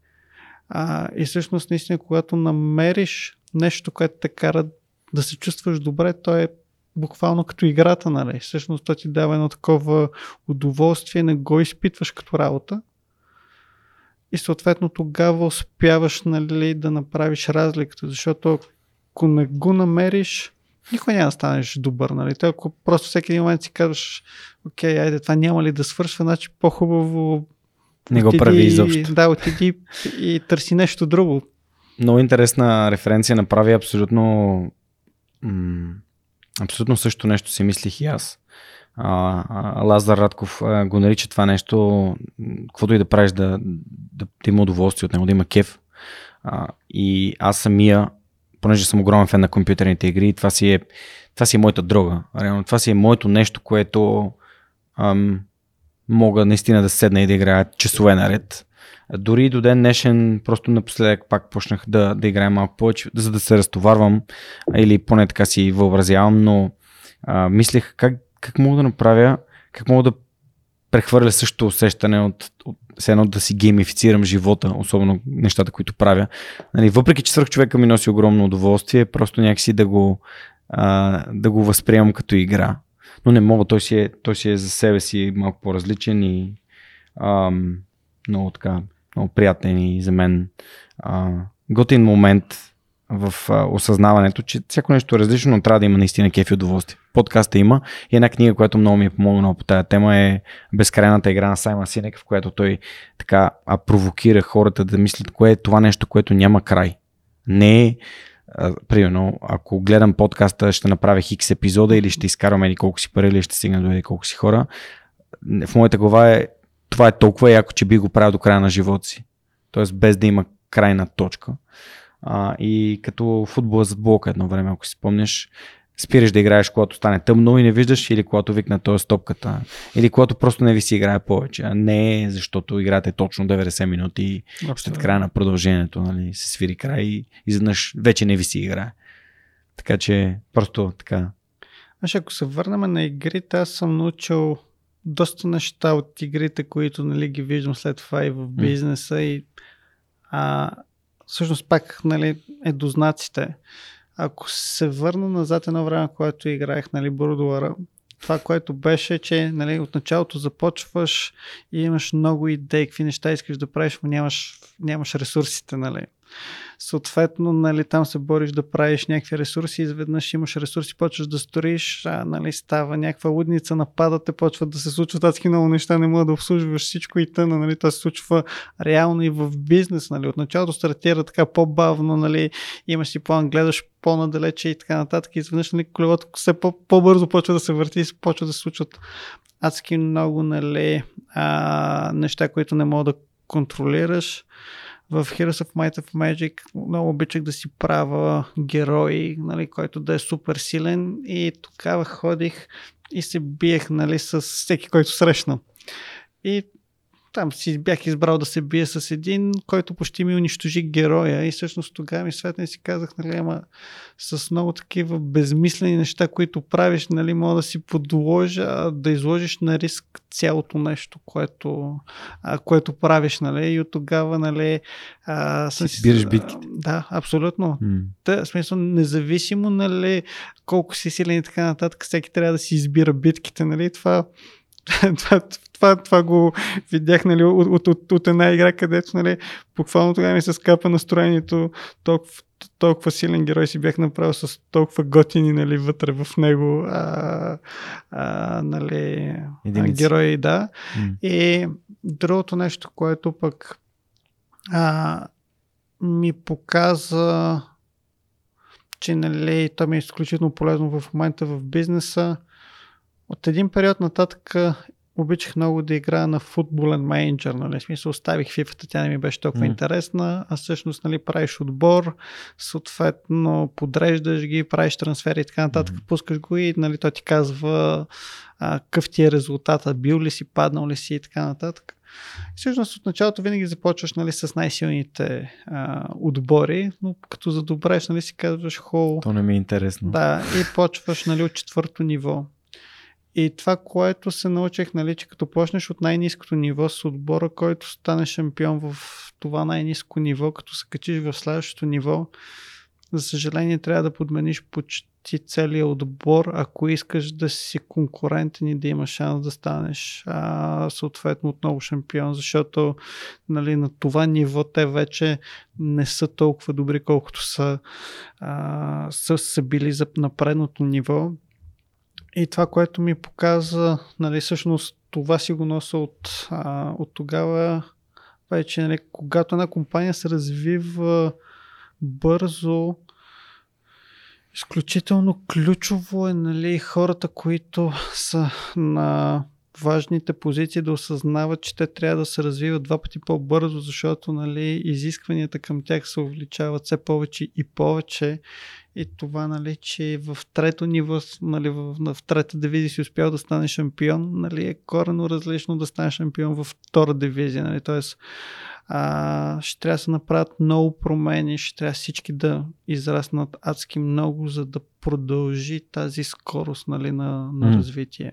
А, и всъщност, наистина, когато намериш нещо, което те кара да се чувстваш добре, то е буквално като играта, нали? Всъщност то ти дава едно такова удоволствие, не го изпитваш като работа. И съответно тогава успяваш нали, да направиш разликата, защото ако не го намериш, никой няма да станеш добър. Нали? Той, ако просто всеки един момент си казваш, окей, айде, това няма ли да свършва, значи по-хубаво не го прави изобщо. Да, отиди и търси нещо друго. Много интересна референция направи абсолютно м- Абсолютно също нещо си мислих и аз. А, а, Лазар Радков а, го нарича това нещо, каквото и да правиш, да, да, да има удоволствие от него, да има кеф. А, и аз самия, понеже съм огромен фен на компютърните игри, това си е, това си е моята дрога. Реално, това си е моето нещо, което ам, мога наистина да седна и да играя часове наред. Дори до ден днешен, просто напоследък пак почнах да, да играя малко повече, за да се разтоварвам, или поне така си въобразявам, но а, мислех как, как мога да направя, как мога да прехвърля същото усещане от, от едно да си геймифицирам живота, особено нещата, които правя. Нали, въпреки, че свърх човека ми носи огромно удоволствие, просто някакси да го, а, да го възприемам като игра. Но не мога, той си е, той си е за себе си малко по-различен и ам, много така много приятен и за мен а, готин момент в осъзнаването, че всяко нещо е различно, но трябва да има наистина кеф и удоволствие. Подкаста има и една книга, която много ми е помогнала по тази тема е Безкрайната игра на Саймон Синек, в която той така а, провокира хората да мислят кое е това нещо, което няма край. Не е примерно, ако гледам подкаста, ще направя хикс епизода или ще изкарвам еди колко си пари или ще стигна до еди колко си хора. В моята глава е това е толкова яко, че би го правил до края на живота си. Тоест без да има крайна точка. А, и като футбола зад блока едно време, ако си спомняш, спираш да играеш, когато стане тъмно и не виждаш, или когато викна този стопката, или когато просто не ви си играе повече, а не защото играте точно 90 минути и след края на продължението нали, се свири край и изведнъж вече не ви си играе. Така че просто така. Аз ако се върнем на игрите, аз съм научил доста неща от игрите, които нали, ги виждам след това и в бизнеса и а, всъщност пак нали, е до знаците. Ако се върна назад едно време, когато играех нали, Бурдуара, това, което беше, че нали, от началото започваш и имаш много идеи, какви неща искаш да правиш, но нямаш, нямаш ресурсите. Нали. Съответно, нали, там се бориш да правиш някакви ресурси, изведнъж имаш ресурси, почваш да строиш, а, нали, става някаква лудница, нападате, почват да се случват. Адски много неща, не мога да обслужваш всичко и тъна, нали, това се случва реално и в бизнес, нали, от началото стартира така по-бавно, нали, имаш си план, гледаш по-надалече и така нататък, изведнъж, нали, колелото все по-бързо почва да се върти и почва да се случват адски много, нали, а, неща, които не мога да контролираш в Heroes of Might of Magic много обичах да си правя герой, нали, който да е супер силен и тогава ходих и се биех нали, с всеки, който срещна. И там си бях избрал да се бие с един, който почти ми унищожи героя и всъщност тогава ми светна и си казах, нали, ама с много такива безмислени неща, които правиш, нали, мога да си подложа, да изложиш на риск цялото нещо, което, а, което правиш, нали, и от тогава, нали, а, съм си... Бираш битките. Да, абсолютно. Mm. Та, смисъл, независимо, нали, колко си силен и така нататък, всеки трябва да си избира битките, нали, това това, това, това го видях нали, от, от, от, от една игра, където нали, буквално тогава ми се скапа настроението толкова, толкова силен герой си бях направил с толкова готини нали, вътре в него а, а, нали, а, герои, да. Mm. И другото нещо, което пък а, ми показа, че нали, то ми е изключително полезно в момента в бизнеса. От един период нататък обичах много да играя на футболен менеджер, нали, смисъл оставих фифата, тя не ми беше толкова mm. интересна, а всъщност нали, правиш отбор, съответно подреждаш ги, правиш трансфери и така нататък, mm. пускаш го и нали, той ти казва а, какъв ти е резултата, бил ли си, паднал ли си и така нататък. И всъщност от началото винаги започваш нали, с най-силните а, отбори, но като задобреш нали, си казваш хол. То не ми е интересно. Да, и почваш нали, от четвърто ниво. И това, което се научих, нали, че като почнеш от най-низкото ниво с отбора, който стане шампион в това най-низко ниво, като се качиш в следващото ниво, за съжаление трябва да подмениш почти целият отбор, ако искаш да си конкурентен и да имаш шанс да станеш а, съответно отново шампион, защото нали, на това ниво те вече не са толкова добри, колкото са, а, са, са били за напредното ниво и това, което ми показа, нали, всъщност това си го нося от, а, от тогава, вече, нали, когато една компания се развива бързо, изключително ключово е нали, хората, които са на важните позиции да осъзнават, че те трябва да се развиват два пъти по-бързо, защото нали, изискванията към тях се увеличават все повече и повече и това, нали, че в трето ниво, нали, в, в трета дивизия си успял да стане шампион, нали, е корено различно да стане шампион във втора дивизия. Нали, Тоест, а, ще трябва да се направят много промени, ще трябва всички да израснат адски много, за да продължи тази скорост нали, на, на развитие.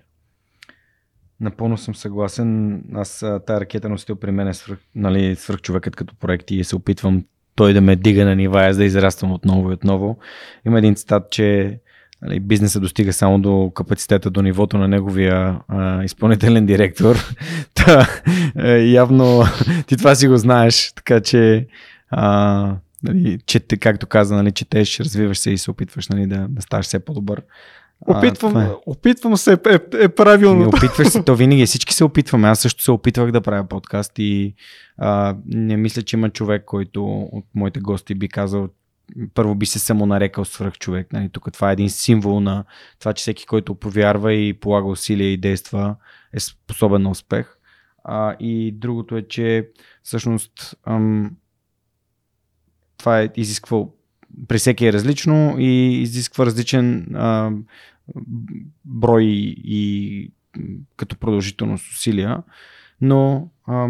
Напълно съм съгласен. Аз тази ракета носител при мен е свърх, нали, свърх човекът като проект и се опитвам той да ме дига на нива, аз да израствам отново и отново. Има един цитат, че нали, бизнесът достига само до капацитета, до нивото на неговия а, изпълнителен директор. Та, е, явно ти това си го знаеш, така че а, нали, че, както каза, нали, четеш, развиваш се и се опитваш нали, да, да ставаш все по-добър. Опитвам, е. опитвам се, е, е правилно. Ми опитваш се, то винаги всички се опитваме. Аз също се опитвах да правя подкаст и а, не мисля, че има човек, който от моите гости би казал, първо би се само нарекал свръх човек. Нали? Тук това е един символ на това, че всеки, който повярва и полага усилия и действа, е способен на успех. А, и другото е, че всъщност ам, това е изисквал при всеки е различно и изисква различен а, брой и като продължителност усилия, но а,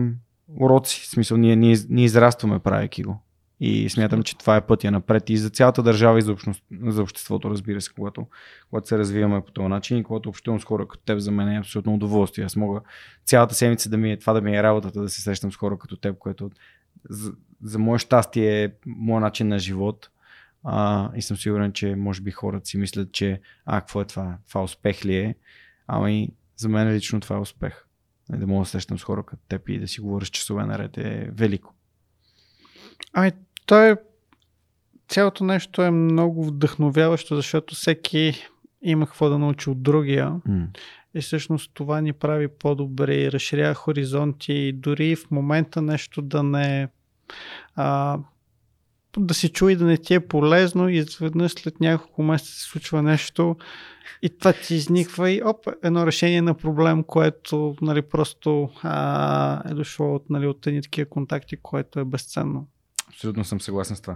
уроци, в смисъл ние, ние, ние израстваме правейки го. И смятам, че това е пътя напред и за цялата държава и за, общност, за обществото, разбира се, когато, когато се развиваме по този начин и когато общувам с хора като теб, за мен е абсолютно удоволствие. Аз мога цялата седмица да ми е това да ми е работата, да се срещам с хора като теб, което за, за мое щастие е моят начин на живот а, и съм сигурен, че може би хората си мислят, че а, какво е това? Това успех ли е? Ами, за мен лично това е успех. Да мога да срещам с хора като теб и да си говориш часове наред е велико. Ами, то е цялото нещо е много вдъхновяващо, защото всеки има какво да научи от другия. Mm. И всъщност това ни прави по-добре, разширява хоризонти и дори в момента нещо да не а, да се чуе да не ти е полезно и изведнъж след няколко месеца се случва нещо и това ти изниква и оп, едно решение на проблем, което нали, просто а, е дошло от, нали, от едни такива контакти, което е безценно. Абсолютно съм съгласен с това.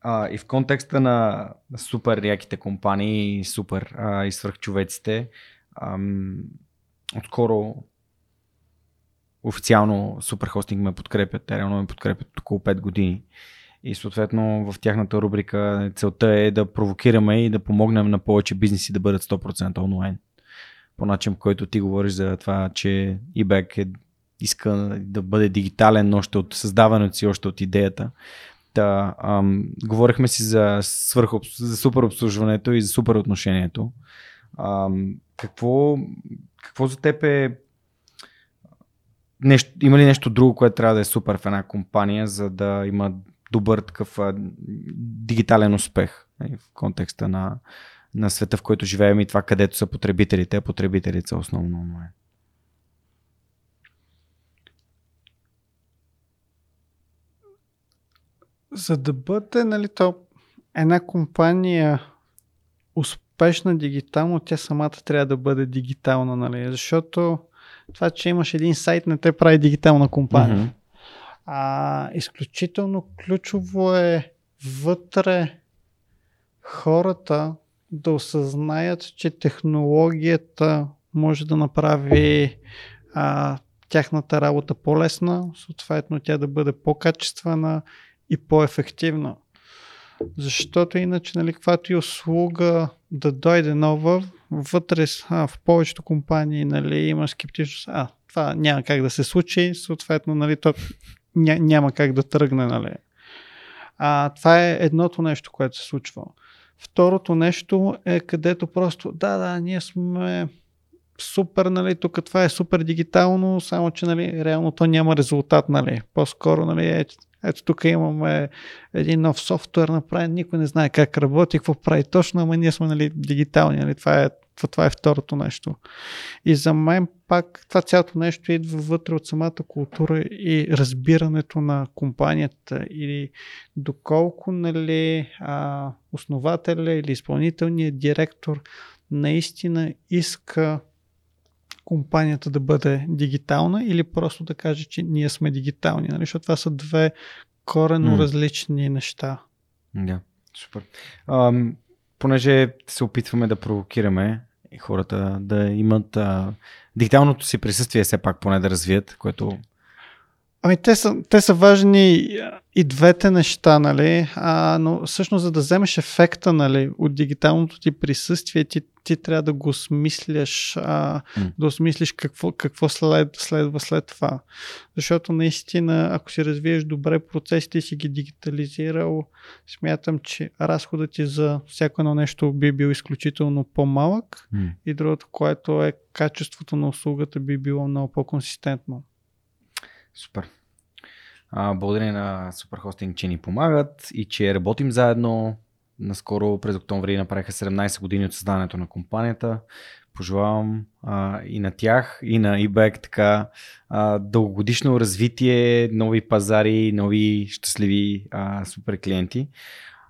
А, и в контекста на супер яките компании, супер а, и свръхчовеците, ам, отскоро официално Superhosting ме подкрепят, те реално ме подкрепят около 5 години. И съответно в тяхната рубрика целта е да провокираме и да помогнем на повече бизнеси да бъдат 100% онлайн. По начин, по който ти говориш за това, че eBay е, иска да бъде дигитален още от създаването си, още от идеята. Та, ам, говорихме си за, свърх, за супер обслужването и за супер отношението. Ам, какво, какво за теб е нещо, има ли нещо друго, което трябва да е супер в една компания, за да има добър такъв а, дигитален успех нали, в контекста на, на света, в който живеем и това, където са потребителите. Потребителите са основно онлайн. За да бъде, нали, то една компания успешна дигитално, тя самата трябва да бъде дигитална, нали? Защото това, че имаш един сайт, не те прави дигитална компания. Mm-hmm. А, изключително ключово е вътре хората да осъзнаят, че технологията може да направи а, тяхната работа по-лесна, съответно тя да бъде по-качествена и по-ефективна. Защото иначе, нали, каквато и услуга да дойде нова, вътре а, в повечето компании нали, има скептичност. А, това няма как да се случи, съответно, нали, то ня, няма как да тръгне. Нали. А, това е едното нещо, което се случва. Второто нещо е където просто, да, да, ние сме супер, нали, тук това е супер дигитално, само че нали, реално то няма резултат, нали. По-скоро, нали, е, ето тук имаме един нов софтуер направен, никой не знае как работи, какво прави точно, ама ние сме нали, дигитални. Нали? Това, е, това, това е второто нещо. И за мен пак това цялото нещо идва вътре от самата култура и разбирането на компанията или доколко нали, а, основателя или изпълнителният директор наистина иска компанията да бъде дигитална или просто да каже, че ние сме дигитални, нали? защото това са две корено mm. различни неща. Да, супер. А, понеже се опитваме да провокираме хората да имат а, дигиталното си присъствие все пак поне да развият, което Ами те са, те са важни и двете неща, нали? А, но всъщност за да вземеш ефекта нали, от дигиталното ти присъствие, ти, ти трябва да го осмисляш, а, mm. да осмислиш какво, какво след, следва след това. Защото наистина, ако си развиеш добре процесите и си ги дигитализирал, смятам, че разходът ти за всяко едно нещо би бил изключително по-малък mm. и другото, което е качеството на услугата би било много по-консистентно. Супер. Благодаря на Superhosting, че ни помагат и че работим заедно. Наскоро през октомври направиха 17 години от създаването на компанията. Пожелавам а, и на тях, и на eBay така а, дългогодишно развитие, нови пазари, нови щастливи а, супер клиенти.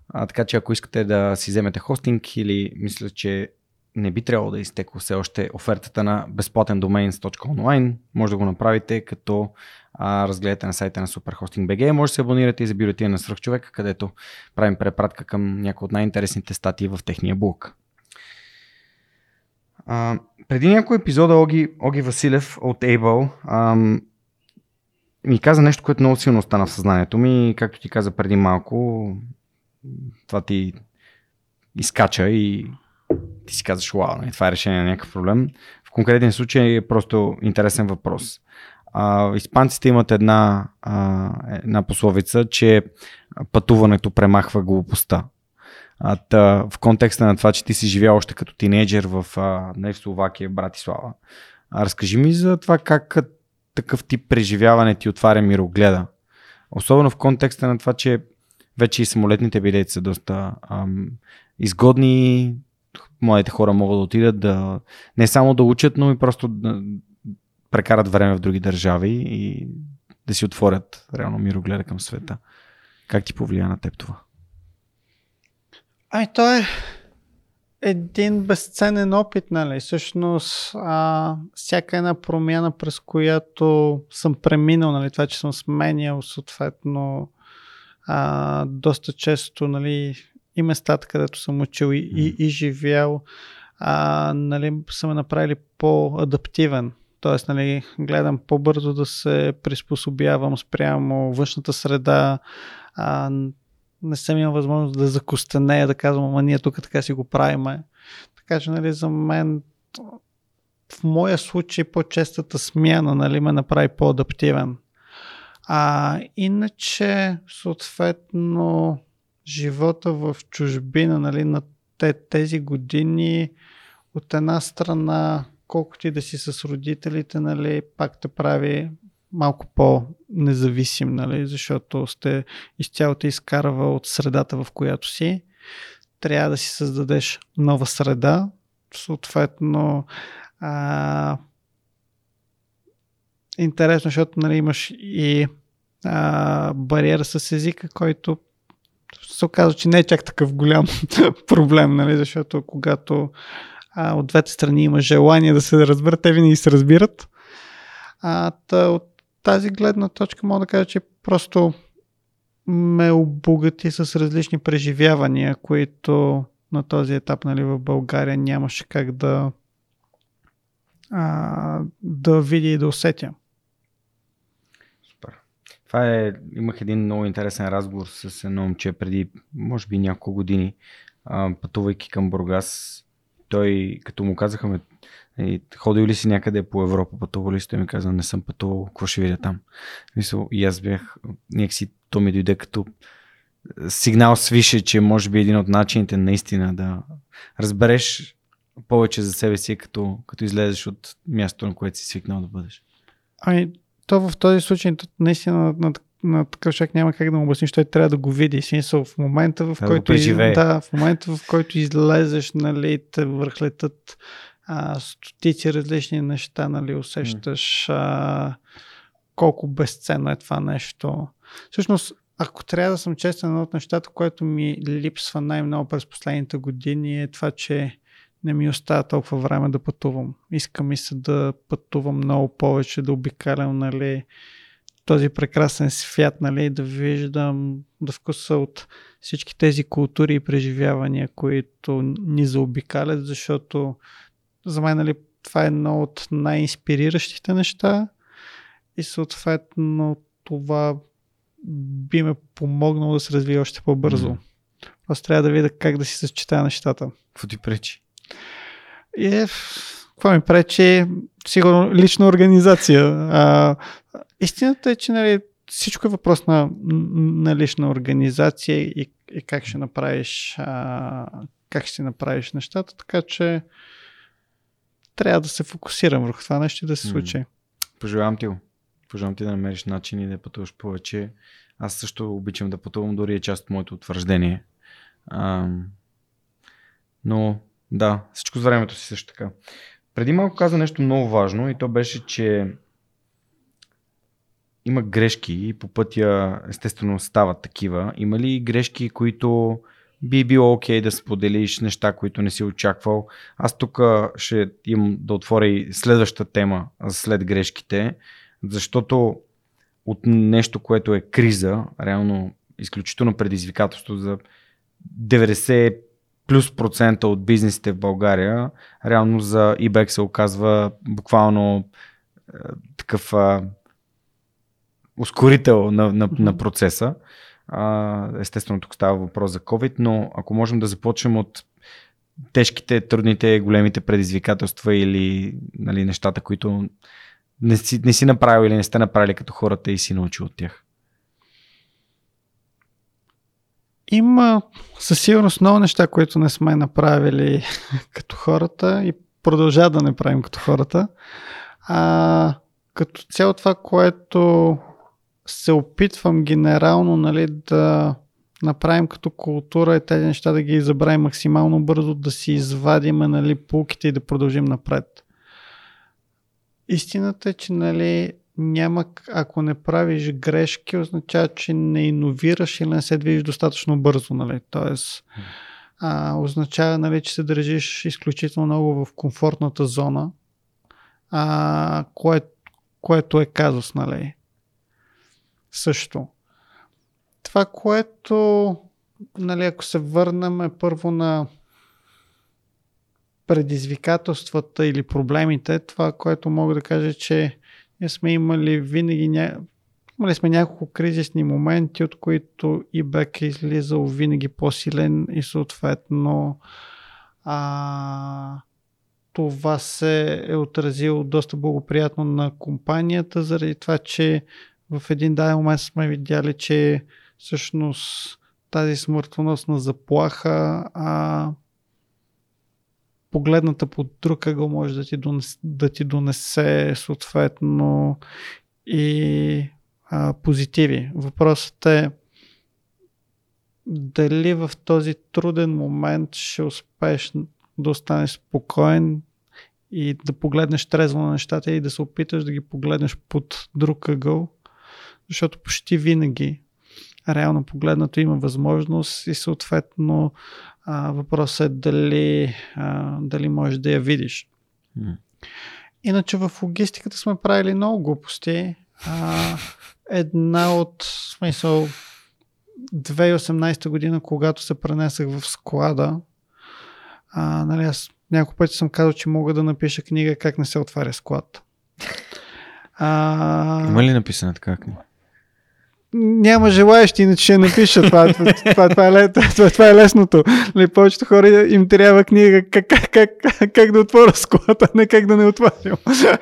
А, така че ако искате да си вземете хостинг или мисля, че не би трябвало да изтекла все още офертата на безплатен .online, може да го направите като а, разгледате на сайта на SuperHosting.bg. Може да се абонирате и за бюлетина на свръхчовека, където правим препратка към някои от най-интересните статии в техния блог. А, преди някой епизода Оги, Оги Василев от Able ам, ми каза нещо, което много силно остана в съзнанието ми. Както ти каза преди малко, това ти изкача и ти си казваш, вау, това е решение на някакъв проблем. В конкретен случай е просто интересен въпрос. А, испанците имат една, а, една пословица, че пътуването премахва глупостта. А, та, в контекста на това, че ти си живял още като тинейджер в, а, не в Словакия, в Братислава. А, разкажи ми за това как такъв тип преживяване ти отваря мирогледа. Особено в контекста на това, че вече и самолетните билети са доста ам, изгодни, младите хора могат да отидат да не само да учат, но и просто да прекарат време в други държави и да си отворят реално мирогледа към света. Как ти повлия на теб това? Ай, то е един безценен опит, нали? Всъщност, а, всяка една промяна, през която съм преминал, нали? Това, че съм сменял, съответно, а, доста често, нали, и местата, където съм учил и, и, и живял, а, нали, са ме направили по-адаптивен. Тоест, нали, гледам по-бързо да се приспособявам спрямо външната среда. А, не съм имал възможност да закостенея, да казвам, ама ние тук така си го правиме. Така че, нали, за мен в моя случай по-честата смяна нали, ме направи по-адаптивен. А иначе, съответно, живота в чужбина, нали, на те, тези години, от една страна, колкото и да си с родителите, нали, пак те прави малко по-независим, нали, защото сте изцяло те изкарва от средата, в която си. Трябва да си създадеш нова среда, съответно а, интересно, защото нали, имаш и а, бариера с езика, който се оказва, че не е чак такъв голям проблем, нали, защото когато а, от двете страни има желание да се разберат, те винаги се разбират. А, та, от тази гледна точка мога да кажа, че просто ме обогати с различни преживявания, които на този етап нали, в България нямаше как да а, да видя и да усетя. Супер. Това е, имах един много интересен разговор с едно момче преди, може би, няколко години, а, пътувайки към Бургас. Той, като му казаха, ходил ли си някъде по Европа, пътувал ли си? Той ми каза, не съм пътувал, какво ще видя там? Мисъл, и аз бях, някакси то ми дойде като сигнал свише, че може би един от начините наистина да разбереш повече за себе си, като, като излезеш от мястото, на което си свикнал да бъдеш. Ами, то в този случай наистина на, на, на такъв човек няма как да му обясниш, той трябва да го види. Смисъл, в момента, в да който, из, да, в момента, в който излезеш, нали, те върхлетат а, стотици различни неща, нали, усещаш а, колко безценно е това нещо. Всъщност, ако трябва да съм честен, едно от нещата, което ми липсва най-много през последните години е това, че не ми остава толкова време да пътувам. Искам ми се да пътувам много повече, да обикалям нали, този прекрасен свят, нали, да виждам, да вкуса от всички тези култури и преживявания, които ни заобикалят, защото за мен нали, това е едно от най-инспириращите неща и съответно това би ме помогнало да се развие още по-бързо. Mm. Просто трябва да видя как да си съчетая нещата. Какво ти пречи? Е, какво ми пречи? Сигурно лична организация. А, истината е, че нали, всичко е въпрос на, на лична организация и, и как ще направиш а, как ще направиш нещата, така че трябва да се фокусирам върху това нещо и да се случи. Пожелавам ти го. Пожелавам ти да намериш начин и да пътуваш повече. Аз също обичам да пътувам, дори е част от моето утвърждение. А, но да, всичко с времето си също така. Преди малко каза нещо много важно и то беше, че има грешки и по пътя естествено стават такива. Има ли грешки, които би било окей okay да споделиш неща, които не си очаквал? Аз тук ще имам да отворя и следващата тема след грешките, защото от нещо, което е криза, реално изключително предизвикателство за 90 плюс процента от бизнесите в България, реално за eBay се оказва буквално такъв ускорител на, на, на процеса. А, естествено, тук става въпрос за COVID, но ако можем да започнем от тежките, трудните, големите предизвикателства или нали, нещата, които не си, не си направил или не сте направили като хората и си научил от тях. Има със сигурност много неща, които не сме направили като хората и продължава да не правим като хората. А, като цяло това, което се опитвам генерално нали, да направим като култура е тези неща да ги забравим максимално бързо, да си извадим нали, пулките и да продължим напред. Истината е, че нали, няма, ако не правиш грешки, означава, че не иновираш или не се движиш достатъчно бързо. Нали? Тоест, а, означава, нали, че се държиш изключително много в комфортната зона, а, кое, което е казус, нали? Също. Това, което, нали, ако се върнем е първо на предизвикателствата или проблемите, това, което мога да кажа, че ние сме имали винаги ня... имали сме няколко кризисни моменти, от които eBay е излизал винаги по-силен и съответно а, това се е отразило доста благоприятно на компанията, заради това, че в един даден момент сме видяли, че всъщност тази смъртоносна заплаха а, погледната по друг ъгъл може да ти донесе, да ти донесе съответно и а, позитиви. Въпросът е дали в този труден момент ще успееш да останеш спокоен и да погледнеш трезво на нещата и да се опиташ да ги погледнеш под друг ъгъл, защото почти винаги реално погледнато има възможност и съответно а, въпросът е дали, а, дали можеш да я видиш. Mm. Иначе в логистиката сме правили много глупости. А, една от смисъл 2018 година, когато се пренесах в склада, а, нали, аз няколко пъти съм казал, че мога да напиша книга как не се отваря склад. А... Има ли написана така книга? Няма желаящи, иначе ще напиша. Това, това, това, това, е, това, това е лесното. Нали, повечето хора им трябва книга как, как, как, как да отворя склада, не как да не отварям.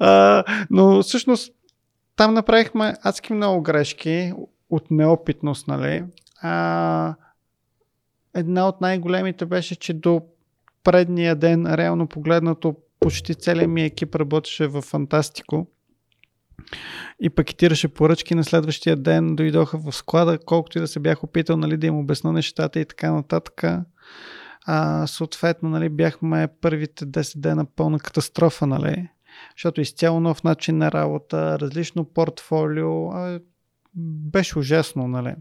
А, но всъщност там направихме адски много грешки от неопитност, нали? А, една от най-големите беше, че до предния ден, реално погледнато, почти целият ми екип работеше в Фантастико и пакетираше поръчки. На следващия ден дойдоха в склада, колкото и да се бях опитал нали, да им обясна нещата и така нататък. А, съответно, нали, бяхме първите 10 дена пълна катастрофа, нали? защото изцяло нов начин на работа, различно портфолио, а, беше ужасно, нали.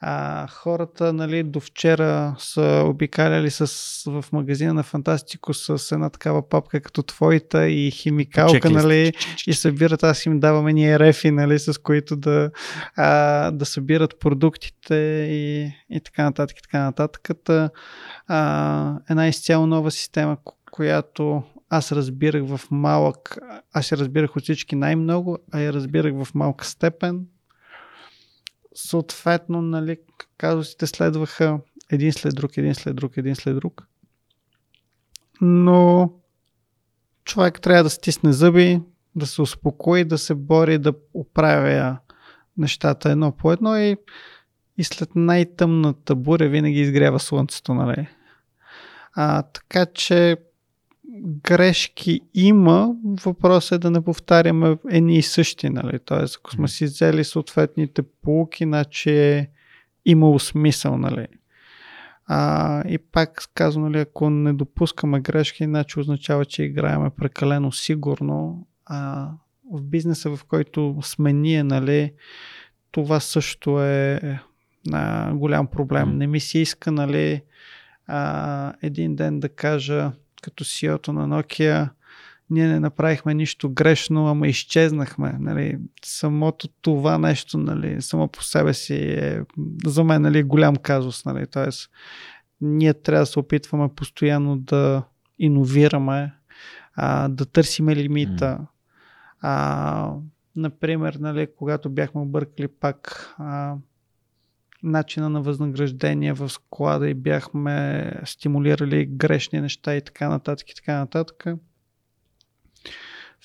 А, хората, нали, до вчера са обикаляли с, в магазина на Фантастико с една такава папка като твоята и химикалка, Чеклист. нали, и събират, аз им даваме ние рефи, нали, с които да, а, да събират продуктите и, и така нататък, и така нататък. А, една изцяло нова система, която аз разбирах в малък, аз я разбирах от всички най-много, а я разбирах в малка степен. Съответно, нали, казусите следваха един след друг, един след друг, един след друг. Но човек трябва да стисне зъби, да се успокои, да се бори, да оправя нещата едно по едно и, и след най-тъмната буря винаги изгрява слънцето, нали? А, така че грешки има, въпросът е да не повтаряме едни и същи, нали? Тоест, ако сме си взели съответните полуки, значи е имало смисъл, нали? А, и пак казвам, нали, ако не допускаме грешки, значи означава, че играеме прекалено сигурно. А, в бизнеса, в който сме ние, нали, това също е а, голям проблем. Не ми се иска, нали, а, един ден да кажа, като ceo на Nokia, ние не направихме нищо грешно, ама изчезнахме. Нали. Самото това нещо, нали, само по себе си е за мен нали, голям казус. Нали. Тоест, ние трябва да се опитваме постоянно да иновираме, а, да търсиме лимита. Mm. А, например, нали, когато бяхме объркали пак а, начина на възнаграждение в склада и бяхме стимулирали грешни неща и така нататък и така нататък.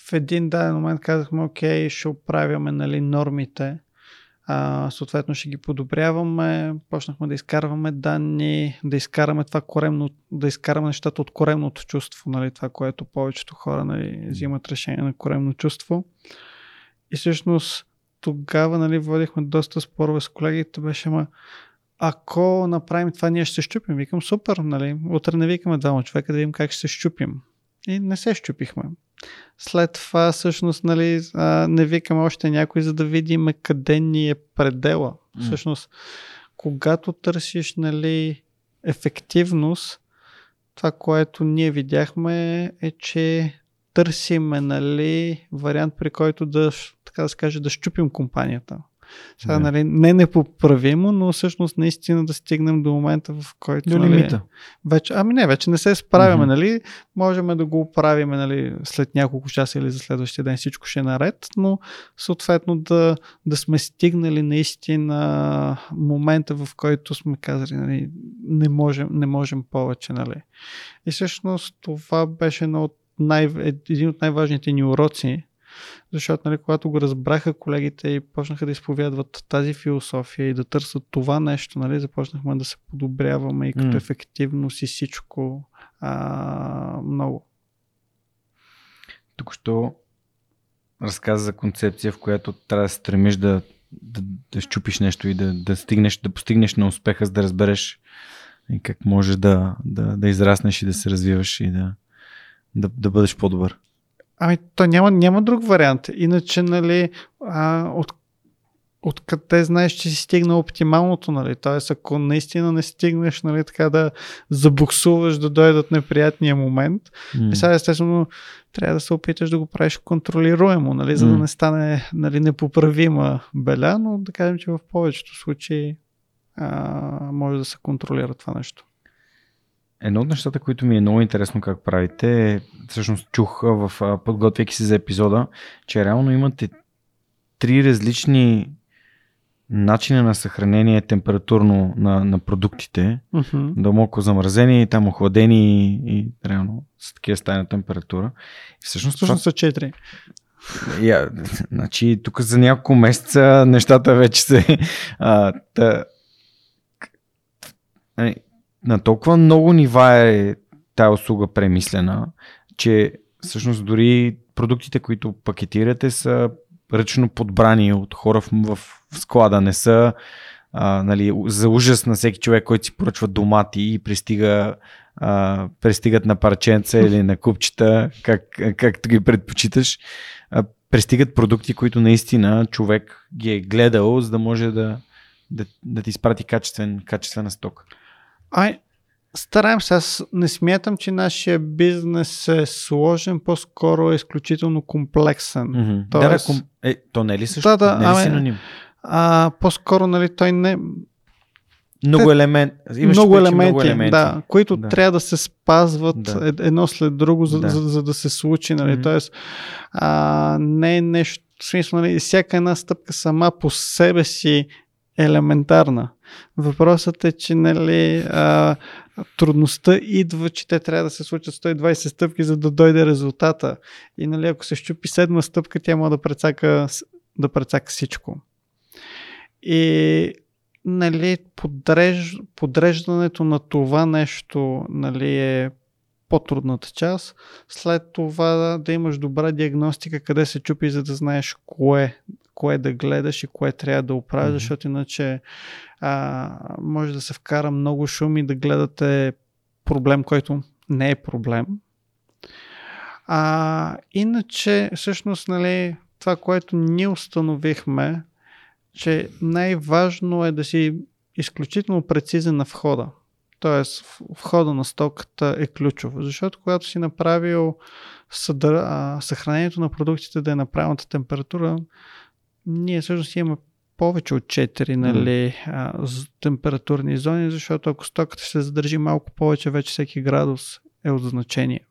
В един даден момент казахме, окей, ще оправяме нали, нормите, а, съответно ще ги подобряваме, почнахме да изкарваме данни, да изкараме това коремно, да изкараме нещата от коремното чувство, нали, това, което повечето хора нали, взимат решение на коремно чувство. И всъщност тогава нали, водихме доста спорове с колегите, беше ма ако направим това, ние ще се щупим. Викам, супер, нали? Утре не викаме двама човека да видим как ще се щупим. И не се щупихме. След това, всъщност, нали, не викаме още някой, за да видим къде ни е предела. Mm. Всъщност, когато търсиш, нали, ефективност, това, което ние видяхме е, че търсиме, нали, вариант при който да така да се каже, да щупим компанията. Сега, yeah. нали, не непоправимо, но всъщност наистина да стигнем до момента, в който. До нали, лимита. Вече, ами не, вече не се справяме, mm-hmm. нали? Можем да го оправим нали, след няколко часа или за следващия ден всичко ще е наред, но съответно да, да сме стигнали наистина момента, в който сме казали, нали, не можем, не можем повече, нали. И всъщност това беше едно от най, един от най-важните ни уроци, защото, нали, когато го разбраха колегите и почнаха да изповядват тази философия и да търсят това нещо, нали, започнахме да се подобряваме и като mm. ефективност и всичко а, много. Тук що разказа за концепция, в която трябва да стремиш да, да, да щупиш нещо и да, да стигнеш, да постигнеш на успеха, за да разбереш и как можеш да, да, да израснеш и да се развиваш и да, да, да бъдеш по-добър. Ами, то няма, няма друг вариант. Иначе, нали, а, от откъде знаеш, че си стигна оптималното, нали? Тоест, ако наистина не стигнеш, нали, така да забуксуваш да дойдат неприятния момент, mm. сега естествено трябва да се опиташ да го правиш контролируемо, нали, за mm. да не стане нали, непоправима беля, но да кажем, че в повечето случаи а, може да се контролира това нещо. Едно от нещата, които ми е много интересно как правите, всъщност чух в подготвяйки се за епизода, че реално имате три различни начина на съхранение температурно на, на продуктите, uh-huh. дълбоко замразени, там охладени и, и реално с такива стая на температура. И всъщност това... са четири. Я, значи, тук за няколко месеца нещата вече се... А, та, нали, на толкова много нива е тая услуга премислена, че всъщност дори продуктите, които пакетирате са ръчно подбрани от хора в, склада, не са а, нали, за ужас на всеки човек, който си поръчва домати и пристига, а, пристигат на парченца или на купчета, как, както ги предпочиташ. А, пристигат продукти, които наистина човек ги е гледал, за да може да, да, да ти изпрати качествен, качествена стока. Ай, Стараем се. Аз не смятам, че нашия бизнес е сложен, по-скоро е изключително комплексен. Mm-hmm. Тоест... Да, да, ком... е, то не е ли също? Да, да, не е ли ами, синоним? А, по-скоро, нали, той не... Много, елемент, Имаш много, елементи, много елементи, да, които да. трябва да се спазват да. едно след друго, за да, за, за да се случи. Нали? Mm-hmm. Тоест, а, не е нещо, в смисъл, нали, всяка една стъпка сама по себе си елементарна. Въпросът е, че нали, а, трудността идва, че те трябва да се случат 120 стъпки, за да дойде резултата. И нали, ако се щупи седма стъпка, тя може да прецака, да прецака всичко. И нали, подреж, подреждането на това нещо нали, е по-трудната част. След това да имаш добра диагностика къде се чупи, за да знаеш кое, кое да гледаш и кое трябва да оправиш, mm-hmm. защото иначе а, може да се вкара много шум и да гледате проблем, който не е проблем. А, иначе, всъщност, нали, това, което ние установихме, че най-важно е да си изключително прецизен на входа. Тоест, входа на стоката е ключов. Защото когато си направил съдър... съхранението на продуктите да е на правилната температура, ние всъщност имаме повече от 4 нали, mm. температурни зони, защото ако стоката се задържи малко повече, вече всеки градус е от значение.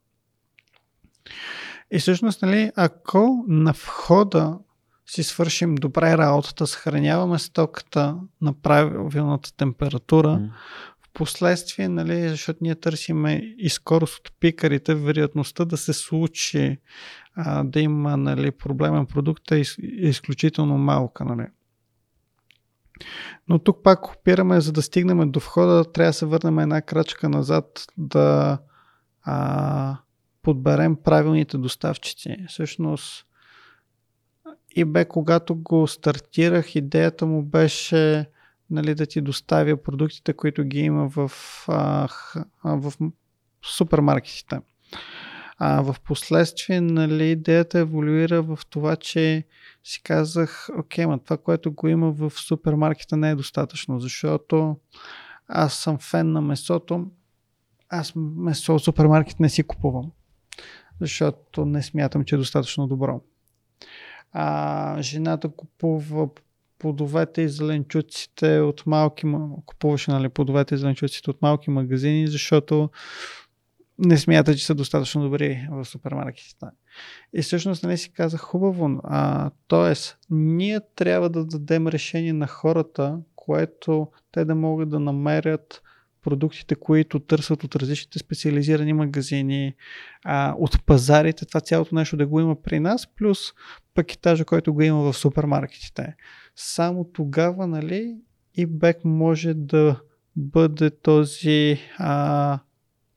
И всъщност, нали, ако на входа си свършим добре работата, съхраняваме стоката на правилната температура, mm. Последствие, нали, защото ние търсиме и скорост от пикарите, вероятността да се случи а, да има нали, проблемен продукт е изключително малка. Нали. Но тук пак опираме, за да стигнем до входа, трябва да се върнем една крачка назад, да а, подберем правилните доставчици. Всъщност, и бе, когато го стартирах, идеята му беше нали, да ти доставя продуктите, които ги има в, а, в супермаркетите. А в последствие, нали, идеята еволюира в това, че си казах, окей, ма това, което го има в супермаркета не е достатъчно, защото аз съм фен на месото, аз месо от супермаркет не си купувам, защото не смятам, че е достатъчно добро. А, жената купува плодовете и зеленчуците от малки, купуваше нали, плодовете и зеленчуците от малки магазини, защото не смята, че са достатъчно добри в супермаркетите. И всъщност нали си казах хубаво, а, т.е. ние трябва да дадем решение на хората, което те да могат да намерят продуктите, които търсят от различните специализирани магазини, а, от пазарите, това цялото нещо да го има при нас, плюс пакетажа, който го има в супермаркетите. Само тогава, нали, и бек може да бъде този а,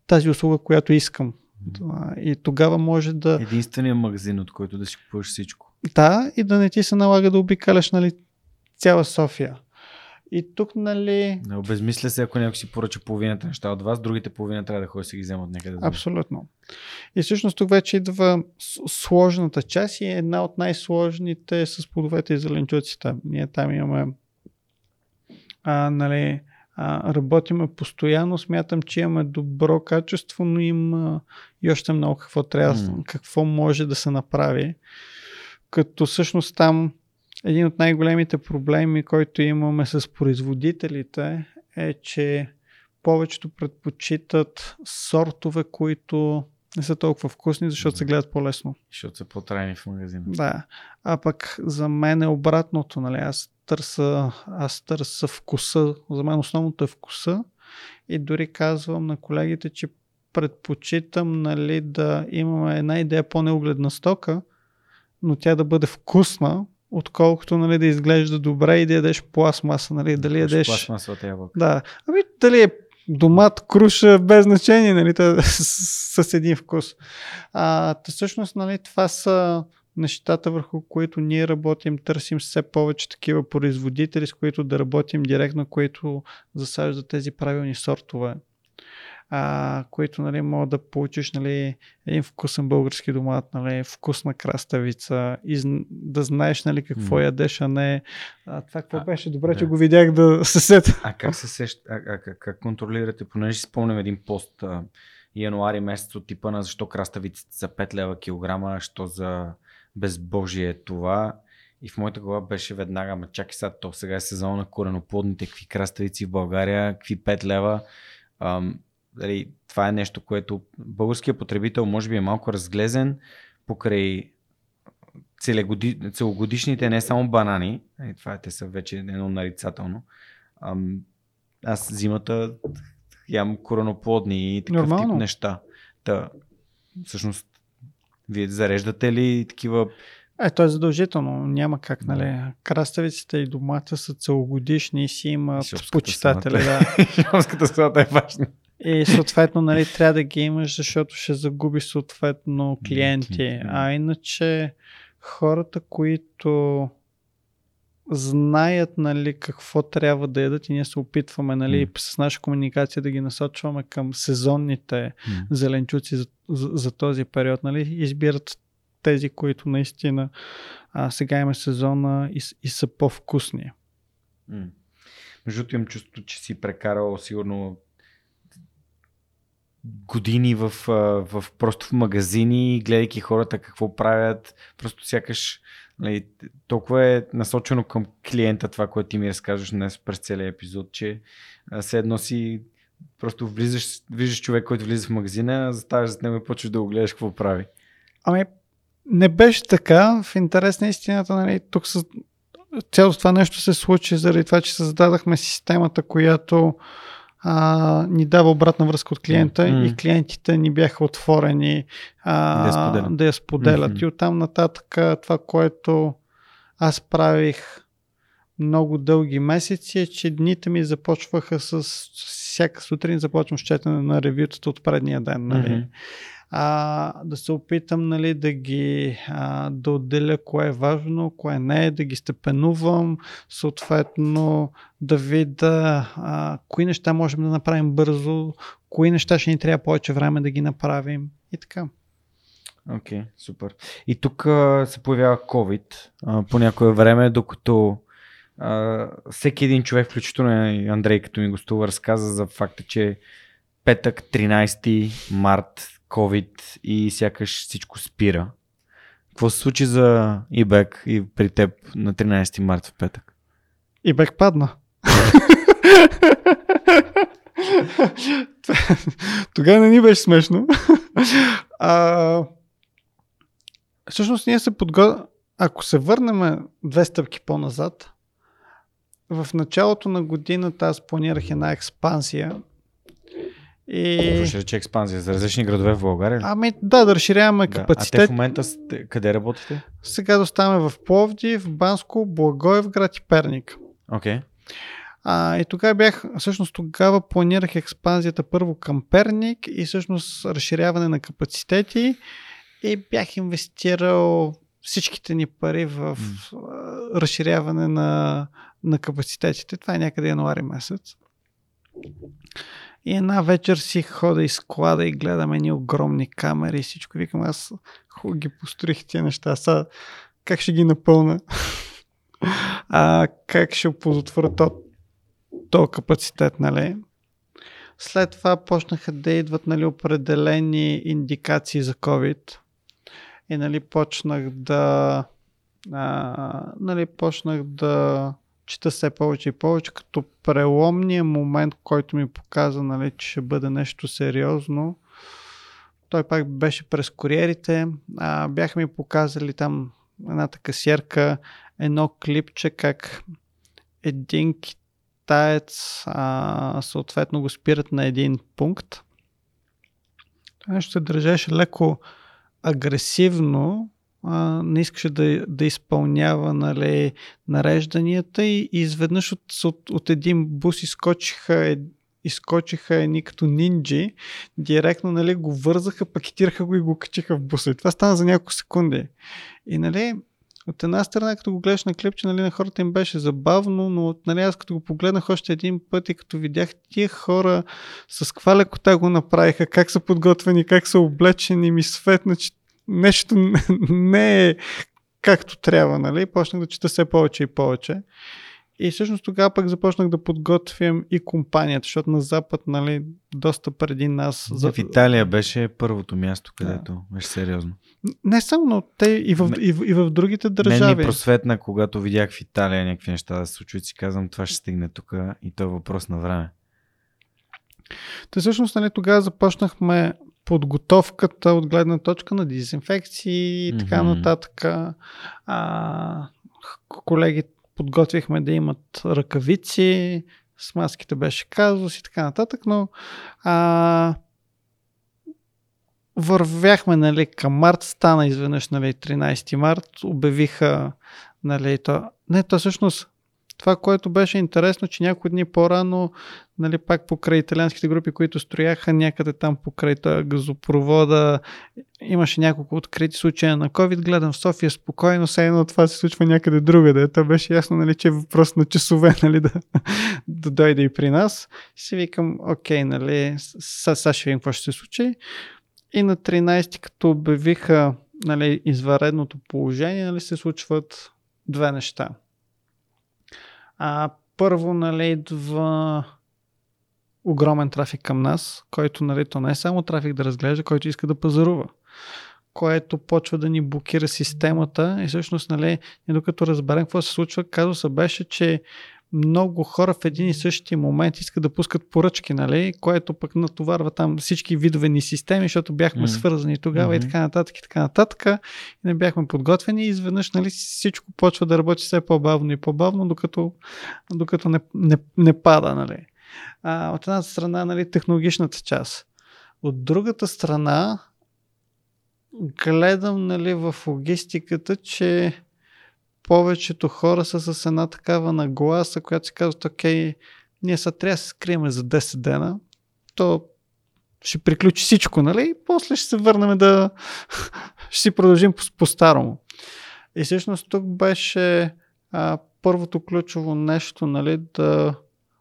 тази услуга, която искам. И тогава може да. Единственият магазин, от който да си купуваш всичко. Да, и да не ти се налага да обикаляш нали, цяла София. И тук, нали... Не обезмисля се, ако някой си поръча половината неща от вас, другите половина трябва да ходи да си ги вземат някъде. Абсолютно. И всъщност тук вече идва сложната част и една от най-сложните е с плодовете и зеленчуците. Ние там имаме а, нали, а, работиме постоянно, смятам, че имаме добро качество, но има и още много какво трябва, mm. какво може да се направи. Като всъщност там един от най-големите проблеми, който имаме с производителите е, че повечето предпочитат сортове, които не са толкова вкусни, защото се гледат по-лесно. Защото са по-трайни в магазина. Да. А пък за мен е обратното. Нали? Аз, търса, аз търса вкуса. За мен основното е вкуса. И дори казвам на колегите, че предпочитам нали, да имаме една идея по-неугледна стока, но тя да бъде вкусна, отколкото нали, да изглежда добре и да ядеш пластмаса. Нали, дали ядеш... Пластмасовата ябълка. Да. Ами дали е домат, круша, без значение, нали, с, с един вкус. А, та всъщност, нали, това са нещата, върху които ние работим, търсим все повече такива производители, с които да работим директно, които засаждат тези правилни сортове а, които нали, могат да получиш нали, един вкусен български домат, нали, вкусна краставица и да знаеш нали, какво mm. ядеш, а не а, това какво а, беше. Добре, да. че го видях да се сета. А как се сеща, а, а, как, как контролирате? Понеже си спомням един пост а, януари месец от типа на защо краставиците за 5 лева килограма, що за безбожие е това. И в моята глава беше веднага, ма чакай сега, то сега е сезон на кореноплодните, какви краставици в България, какви 5 лева. Ам, дали, това е нещо, което българският потребител може би е малко разглезен покрай целогодишните не само банани, и това те са вече едно нарицателно. Аз зимата ям короноплодни и такъв Нормално. тип неща. Та, всъщност, вие зареждате ли такива е, то е задължително. Няма как, нали? Краставиците и домата са целогодишни и си имат почитатели. Да. Шопската салата е важна. И съответно, нали, трябва да ги имаш, защото ще загубиш съответно клиенти. А иначе хората, които знаят нали, какво трябва да ядат и ние се опитваме нали, mm. с наша комуникация да ги насочваме към сезонните mm. зеленчуци за, за, за този период. Нали, избират тези, които наистина а, сега има сезона и, и са по-вкусни. Mm. Между имам чувство, че си прекарал сигурно години в, в, просто в магазини, гледайки хората какво правят, просто сякаш нали, толкова е насочено към клиента това, което ти ми разказваш днес през целия епизод, че все едно си просто влизаш, виждаш човек, който влиза в магазина, заставаш за него и почваш да го гледаш какво прави. Ами, не беше така. В интерес на истината, нали, тук с... цялото това нещо се случи заради това, че създадахме системата, която а, ни дава обратна връзка от клиента mm. и клиентите ни бяха отворени а, да, споделят. да я споделят. Mm-hmm. И оттам нататък това, което аз правих много дълги месеци е, че дните ми започваха с всяка сутрин започвам с четене на ревютата от предния ден. Нали? Mm-hmm а, да се опитам нали, да ги а, да отделя кое е важно, кое не е, да ги степенувам, съответно да видя а, кои неща можем да направим бързо, кои неща ще ни трябва повече време да ги направим и така. Окей, okay, супер. И тук а, се появява COVID а, по някое време, докато а, всеки един човек, включително и Андрей, като ми гостува, разказа за факта, че петък, 13 март COVID и сякаш всичко спира. Какво се случи за Ибек и при теб на 13 марта в петък? Ибек падна. Тогава не ни беше смешно. а, всъщност ние се подготвяме. Ако се върнем две стъпки по-назад, в началото на годината аз планирах една експансия и... Ще рече експанзия? За различни градове в България? Ами да, да разширяваме да. капацитет. А те в момента къде работите? Сега доставяме в Пловдив, в Банско, Благоевград и Перник. Окей. Okay. А, и тогава бях, всъщност тогава планирах експанзията първо към Перник и всъщност разширяване на капацитети и бях инвестирал всичките ни пари в mm. разширяване на, на капацитетите. Това е някъде януари месец. И една вечер си хода из склада и гледаме ни огромни камери и всичко. Викам, аз хубаво ги построих тия неща. Са, как ще ги напълна? а, как ще оползотворя то, то капацитет, нали? След това почнаха да идват нали, определени индикации за COVID. И нали, почнах да а, нали, почнах да чета все повече и повече, като преломния момент, който ми показа, нали, че ще бъде нещо сериозно. Той пак беше през куриерите. А, бяха ми показали там едната касиерка, едно клипче, как един китаец а, съответно го спират на един пункт. Това нещо се държеше леко агресивно, а, не искаше да, да изпълнява нали, нарежданията и, изведнъж от, от, от един бус изкочиха, изкочиха едни като нинджи, директно нали, го вързаха, пакетираха го и го качиха в буса. И това стана за няколко секунди. И нали, от една страна, като го гледаш на клипче, нали, на хората им беше забавно, но нали, аз като го погледнах още един път и като видях тия хора с каква лекота го направиха, как са подготвени, как са облечени, ми светна, че нещо не е както трябва, нали? Почнах да чета все повече и повече. И всъщност тогава пък започнах да подготвям и компанията, защото на Запад, нали, доста преди нас. За... В Италия беше първото място, където да. беше сериозно. Не само, но те и в, и в, и в другите държави. Мен ми просветна, когато видях в Италия някакви неща да се случват, си казвам, това ще стигне тук и то е въпрос на време. Та всъщност, нали, тогава започнахме подготовката от гледна точка на дезинфекции и така mm-hmm. нататък. А, колеги подготвихме да имат ръкавици, с маските беше казус и така нататък, но а, вървяхме нали, към март, стана изведнъж нали, 13 март, обявиха нали, то, не, то всъщност това, което беше интересно, че някои дни по-рано, нали, пак покрай италианските групи, които строяха някъде там покрай газопровода, имаше няколко открити случаи на COVID. Гледам в София спокойно, все едно това се случва някъде другаде. То беше ясно, нали, че е въпрос на часове, нали, да, да дойде и при нас. Си викам, окей, нали, сега ще видим какво ще се случи. И на 13 като обявиха нали, изваредното положение, нали, се случват две неща. А, първо, нали, идва огромен трафик към нас, който, нали, то не е само трафик да разглежда, който иска да пазарува което почва да ни блокира системата. И всъщност, нали, докато разберем какво се случва, казуса беше, че много хора в един и същи момент искат да пускат поръчки, нали? което пък натоварва там всички видове ни системи, защото бяхме mm. свързани тогава mm-hmm. и така нататък и така нататък. И не бяхме подготвени и изведнъж нали, всичко почва да работи все по-бавно и по-бавно, докато, докато не, не, не пада. Нали? А, от една страна нали, технологичната част. От другата страна гледам нали, в логистиката, че повечето хора са с една такава нагласа, която си казват, окей, ние са трябва да се скрием за 10 дена, то ще приключи всичко, нали? И после ще се върнем да ще си продължим по-старому. И всъщност тук беше а, първото ключово нещо, нали, да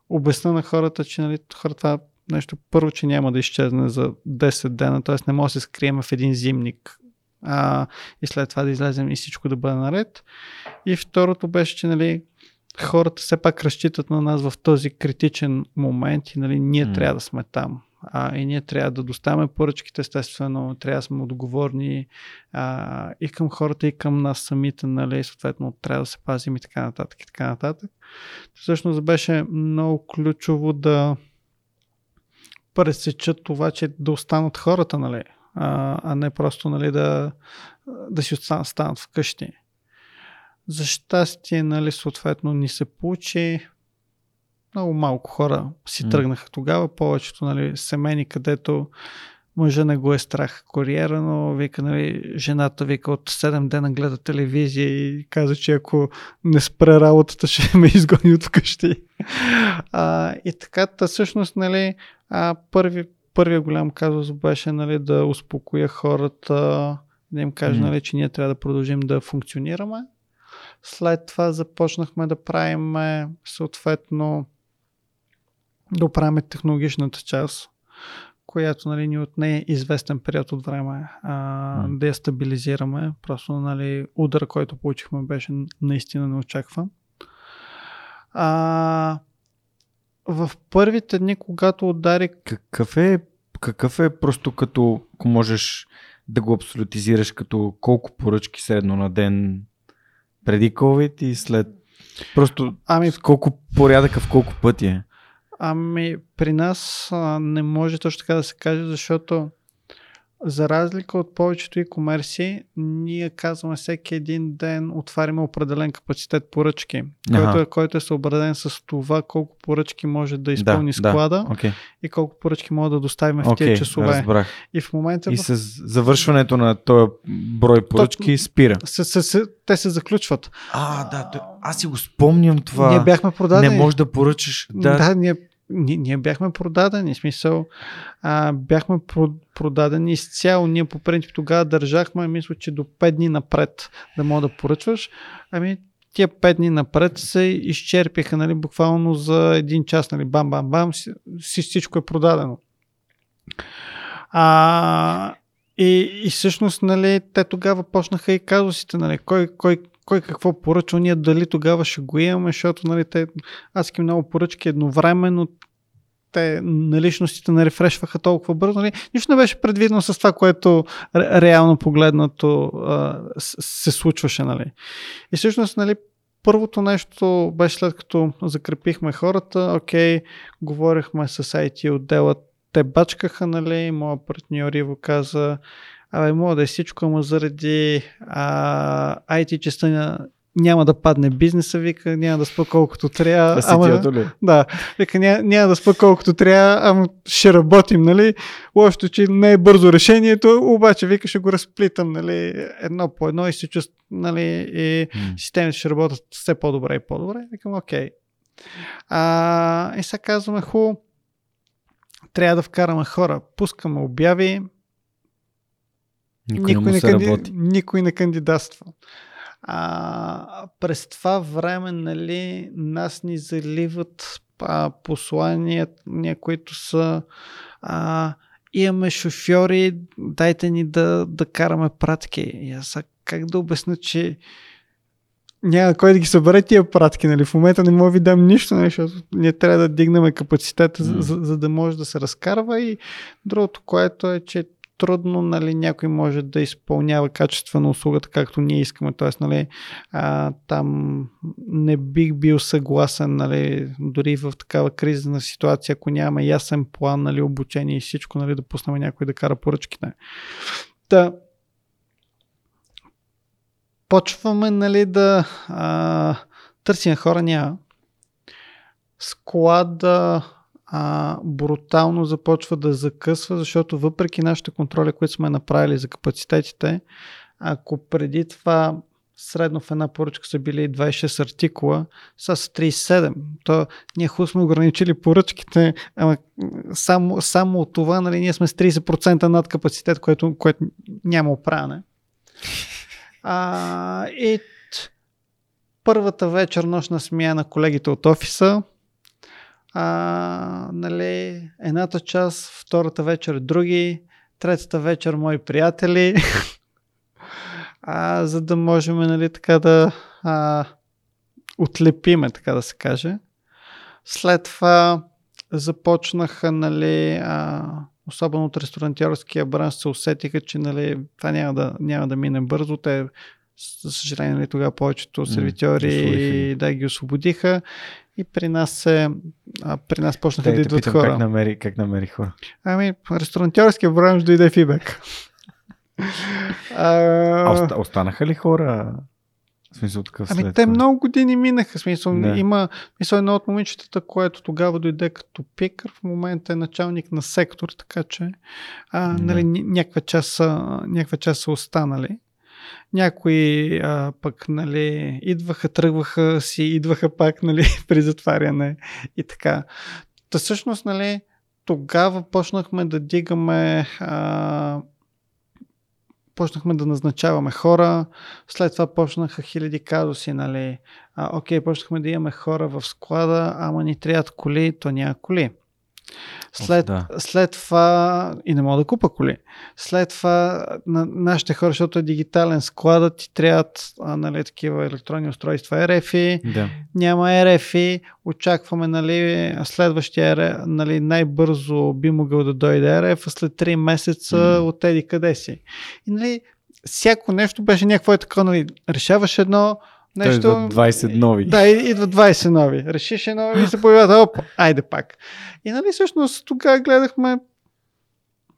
обясна на хората, че нали, хората нещо първо, че няма да изчезне за 10 дена, т.е. не може да се скрием в един зимник а, и след това да излезем и всичко да бъде наред. И второто беше, че нали, хората все пак разчитат на нас в този критичен момент и нали, ние mm. трябва да сме там. А, и ние трябва да доставяме поръчките, естествено, трябва да сме отговорни а, и към хората, и към нас самите, нали, съответно, трябва да се пазим и така нататък, и така нататък. Всъщност беше много ключово да пресечат това, че да останат хората, нали, а, а не просто нали, да, да си останат вкъщи. За щастие, нали, съответно ни се получи. Много малко хора си mm. тръгнаха тогава. Повечето нали, семейни, където мъжа не го е страх кариера, но вика, нали, жената вика от 7 дена гледа телевизия и каза, че ако не спре работата, ще ме изгони от вкъщи. А, и така, та всъщност, нали, а, първи, първият голям казус беше нали, да успокоя хората да им кажа, нали, че ние трябва да продължим да функционираме. След това започнахме да правим съответно да оправяме технологичната част, която нали, ни отне известен период от време а, да я стабилизираме. Просто нали, удара, който получихме, беше наистина неочакван. А, в първите дни, когато удари Какъв е, какъв е просто като, ако можеш да го абсолютизираш, като колко поръчки средно на ден преди COVID и след Просто Ами, с колко порядъка в колко пъти е. ами при нас а, не може точно така да се каже, защото за разлика от повечето e-commerce, ние казваме всеки един ден отваряме определен капацитет поръчки, който Аха. е, който е съобразен с това колко поръчки може да изпълни да, склада Окей, и колко поръчки може да доставим в окей, тези часове. разбрах. И в момента И в... с завършването на този брой поръчки спира. С, с, с, те се заключват. А, да, то- аз си го спомням това. Ние бяхме продадени. Не можеш да поръчаш. Да, Да, ние, ние, ние бяхме продадени, смисъл, а, бяхме про, продадени изцяло. Ние по принцип тогава държахме, мисля, че до 5 дни напред да мога да поръчваш. Ами, тия 5 дни напред се изчерпиха, нали, буквално за един час, нали, бам, бам, бам, си, си- всичко е продадено. А, и, и всъщност, нали, те тогава почнаха и казусите, нали, кой, кой, кой какво поръчва, ние дали тогава ще го имаме, защото, нали, те, аз искам много поръчки едновременно, те наличностите не рефрешваха толкова бързо. Нали? Нищо не беше предвидено с това, което ре, реално погледнато а, се случваше. Нали? И всъщност, нали, първото нещо беше след като закрепихме хората, окей, говорихме с IT отдела, те бачкаха, нали, моят партньор Иво каза, абе, мога да е всичко, ама заради а, IT частта ня- няма да падне бизнеса, вика, няма да спа колкото трябва. да ама, ли? да, вика, няма, няма да спа колкото трябва, ама ще работим, нали? Лошото, че не е бързо решението, обаче, вика, ще го разплитам, нали, едно по едно и се чувствам, нали, и системите ще работят все по-добре и по-добре. Викам, окей. А, и сега казваме, ху, трябва да вкараме хора. Пускаме обяви, Никой, не му се канди... работи. никой не кандидатства. А, през това време, нали, нас ни заливат а, послания, които са а, имаме шофьори, дайте ни да, да караме пратки. И аз как да обясня, че няма кой да ги събере тия пратки, нали? В момента не мога да ви дам нищо, нали? защото ние трябва да дигнем капацитета, М. за, за да може да се разкарва и другото, което е, че трудно нали, някой може да изпълнява качествена услугата, както ние искаме. Тоест, нали, а, там не бих бил съгласен, нали, дори в такава кризисна ситуация, ако нямаме ясен план, нали, обучение и всичко, нали, да пуснем някой да кара поръчките. Та, почваме нали, да а, търсим хора, няма. Склада а, брутално започва да закъсва, защото въпреки нашите контроли, които сме направили за капацитетите, ако преди това средно в една поръчка са били 26 артикула, са с 37. То ние хубаво сме ограничили поръчките, ама само, само от това нали, ние сме с 30% над капацитет, което, което няма оправяне. А, и първата вечер, нощна смяна на колегите от офиса, а, нали, едната част, втората вечер други, третата вечер мои приятели, а, за да можем нали, така да а, отлепиме, така да се каже. След това започнаха, нали, а, особено от ресторантьорския бранш, се усетиха, че нали, това няма да, няма да мине бързо. Те, за съжаление, нали, тогава повечето сервитьори да ги освободиха. И при нас се, а, при нас почнаха да те идват питам хора. как намери, как намери хора. Ами, ресторантьорския бранш дойде фибек. А, а, оста, останаха ли хора? В смисъл такъв Ами след те това? много години минаха. Смисъл, Да. има мисъл, едно от момичетата, което тогава дойде като пикър, в момента е началник на сектор, така че а, нали, ня- някаква, част са, някаква част са останали. Някои а, пък нали, идваха, тръгваха си, идваха пак нали, при затваряне и така. Та всъщност, нали, тогава почнахме да дигаме а, почнахме да назначаваме хора, след това почнаха хиляди казуси, нали. А, окей, почнахме да имаме хора в склада, ама ни трябват коли, то няма коли. След, да. след това и не мога да купа коли. След това на нашите хора, защото е дигитален складът, ти трябват а, нали, такива електронни устройства RFI, Да. няма RFI, очакваме нали, следващия нали, най-бързо би могъл да дойде RF, а след 3 месеца mm. от еди къде си. И нали, всяко нещо беше някакво е такова, нали, решаваш едно, нещо... Нещо... 20 нови. Да, идват 20 нови. Решиш едно и се появяват, оп, айде пак. И нали всъщност тогава гледахме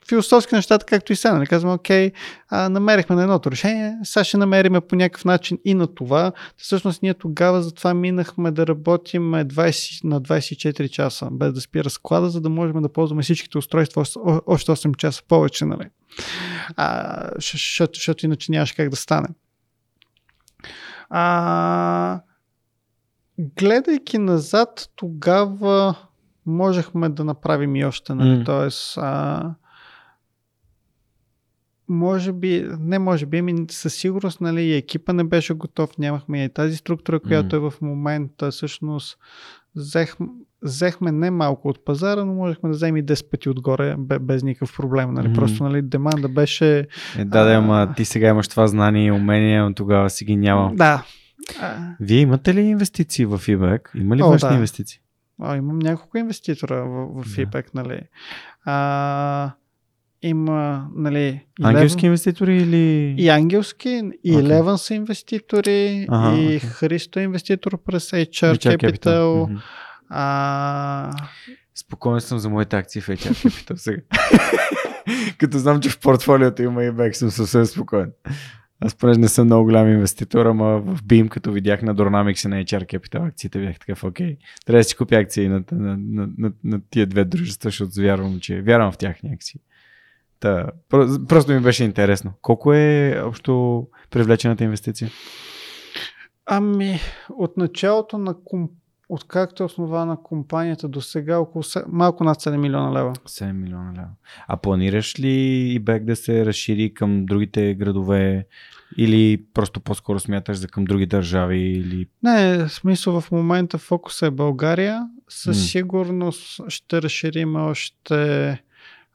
философски нещата, както и сега. Нали? Казваме, окей, а, намерихме на едното решение, сега ще намериме по някакъв начин и на това. Всъщност ние тогава затова минахме да работим 20, на 24 часа, без да спира склада, за да можем да ползваме всичките устройства още- о- още 8 часа повече. Нали? А, защото иначе нямаше как да стане. А, гледайки назад, тогава можехме да направим и още, нали? М. Тоест, а, може би, не може би, ами със сигурност, нали, и екипа не беше готов, нямахме и тази структура, която е в момента, всъщност, взех, взехме не малко от пазара, но можехме да вземем и 10 пъти отгоре, бе- без никакъв проблем, нали, Мгм. просто, нали, деманда беше... Е, да, да, А. ама ти сега имаш това знание и умение, но тогава си ги няма. Да. Вие имате ли инвестиции в eBay? Има ли О, външни да. инвестиции? А, имам няколко инвеститора в, в Да. FIPEC, нали. А, има, нали, Ангелски Eleven- инвеститори или... и ангелски, и. Eleven са инвеститори, Ага, и окей. Христо е инвеститор през HR, HR Capital. Мгм. А, Спокоен съм за моите акции в HR Capital сега. Като знам, че в портфолиото има eBay, съм съвсем спокоен. Аз понеже не съм много голям инвеститор, ама в BIM, като видях на Dynamics и на HR Capital акциите, бях такъв, окей, трябва да си купя акции на, на, на, на, на тия две дружества, защото вярвам, че вярвам в тях някакси. Та, про- просто ми беше интересно. Колко е общо привлечената инвестиция? ами, от началото на ком... откакто е основана компанията до сега, около се... малко над 7 милиона лева. 7 милиона лева. А планираш ли eBay да се разшири към другите градове или просто по-скоро смяташ за към други държави или... Не, в смисъл в момента фокуса е България. Със М. сигурност ще разширим още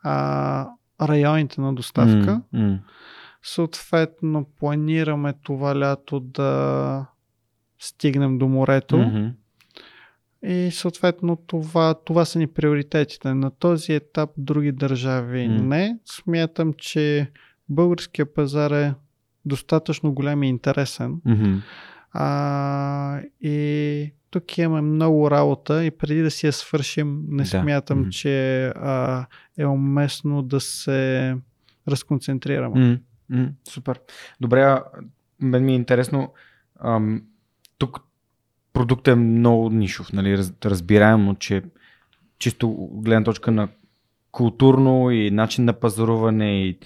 а, районите на доставка. М, м. Съответно, планираме това лято да стигнем до морето. Мгм. И съответно това, това са ни приоритетите. На този етап други държави М. не. Смятам, че българския пазар е достатъчно голям и интересен. Мгм. А, и тук имаме много работа и преди да си я свършим, не Да. смятам, Мгм. че а, е уместно да се разконцентрираме. М, Супер. Добре, а, мен ми е интересно. Ам, тук продуктът е много нишов, нали? Раз, разбираемо, че чисто гледна точка на културно и начин на пазаруване и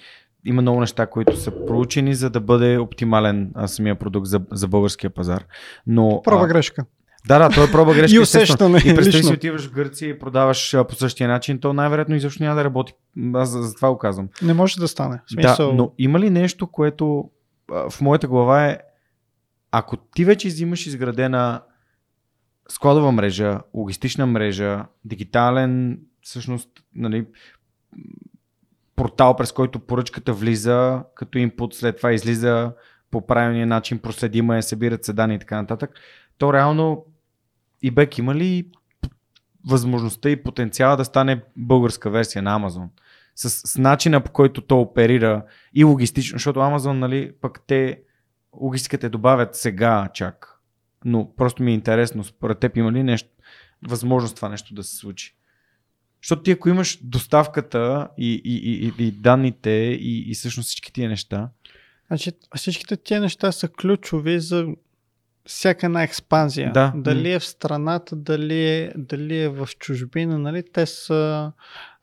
има много неща, които са проучени, за да бъде оптимален а, самия продукт за, за българския пазар. Но, Проба а, грешка. Да, да, той е проба грешка. И усещане, И представи си отиваш в Гърция и продаваш а, по същия начин, то най-вероятно изобщо няма да работи. Аз за, за това го казвам. Не може да стане. Смисъл, Да, но има ли нещо, което а, в моята глава е, ако ти вече взимаш изградена складова мрежа, логистична мрежа, дигитален, всъщност, нали, портал, през който поръчката влиза като инпут, след това излиза по правилния начин, проследима е, събират се данни и така нататък, то реално eBay има ли възможността и потенциала да стане българска версия на Amazon? С, с начина по който то оперира и логистично, защото Amazon, нали, пък те логистиката добавят сега чак. Но просто ми е интересно, според теб има ли нещо, възможност това нещо да се случи? Защото ти ако имаш доставката и, и, и, и, данните и, и всъщност всички тия неща, Значи, всичките тия неща са ключови за всяка една експанзия. Да. Дали е в страната, дали е, дали е в чужбина, нали? Те са...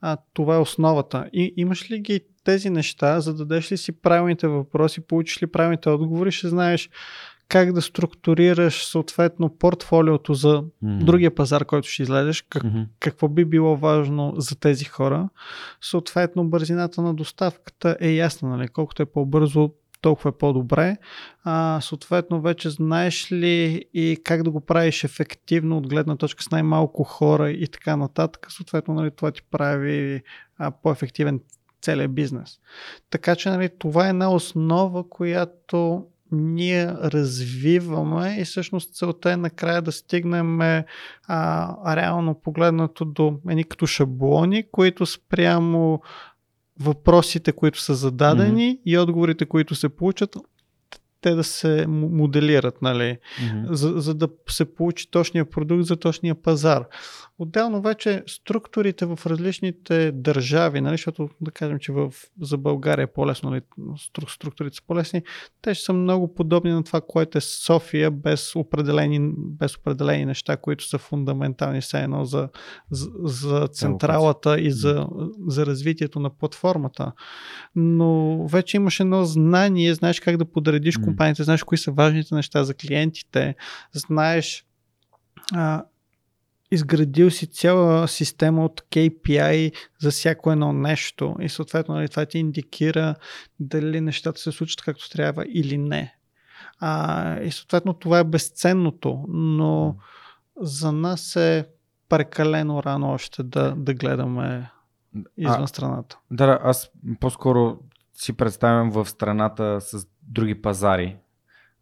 А, това е основата. И имаш ли ги тези неща, зададеш ли си правилните въпроси, получиш ли правилните отговори, ще знаеш как да структурираш съответно портфолиото за Mm. другия пазар, който ще излезеш, как, Мгм. какво би било важно за тези хора. Съответно, бързината на доставката е ясна, нали? колкото е по-бързо, толкова е по-добре. А, съответно, вече знаеш ли и как да го правиш ефективно от гледна точка с най-малко хора и така нататък. Съответно, нали, това ти прави а, по-ефективен целият бизнес. Така че нали, това е една основа, която ние развиваме и всъщност целта е накрая да стигнем а, реално погледнато до едни като шаблони, които спрямо въпросите, които са зададени mm-hmm. и отговорите, които се получат, те да се моделират, нали, Мгм. за, за да се получи точния продукт за точния пазар. Отделно вече структурите в различните държави, нали, защото да кажем, че в, за България е по-лесно, нали, стру, структурите са по-лесни, те ще са много подобни на това, което е София, без определени, без определени неща, които са фундаментални все едно за, за, за централата и за, за развитието на платформата. Но вече имаш едно знание, знаеш как да подредиш М. компаниите, знаеш кои са важните неща за клиентите, знаеш а, изградил си цяла система от KPI за всяко едно нещо и съответно нали, това ти индикира дали нещата се случат както трябва или не. А, и съответно това е безценното, но за нас е прекалено рано още да, да гледаме извън А, страната. Да, аз по-скоро си представям в страната с други пазари.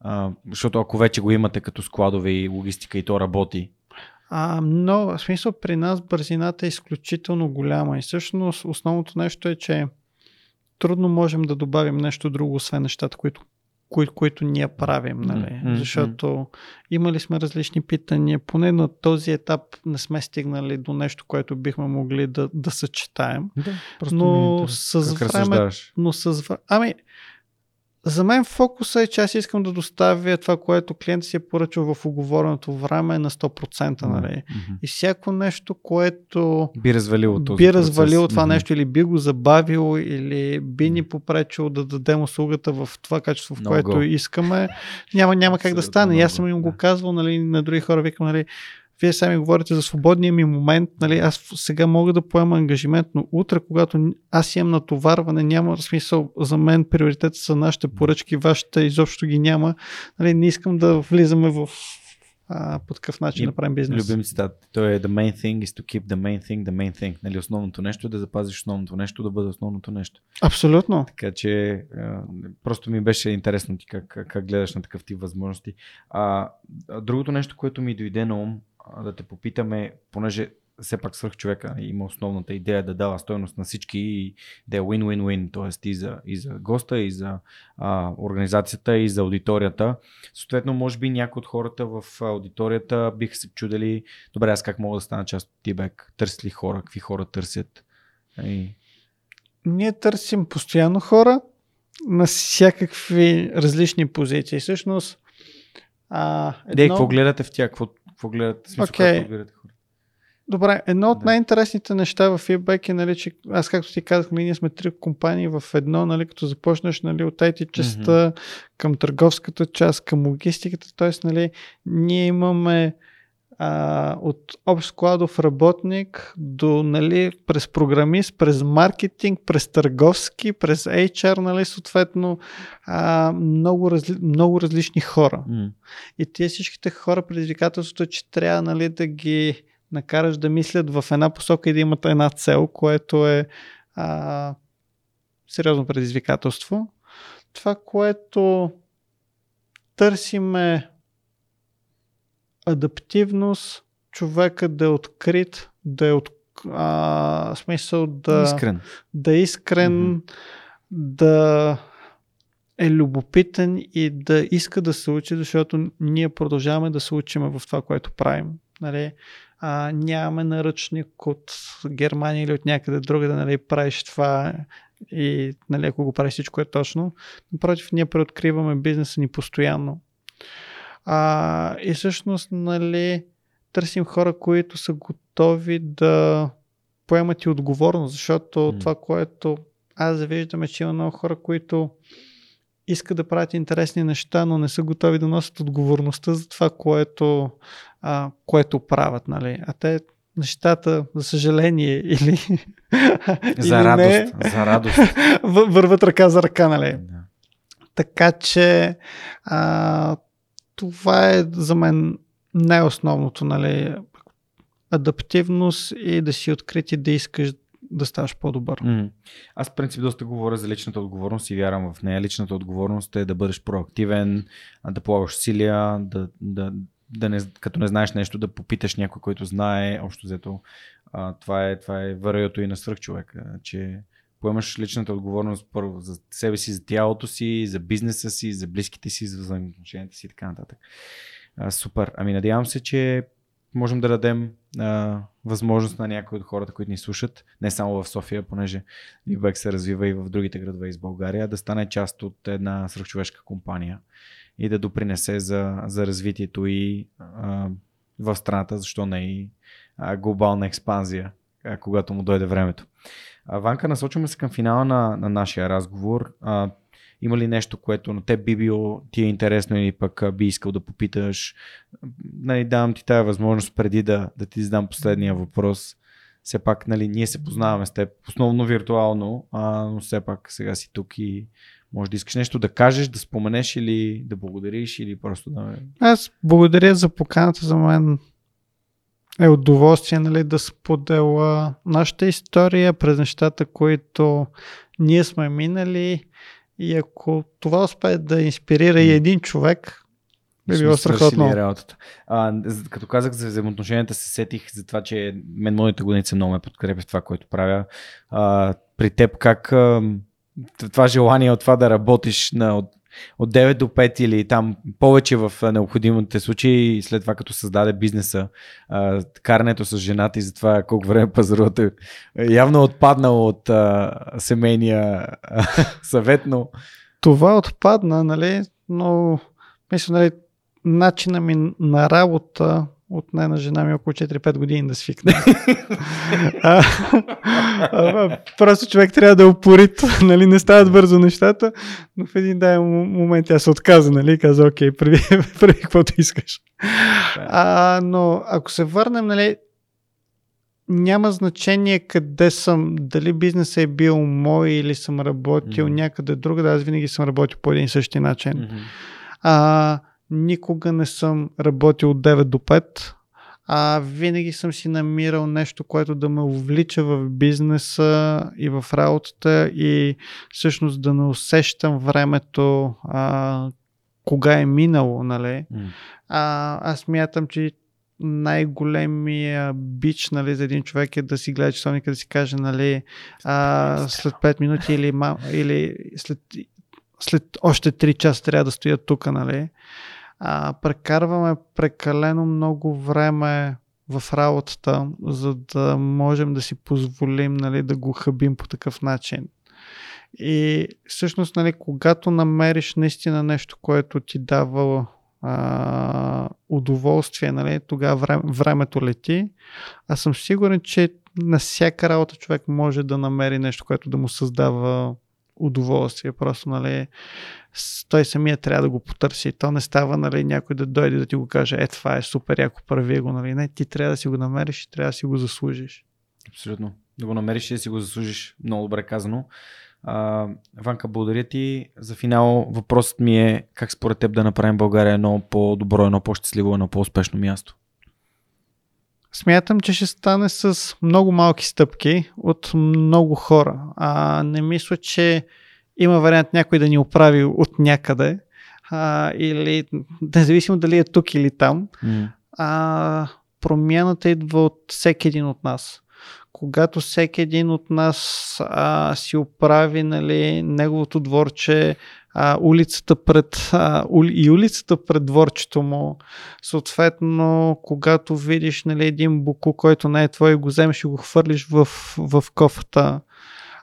А, защото ако вече го имате като складове и логистика и то работи. А, но в смисъл при нас бързината е изключително голяма и всъщност основното нещо е, че трудно можем да добавим нещо друго, освен нещата, които, кои, които ние правим. Нали? М, Защото имали сме различни питания, поне на този етап не сме стигнали до нещо, което бихме могли да, да съчетаем. Да, просто Но е с време но с... вр- Ами, за мен фокуса е, че аз искам да доставя това, което клиентът си е поръчал в оговореното време на 100%. Нали? Мгм. И всяко нещо, което Би развалило този би процес. развалило това Мгм. нещо или би го забавило или би ни попречило да дадем услугата в това качество, в No което go. искаме, няма, няма как да стане. И аз съм им го казвал нали, на други хора, викам, нали, вие сами говорите за свободния ми момент, нали, аз сега мога да поема ангажимент, но утре, когато аз имам натоварване, няма смисъл за мен приоритет са нашите поръчки, вашите изобщо ги няма. Нали, не искам да влизаме в а, по такъв начин И да правим бизнес. Любим цитат. Той е the main thing is to keep the main thing the main thing. Нали, основното нещо е да запазиш основното нещо, да бъде основното нещо. Абсолютно. Така че просто ми беше интересно ти как, как, гледаш на такъв тип възможности. А, другото нещо, което ми дойде на ум, да те попитаме, понеже все пак свърх човека има основната идея да дава стойност на всички и да е win-win-win, т.е. И за, и за госта, и за а, организацията, и за аудиторията. Съответно, може би някои от хората в аудиторията биха се чудели, добре, аз как мога да стана част от Тибек? Търсят ли хора? Какви хора търсят? И... Ние търсим постоянно хора на всякакви различни позиции. Всъщност, а, Едно... Де, какво гледате в тях? Какво, какво гледате? В Смисъл, okay. гледате хора? Добре, едно от Да. най-интересните неща в feedback е, нали, че аз както ти казах, нали, ние сме три компании в едно, нали, като започнеш нали, от IT частта mm-hmm. към търговската част, към логистиката, т.е. Нали, ние имаме а, от общ складов работник до нали, през програмист, през маркетинг, през търговски, през HR, нали, съответно а, много, разли, много различни хора. М. И тези всичките хора предизвикателството е, че трябва нали, да ги накараш да мислят в една посока и да имат една цел, което е а, сериозно предизвикателство. Това, което търсиме адаптивност, човека да е открит, да е от а, смисъл да, Искрен. да е искрен, Мгм. да е любопитен и да иска да се учи, защото ние продължаваме да се учиме в това, което правим. Нали? А, нямаме наръчник от Германия или от някъде друга да нали, правиш това и нали, ако го правиш всичко е точно. Напротив, ние преоткриваме бизнеса ни постоянно. А, и всъщност, нали, търсим хора, които са готови да поемат и отговорност, защото mm. това, което аз виждам е, че има много хора, които искат да правят интересни неща, но не са готови да носят отговорността за това, което, а, което правят. Нали? А те нещата, за съжаление, или. За или радост. Не, за радост. Върват ръка за ръка, нали? Да. Така че а, това е за мен най-основното, нали? Адаптивност и да си открит и да искаш да ставаш по-добър. Mm. Аз, в принцип, доста говоря за личната отговорност и вярвам в нея. Личната отговорност е да бъдеш проактивен, да полагаш усилия, да, да, да не, като не знаеш нещо, да попиташ някой, който знае. Общо взето, това е, това е вървето и на свръх човека, че поемаш личната отговорност първо за себе си, за тялото си, за бизнеса си, за близките си, за взаимоотношенията си и така нататък. А, супер. Ами надявам се, че можем да дадем а, възможност на някои от хората, които ни слушат, не само в София, понеже Вибек се развива и в другите градове из България, да стане част от една свръхчовешка компания и да допринесе за, за развитието и а, в страната, защо не и глобална експанзия, а, когато му дойде времето. Ванка, насочваме се към финала на, на нашия разговор. А, има ли нещо, което на теб би било ти е интересно или пък би искал да попиташ? Нали, давам ти тази възможност преди да, да ти задам последния въпрос. Все пак, нали, ние се познаваме с теб, основно виртуално, а, но все пак сега си тук и може да искаш нещо да кажеш, да споменеш или да благодариш или просто да... Аз благодаря за поканата за мен е удоволствие нали, да споделя нашата история през нещата, които ние сме минали и ако това успее да инспирира и един човек, би било страхотно. Работата. А, като казах за взаимоотношенията, се сетих за това, че мен моята годиница много ме подкрепя в това, което правя. А, при теб как а, това желание от това да работиш на, от, от 9 до 5 или там повече в необходимите случаи, след това като създаде бизнеса, карането с жената и за това колко време пазарувате, явно отпаднал от а, семейния а, съвет, но... Това отпадна, нали, но мисля, нали, начина ми на работа от на жена ми около 4-5 години да свикне. а, а, просто човек трябва да е упорит, нали, не стават бързо нещата, но в един дай момент тя се отказа, нали, каза, окей, прави, прави каквото искаш. А, но ако се върнем, нали, няма значение къде съм, дали бизнесът е бил мой или съм работил mm-hmm. някъде друга, да аз винаги съм работил по един и същи начин. Mm-hmm. А, никога не съм работил от 9 до 5, а винаги съм си намирал нещо, което да ме увлича в бизнеса и в работата и всъщност да не усещам времето а, кога е минало, нали? Mm. А, аз мятам, че най-големия бич нали, за един човек е да си гледа часовника, да си каже нали, а, след 5 минути или, или след, след още 3 часа трябва да стоя тук, нали? А, прекарваме прекалено много време в работата, за да можем да си позволим нали, да го хъбим по такъв начин. И всъщност, нали, когато намериш наистина нещо, което ти дава а, удоволствие, нали, тогава време, времето лети. Аз съм сигурен, че на всяка работа човек може да намери нещо, което да му създава удоволствие. Просто, нали, той самия трябва да го потърси. То не става, нали, някой да дойде да ти го каже, е, това е супер, яко прави го, нали. Не, ти трябва да си го намериш и трябва да си го заслужиш. Абсолютно. Да го намериш и да си го заслужиш. Много добре казано. А, Ванка, благодаря ти. За финал въпросът ми е как според теб да направим България едно по-добро, едно по-щастливо, едно по-успешно място? Смятам, че ще стане с много малки стъпки от много хора. А, не мисля, че има вариант някой да ни оправи от някъде, а, или независимо дали е тук или там. Mm. А, промяната идва от всеки един от нас. Когато всеки един от нас а, си оправи нали, неговото дворче, а, улицата пред, а, и улицата пред дворчето му. Съответно, когато видиш нали, един буку, който не е твой, го вземеш и го хвърлиш в, в кофата.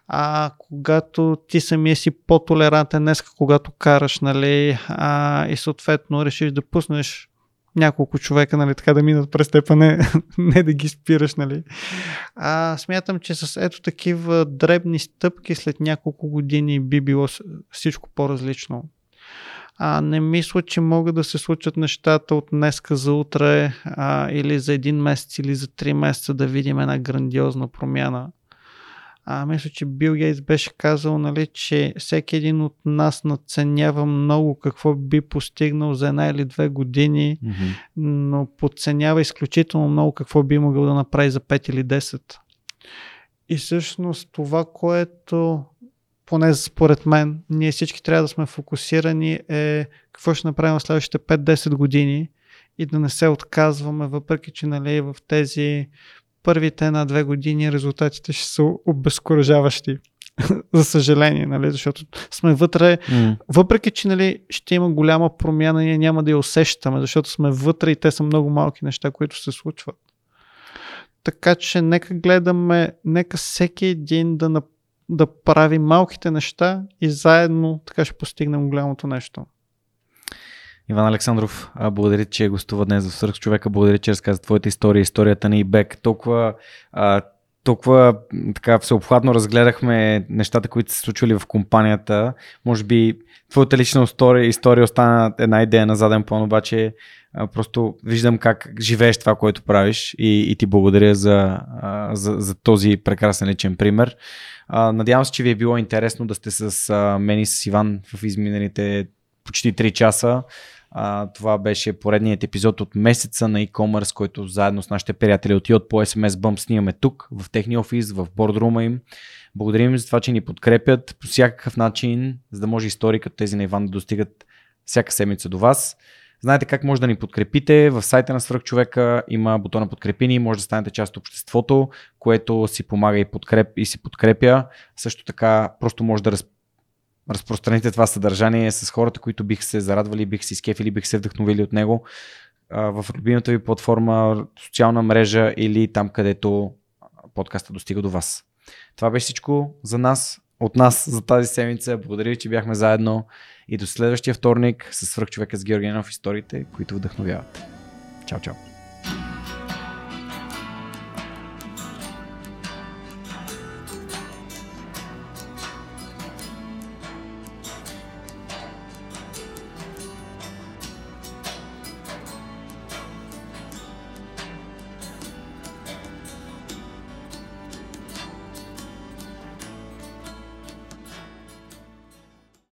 А когато ти самия си по-толерантен днес, когато караш, нали, а, и съответно решиш да пуснеш няколко човека, нали, така да минат през теб, а не, не да ги спираш, нали. А, смятам, че с ето такива дребни стъпки след няколко години би било всичко по-различно. А, не мисля, че могат да се случат нещата от днеска за утре а, или за един месец или за три месеца да видим една грандиозна промяна. А, мисля, че Бил Гейтс беше казал, нали, че всеки един от нас надценява много какво би постигнал за една или две години, mm-hmm. но подценява изключително много какво би могъл да направи за 5 или 10. И всъщност това, което поне според мен, ние всички трябва да сме фокусирани е какво ще направим в следващите 5-10 години и да не се отказваме, въпреки че нали, в тези първите една-две години резултатите ще са обезкуражаващи. за съжаление, нали, защото сме вътре, mm. въпреки че нали, ще има голяма промяна, ние няма да я усещаме, защото сме вътре и те са много малки неща, които се случват. Така че нека гледаме, нека всеки един да, да прави малките неща и заедно така ще постигнем голямото нещо. Иван Александров, благодаря, че гостува днес в Сърх човека. Благодаря, че разказа твоята история, историята на ИБЕК. Толкова, а, толкова така всеобхватно разгледахме нещата, които се случвали в компанията. Може би твоята лична история, история остана една идея на заден план, обаче а, просто виждам как живееш това, което правиш и, и ти благодаря за, а, за, за този прекрасен личен пример. А, надявам се, че ви е било интересно да сте с а, мен и с Иван в изминалите почти 3 часа. А, това беше поредният епизод от месеца на e-commerce, който заедно с нашите приятели от по SMS Bump снимаме тук, в техния офис, в бордрума им. Благодарим за това, че ни подкрепят по всякакъв начин, за да може истории като тези на Иван да достигат всяка седмица до вас. Знаете как може да ни подкрепите. В сайта на Свърхчовека има бутона подкрепи ни, може да станете част от обществото, което си помага и, подкреп, и си подкрепя. Също така просто може да разпределите разпространите това съдържание с хората, които бих се зарадвали, бих се изкефили, бих се вдъхновили от него в любимата ви платформа, социална мрежа или там, където подкаста достига до вас. Това беше всичко за нас, от нас за тази седмица. Благодаря ви, че бяхме заедно и до следващия вторник с свръхчовека с Георгиянов историите, които вдъхновяват. Чао, чао!